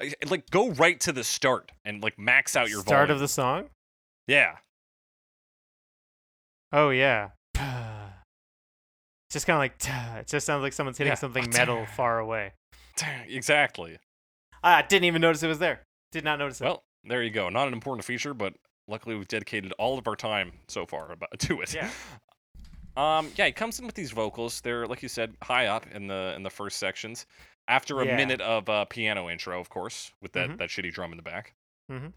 I- Like go right to the start and like max out your Start volume. of the song. Yeah. Oh yeah. Just kind of like it just sounds like someone's hitting Yeah. something metal far away. Exactly. I didn't even notice it was there. Did not notice it. Well, there you go. Not an important feature, but luckily we've dedicated all of our time so far about to it. Yeah. Um, yeah, he comes in with these vocals. They're like you said, high up in the in the first sections. After a Yeah. minute of uh, piano intro, of course, with that Mhm. that shitty drum in the back. Mhm.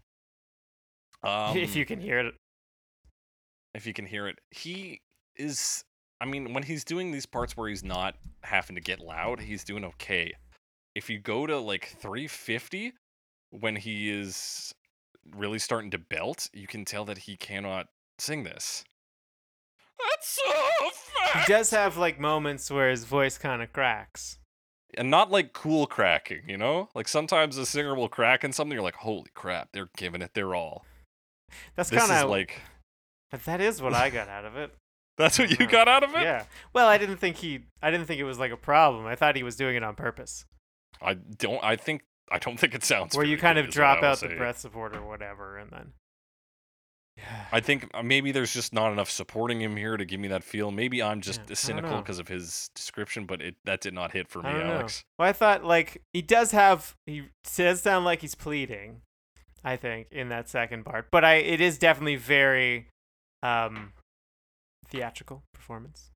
Um, if you can hear it. if you can hear it, he is. I mean, when he's doing these parts where he's not having to get loud, he's doing okay. If you go to like 350, when he is really starting to belt, you can tell that he cannot sing this. That's so He does have like moments where his voice kind of cracks. and not like cool cracking, you know? Like sometimes a singer will crack in something, you're like, holy crap, they're giving it their all. That's kind of like, But that is what I got out of it. that's what you Uh, got out of it? Yeah. Well, I didn't think he. I didn't think it was like a problem. I thought he was doing it on purpose. I don't, I think, I don't think it sounds where you kind good, of is what I drop out the breath support or whatever, and then. Yeah. I think uh, maybe there's just not enough supporting him here to give me that feel. Maybe I'm just Yeah, cynical because of his description, but it that did not hit for me, don't know. Alex. Well, I thought like he does have. He does sound like he's pleading. I think in that second part, but I it is definitely very, um, theatrical performance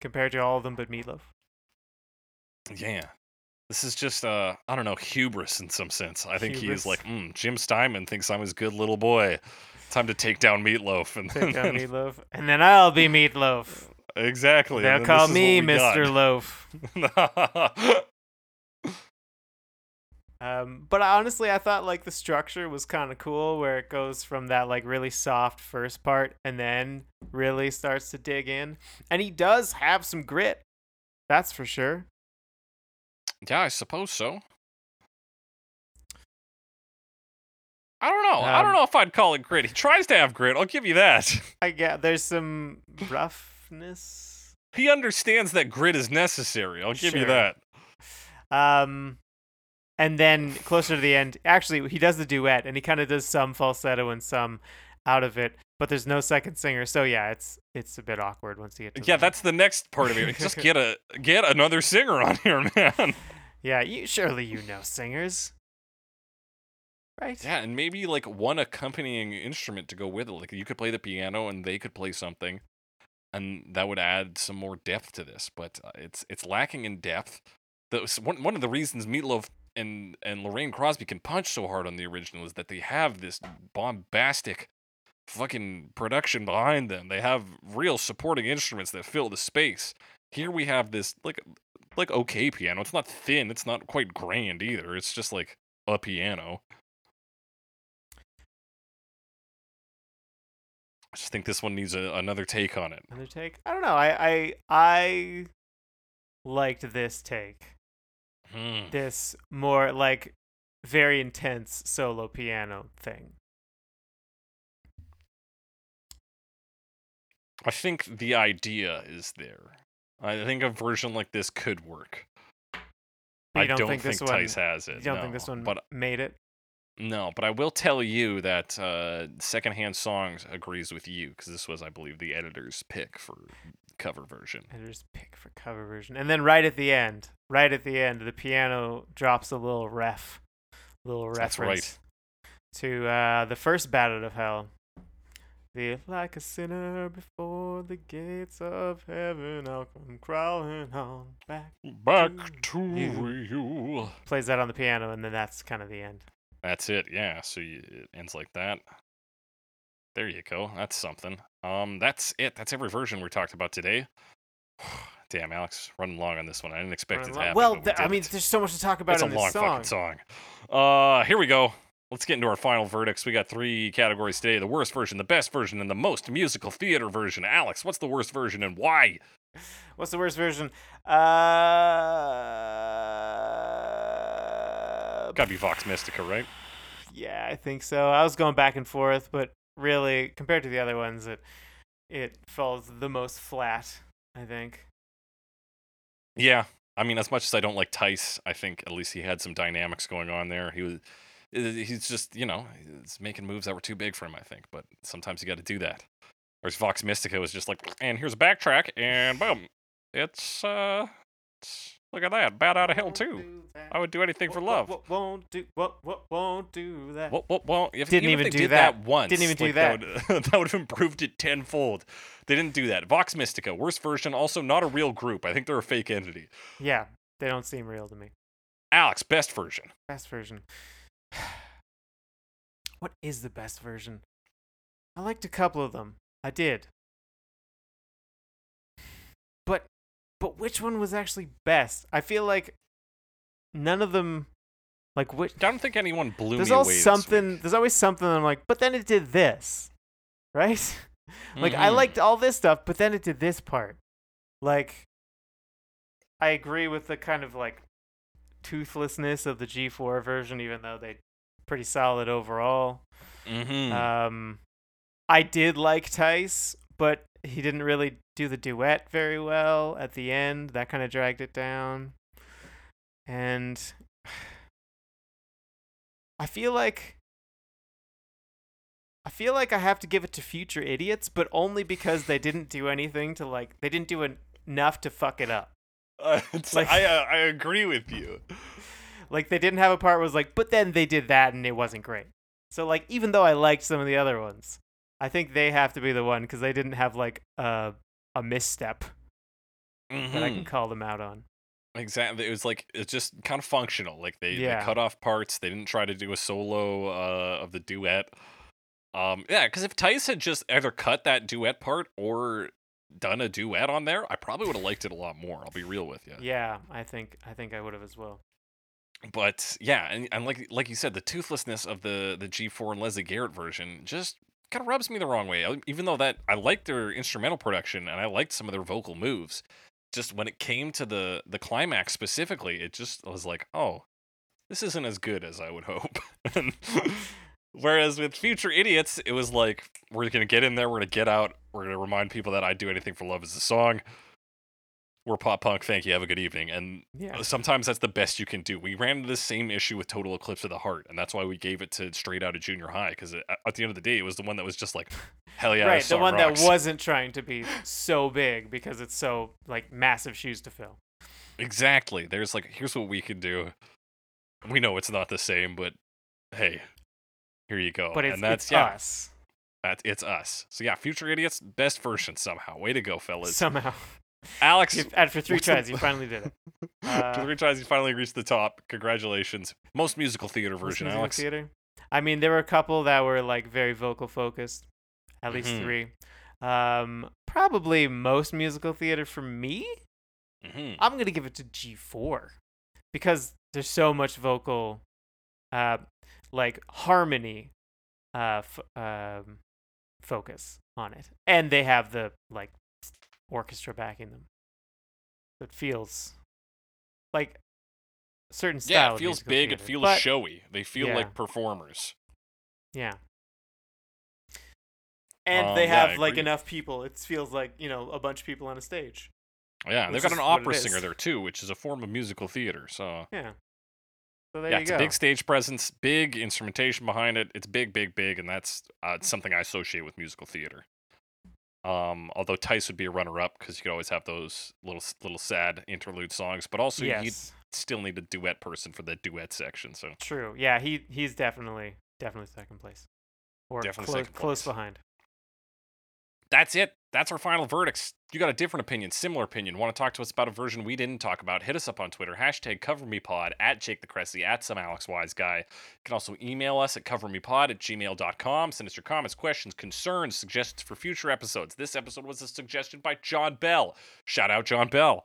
compared to all of them but Meatloaf. Yeah. This is just uh I don't know, hubris in some sense. I think he Hubris. is like, mm, Jim Steinman thinks I'm his good little boy. Time to take down Meatloaf and Take down then, Meatloaf, and then I'll be Meatloaf. exactly. They'll call me what we got. Mr. Loaf. Um, but honestly, I thought like the structure was kind of cool, where it goes from that like really soft first part and then really starts to dig in, and he does have some grit. That's for sure. Yeah, I suppose so. I don't know. I Um, don't know if I'd call it grit. He tries to have grit. I'll give you that. I get there's some roughness. He understands that grit is necessary. I'll give you that. Um, and then closer to the end, actually, he does the duet, and he kind of does some falsetto and some out of it, but there's no second singer. So yeah, it's it's a bit awkward once you get to Yeah, the- that's the next part of it. Just get a get another singer on here, man. Yeah. You surely you know singers, right? Yeah, and maybe like one accompanying instrument to go with it. Like you could play the piano and they could play something, and that would add some more depth to this. But uh, it's it's lacking in depth. The, one one of the reasons Meatloaf and and Lorraine Crosby can punch so hard on the original is that they have this bombastic fucking production behind them. They have real supporting instruments that fill the space. Here we have this like like okay piano. It's not thin. It's not quite grand either. It's just like a piano. I just think this one needs a, another take on it. Another take. I don't know. I I I liked this take. Hmm. This more like very intense solo piano thing. I think the idea is there. I think a version like this could work. I don't don't think think, this one- Tice has it. You don't think this one But made it? no, but I will tell you that uh, Secondhand Songs agrees with you because this was, I believe, the editor's pick for cover version. Editor's pick for cover version. And then right at the end, right at the end, the piano drops a little ref, little That's reference right. to uh, the first Bat Out of Hell. The like a sinner before the gates of heaven, I'll come crawling on back. Back to you. you. Plays that on the piano, and then that's kind of the end. That's it. Yeah. So you, it ends like that. There you go. That's something. Um, that's it. That's every version we talked about today. Damn, Alex, running long on this one. I didn't expect it to happen. well, we th- I mean, there's so much to talk about it's a long song. fucking song. Uh, here we go. Let's get into our final verdicts. We got three categories today: the worst version, the best version, and the most musical theater version. Alex, what's the worst version and why? What's the worst version? Uh, Gotta be Vox Mystica, right? yeah, I think so. I was going back and forth, but really, compared to the other ones, it it falls the most flat. I think. Yeah, I mean, as much as I don't like Tice, I think at least he had some dynamics going on there. He was, he's just, you know, he's making moves that were too big for him. I think, but sometimes you got to do that. Whereas Vox Mystica was just like, and here's a backtrack, and boom, it's uh, it's, look at that, Bat Out of Hell too. I would do anything for love. What, won't do? What? What won't do that? What, what, well, if, Didn't even, even if they do did that. once. Didn't even do like, That would, that would have improved it tenfold. They didn't do that. Vox Mystica, worst version, also not a real group. I think they're a fake entity. Yeah, they don't seem real to me. Alex, best version. Best version. what is the best version? I liked a couple of them. I did. But but which one was actually best? I feel like none of them like which I don't think anyone blew There's me always away. something there's always something I'm like, but then it did this. Right? like I Mhm. liked all this stuff, but then it did this part. Like I agree with the kind of like toothlessness of the G4 version, even though they pretty solid overall. Mhm. Um, I did like Tice, but he didn't really do the duet very well at the end. That kind of dragged it down. And I feel like I feel like I have to give it to Future Idiots, but only because they didn't do anything to like they didn't do en- enough to fuck it up. Uh, it's, like- I uh, I agree with you. Like they didn't have a part was like, but then they did that and it wasn't great. So like even though I liked some of the other ones, I think they have to be the one because they didn't have like a a misstep that I can Mhm. call them out on. Exactly. It was like it's just kind of functional. Like they, Yeah. they cut off parts. They didn't try to do a solo uh, of the duet. Um, yeah, because if Tice had just either cut that duet part or done a duet on there, I probably would have liked it a lot more. I'll be real with you. Yeah, I think I think I would have as well. But yeah, and, and like like you said, the toothlessness of the the G4 and Lesley Garrett version just kind of rubs me the wrong way. Even though that I liked their instrumental production and I liked some of their vocal moves, just when it came to the the climax specifically, it just was like, oh, this isn't as good as I would hope. Whereas with Future Idiots, it was like we're gonna get in there, we're gonna get out, we're gonna remind people that "I Do Anything for Love" is a song. We're pop punk. Thank you. Have a good evening. And Yeah. sometimes that's the best you can do. We ran into the same issue with Total Eclipse of the Heart, and that's why we gave it to Straight Out of Junior High because at the end of the day, it was the one that was just like, hell yeah, right, the one rocks. that wasn't trying to be so big because it's so like massive shoes to fill. Exactly. There's like, here's what we can do. We know it's not the same, but hey, here you go. But it's, and that's it's yeah, us That's it's us. So yeah, Future Idiots, best version somehow. Way to go, fellas. somehow. Alex, You- After three the- tries, you finally did it. Uh, three tries, you finally reached the top. Congratulations. Most musical theater version, musical Alex. Theater? I mean, there were a couple that were like very vocal focused. At least Mhm. three. Um, probably most musical theater for me. hmm I'm gonna give it to G4 because there's so much vocal, uh, like harmony, uh, f- um, focus on it, and they have the like orchestra backing them. It feels like a certain style. Yeah, it feels musical big. It feels but- showy. They feel Yeah. like performers. Yeah. And Um, they yeah, have like enough people. It feels like you know a bunch of people on a stage. Yeah, Which they've got an opera singer there too, which is a form of musical theater. So Yeah. So there yeah, you it's go. a big stage presence, big instrumentation behind it. It's big, big, big, and that's uh, something I associate with musical theater. Um, although Tice would be a runner-up because you could always have those little, little sad interlude songs, but also yes. still need a duet person for the duet section. So True. Yeah, he he's definitely definitely second place. Or Definitely close second close place. behind. that's it. That's our final verdicts. You got a different opinion, similar opinion, want to talk to us about a version we didn't talk about, hit us up on Twitter, hashtag CoverMePod, at Jake the Cressy, at some Alex Wise guy. You can also email us at covermepod at gmail.com. Send us your comments, questions, concerns, suggestions for future episodes. This episode was a suggestion by John Bell. Shout out John Bell.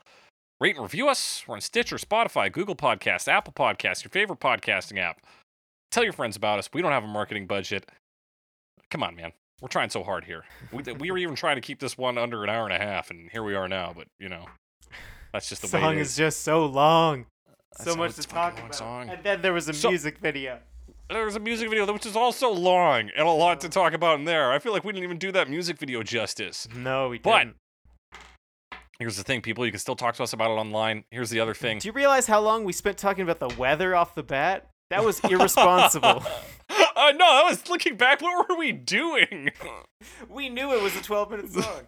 Rate and review us. We're on Stitcher, Spotify, Google Podcasts, Apple Podcasts, your favorite podcasting app. Tell your friends about us. We don't have a marketing budget. Come on, man. We're trying so hard here. We, we were even trying to keep this one under an hour and a half, and here we are now. But you know, that's just the way song it is is. just so long. That's so much to talk about. song. And then there was a So- music video. There was a music video which is also long and a lot to talk about in there. I feel like we didn't even do that music video justice. No, we But- didn't. Here's the thing, people. You can still talk to us about it online. Here's the other thing. Do you realize how long we spent talking about the weather off the bat? That was irresponsible. uh, no, I was looking back. What were we doing? we knew it was a 12 minute song.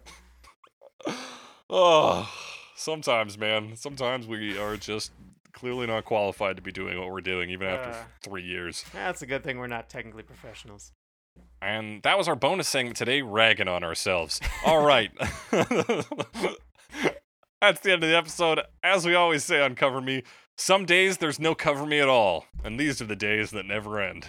oh, sometimes, man. Sometimes we are just clearly not qualified to be doing what we're doing, even after Uh. three years. That's a good thing we're not technically professionals. And that was our bonus segment today, ragging on ourselves. All right. That's the end of the episode. As we always say on Cover Me, some days there's no cover me at all, and these are the days that never end.